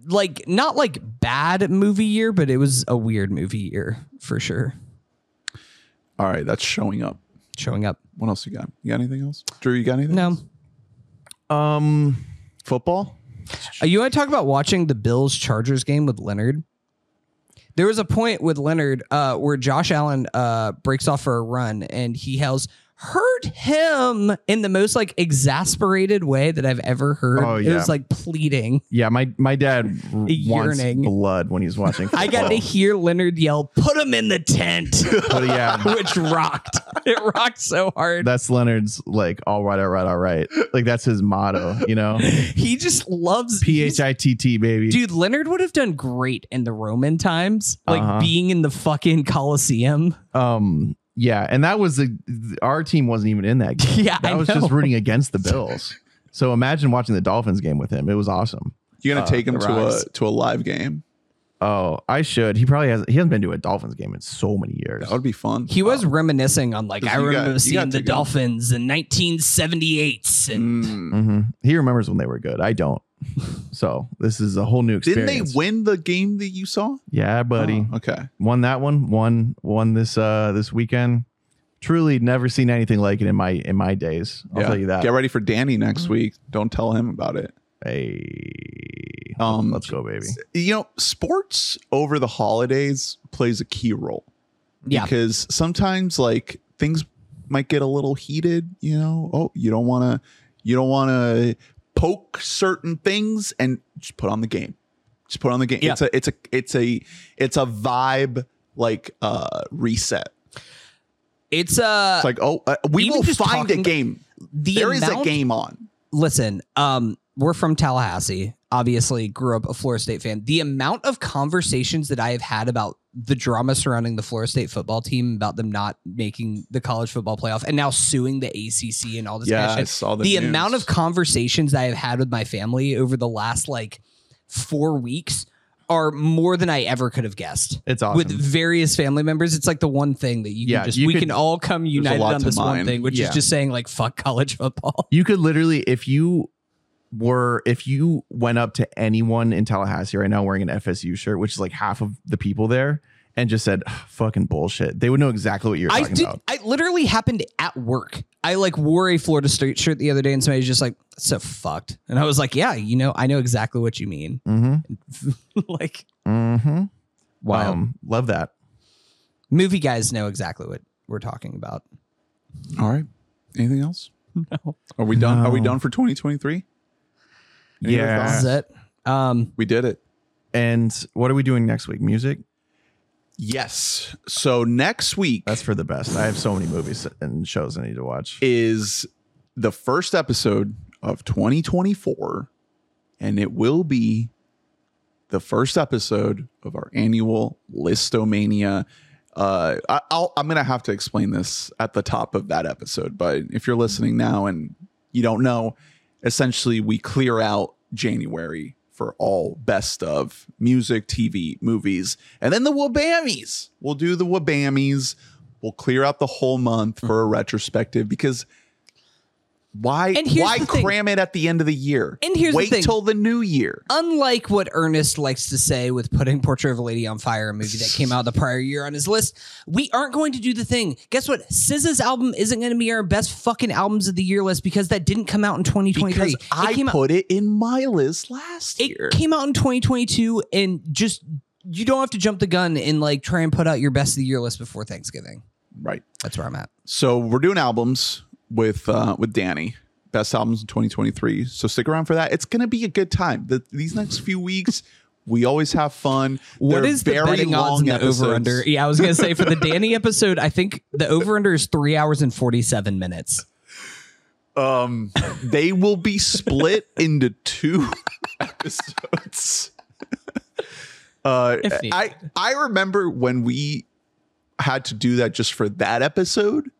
like not like bad movie year, but it was a weird movie year for sure. All right, that's showing up. Showing up. What else you got? You got anything else? Drew, you got anything? No. Um, Football? Uh, you want to talk about watching the Bills Chargers game with Leonard? There was a point with Leonard uh, where Josh Allen uh, breaks off for a run and he yells, "Hurt him!" in the most like exasperated way that I've ever heard. Oh, It was like pleading. yeah, my my dad r- Yearning. blood when he's watching. I got to hear Leonard yell, "Put him in the tent," But yeah, which rocked. It rocked so hard. that's Leonard's like all right, all right, all right. Like that's his motto, you know. he just loves P H I T T baby. Dude, Leonard would have done great in the Roman times, like Uh-huh. being in the fucking Colosseum. Um, yeah, and that was the our team wasn't even in that game. Yeah, that I was know. just rooting against the Bills. So imagine watching the Dolphins game with him. It was awesome. You gonna Uh, take him the to a to a live game? Oh, I should. He probably has. He hasn't been to a Dolphins game in so many years. That would be fun. He was reminiscing on like I you got- remember seeing the to go. Dolphins in 1978, and Mm. hmm He remembers when they were good. I don't. So this is a whole new experience. Didn't experience. they win the game that you saw? Yeah, buddy. Oh, okay. Won that one. Won won this uh this weekend. Truly never seen anything like it in my in my days. I'll Yeah. tell you that. Get ready for Danny next week. Don't tell him about it. Hey, Um, let's go, baby. You know, sports over the holidays plays a key role. Yeah. Because sometimes like things might get a little heated, you know. Oh, you don't want to you don't want to poke certain things and just put on the game. Just put on the game. Yeah. It's a it's a it's a it's a vibe like uh reset. it's uh It's like, oh, uh, we will find a game. the There is amount, a game on. Listen, um we're from Tallahassee. Obviously, grew up a Florida State fan. The amount of conversations that I have had about the drama surrounding the Florida State football team, about them not making the college football playoff, and now suing the ACC and all this Yeah, kind I of shit. saw the the news. amount of conversations I have had with my family over the last like four weeks are more than I ever could have guessed. It's awesome. With various family members, it's like the one thing that you Yeah, can just you we could- can all come united on this one thing, which Yeah. is just saying like fuck college football. You could literally, if you were, if you went up to anyone in Tallahassee right now wearing an FSU shirt, which is like half of the people there, and just said fucking bullshit, they would know exactly what you're I talking did. about. I literally happened at work. I like wore a Florida State shirt the other day, and somebody was just like, "That's "So fucked," and I was like, "Yeah, you know, I know exactly what you mean." Mm-hmm. like, Mm-hmm. Wild. Um, love that. movie guys know exactly what we're talking about. All right. Anything else? No. Are we done? Are we done for 2023? Yeah. This is thoughts? it. Um, We did it. And what are we doing next week? Music? Yes. So next week That's for the best. I have so many movies and shows I need to watch. is the first episode of 2024, and it will be the first episode of our annual Listomania. Uh, I, I'll, I'm gonna have to explain this at the top of that episode, but if you're listening now and you don't know, essentially we clear out January for all best of music, TV, movies, and then the Wabammies. We'll do the Wabammies. We'll clear out the whole month for a retrospective because why why the cram it at the end of the year? And here's the wait thing. till the new year. unlike what Ernest likes to say with putting Portrait of a Lady on Fire, a movie that came out the prior year on his list, we aren't going to do the thing. Guess what? SZA's album isn't going to be our best fucking albums of the year list because that didn't come out in 2023. Because I it out, put it in my list last it year. It came out in 2022 and just you don't have to jump the gun and like try and put out your best of the year list before Thanksgiving. right. That's where I'm at. So we're doing albums with uh, with Danny. Best albums in 2023. So stick around for that. It's gonna be a good time. The, these next few weeks, we always have fun. What They're is the betting odds in the episodes. over under? Yeah, I was gonna say for the Danny episode, I think the over under is three hours and 47 minutes. Um, they will be split into two episodes. Uh, I I remember when we had to do that just for that episode,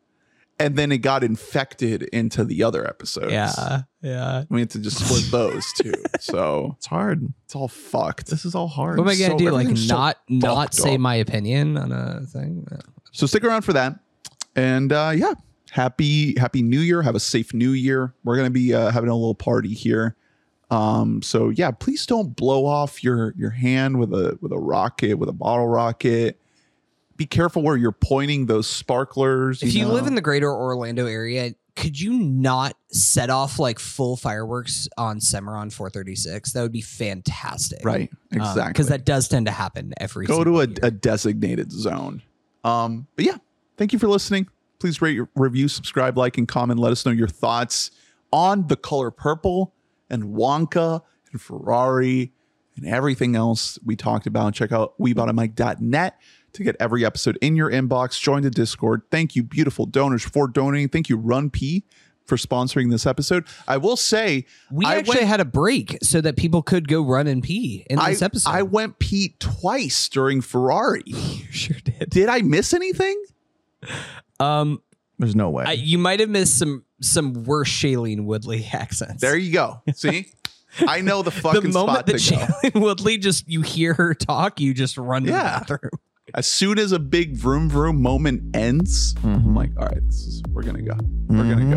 and then it got infected into the other episodes. Yeah, yeah. we had to just split those too. So It's hard. it's all fucked. This is all hard. What am I gonna so- do? Like everything's so not not say up. my opinion on a thing? So stick around for that. And uh, yeah, happy happy New Year. Have a safe New Year. We're gonna be uh, having a little party here. Um, so yeah, please don't blow off your your hand with a with a rocket with a bottle rocket. Be careful where you're pointing those sparklers. If you know? live in the greater Orlando area, could you not set off like full fireworks on Semoran 436? That would be fantastic. right, exactly, Because that does tend to happen every go to a, a designated zone. Um, but yeah, thank you for listening. Please rate, your review, subscribe, like, and comment. Let us know your thoughts on the color purple and Wonka and Ferrari and everything else we talked about. Check out weboughtamic.net to get every episode in your inbox. Join the Discord. Thank you, beautiful donors, for donating. Thank you, Run P, for sponsoring this episode. I will say, we I actually went- had a break so that people could go run and pee in I, this episode. I went pee twice during Ferrari. You sure did. Did I miss anything? Um, There's no way. I, you might have missed some some worse Shailene Woodley accents. There you go. See, I know the the fucking moment spot that to go. Shailene Woodley just you hear her talk, you just run to Yeah. the bathroom. As soon as a big vroom vroom moment ends, I'm like, all right, this is we're gonna go. We're gonna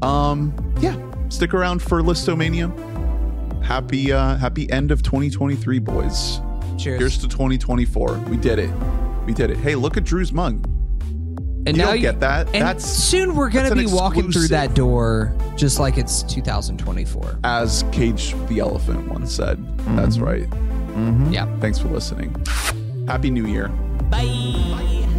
go. Um, yeah. Stick around for Listomania. Happy uh happy end of 2023, boys. Cheers. Here's to 2024. We did it. We did it. Hey, look at Drew's mug. and You now don't you- get that. And That's soon we're gonna be walking through that door just like it's 2024. as Cage the Elephant once said. That's right. Yeah. Thanks for listening. Happy New Year. Bye.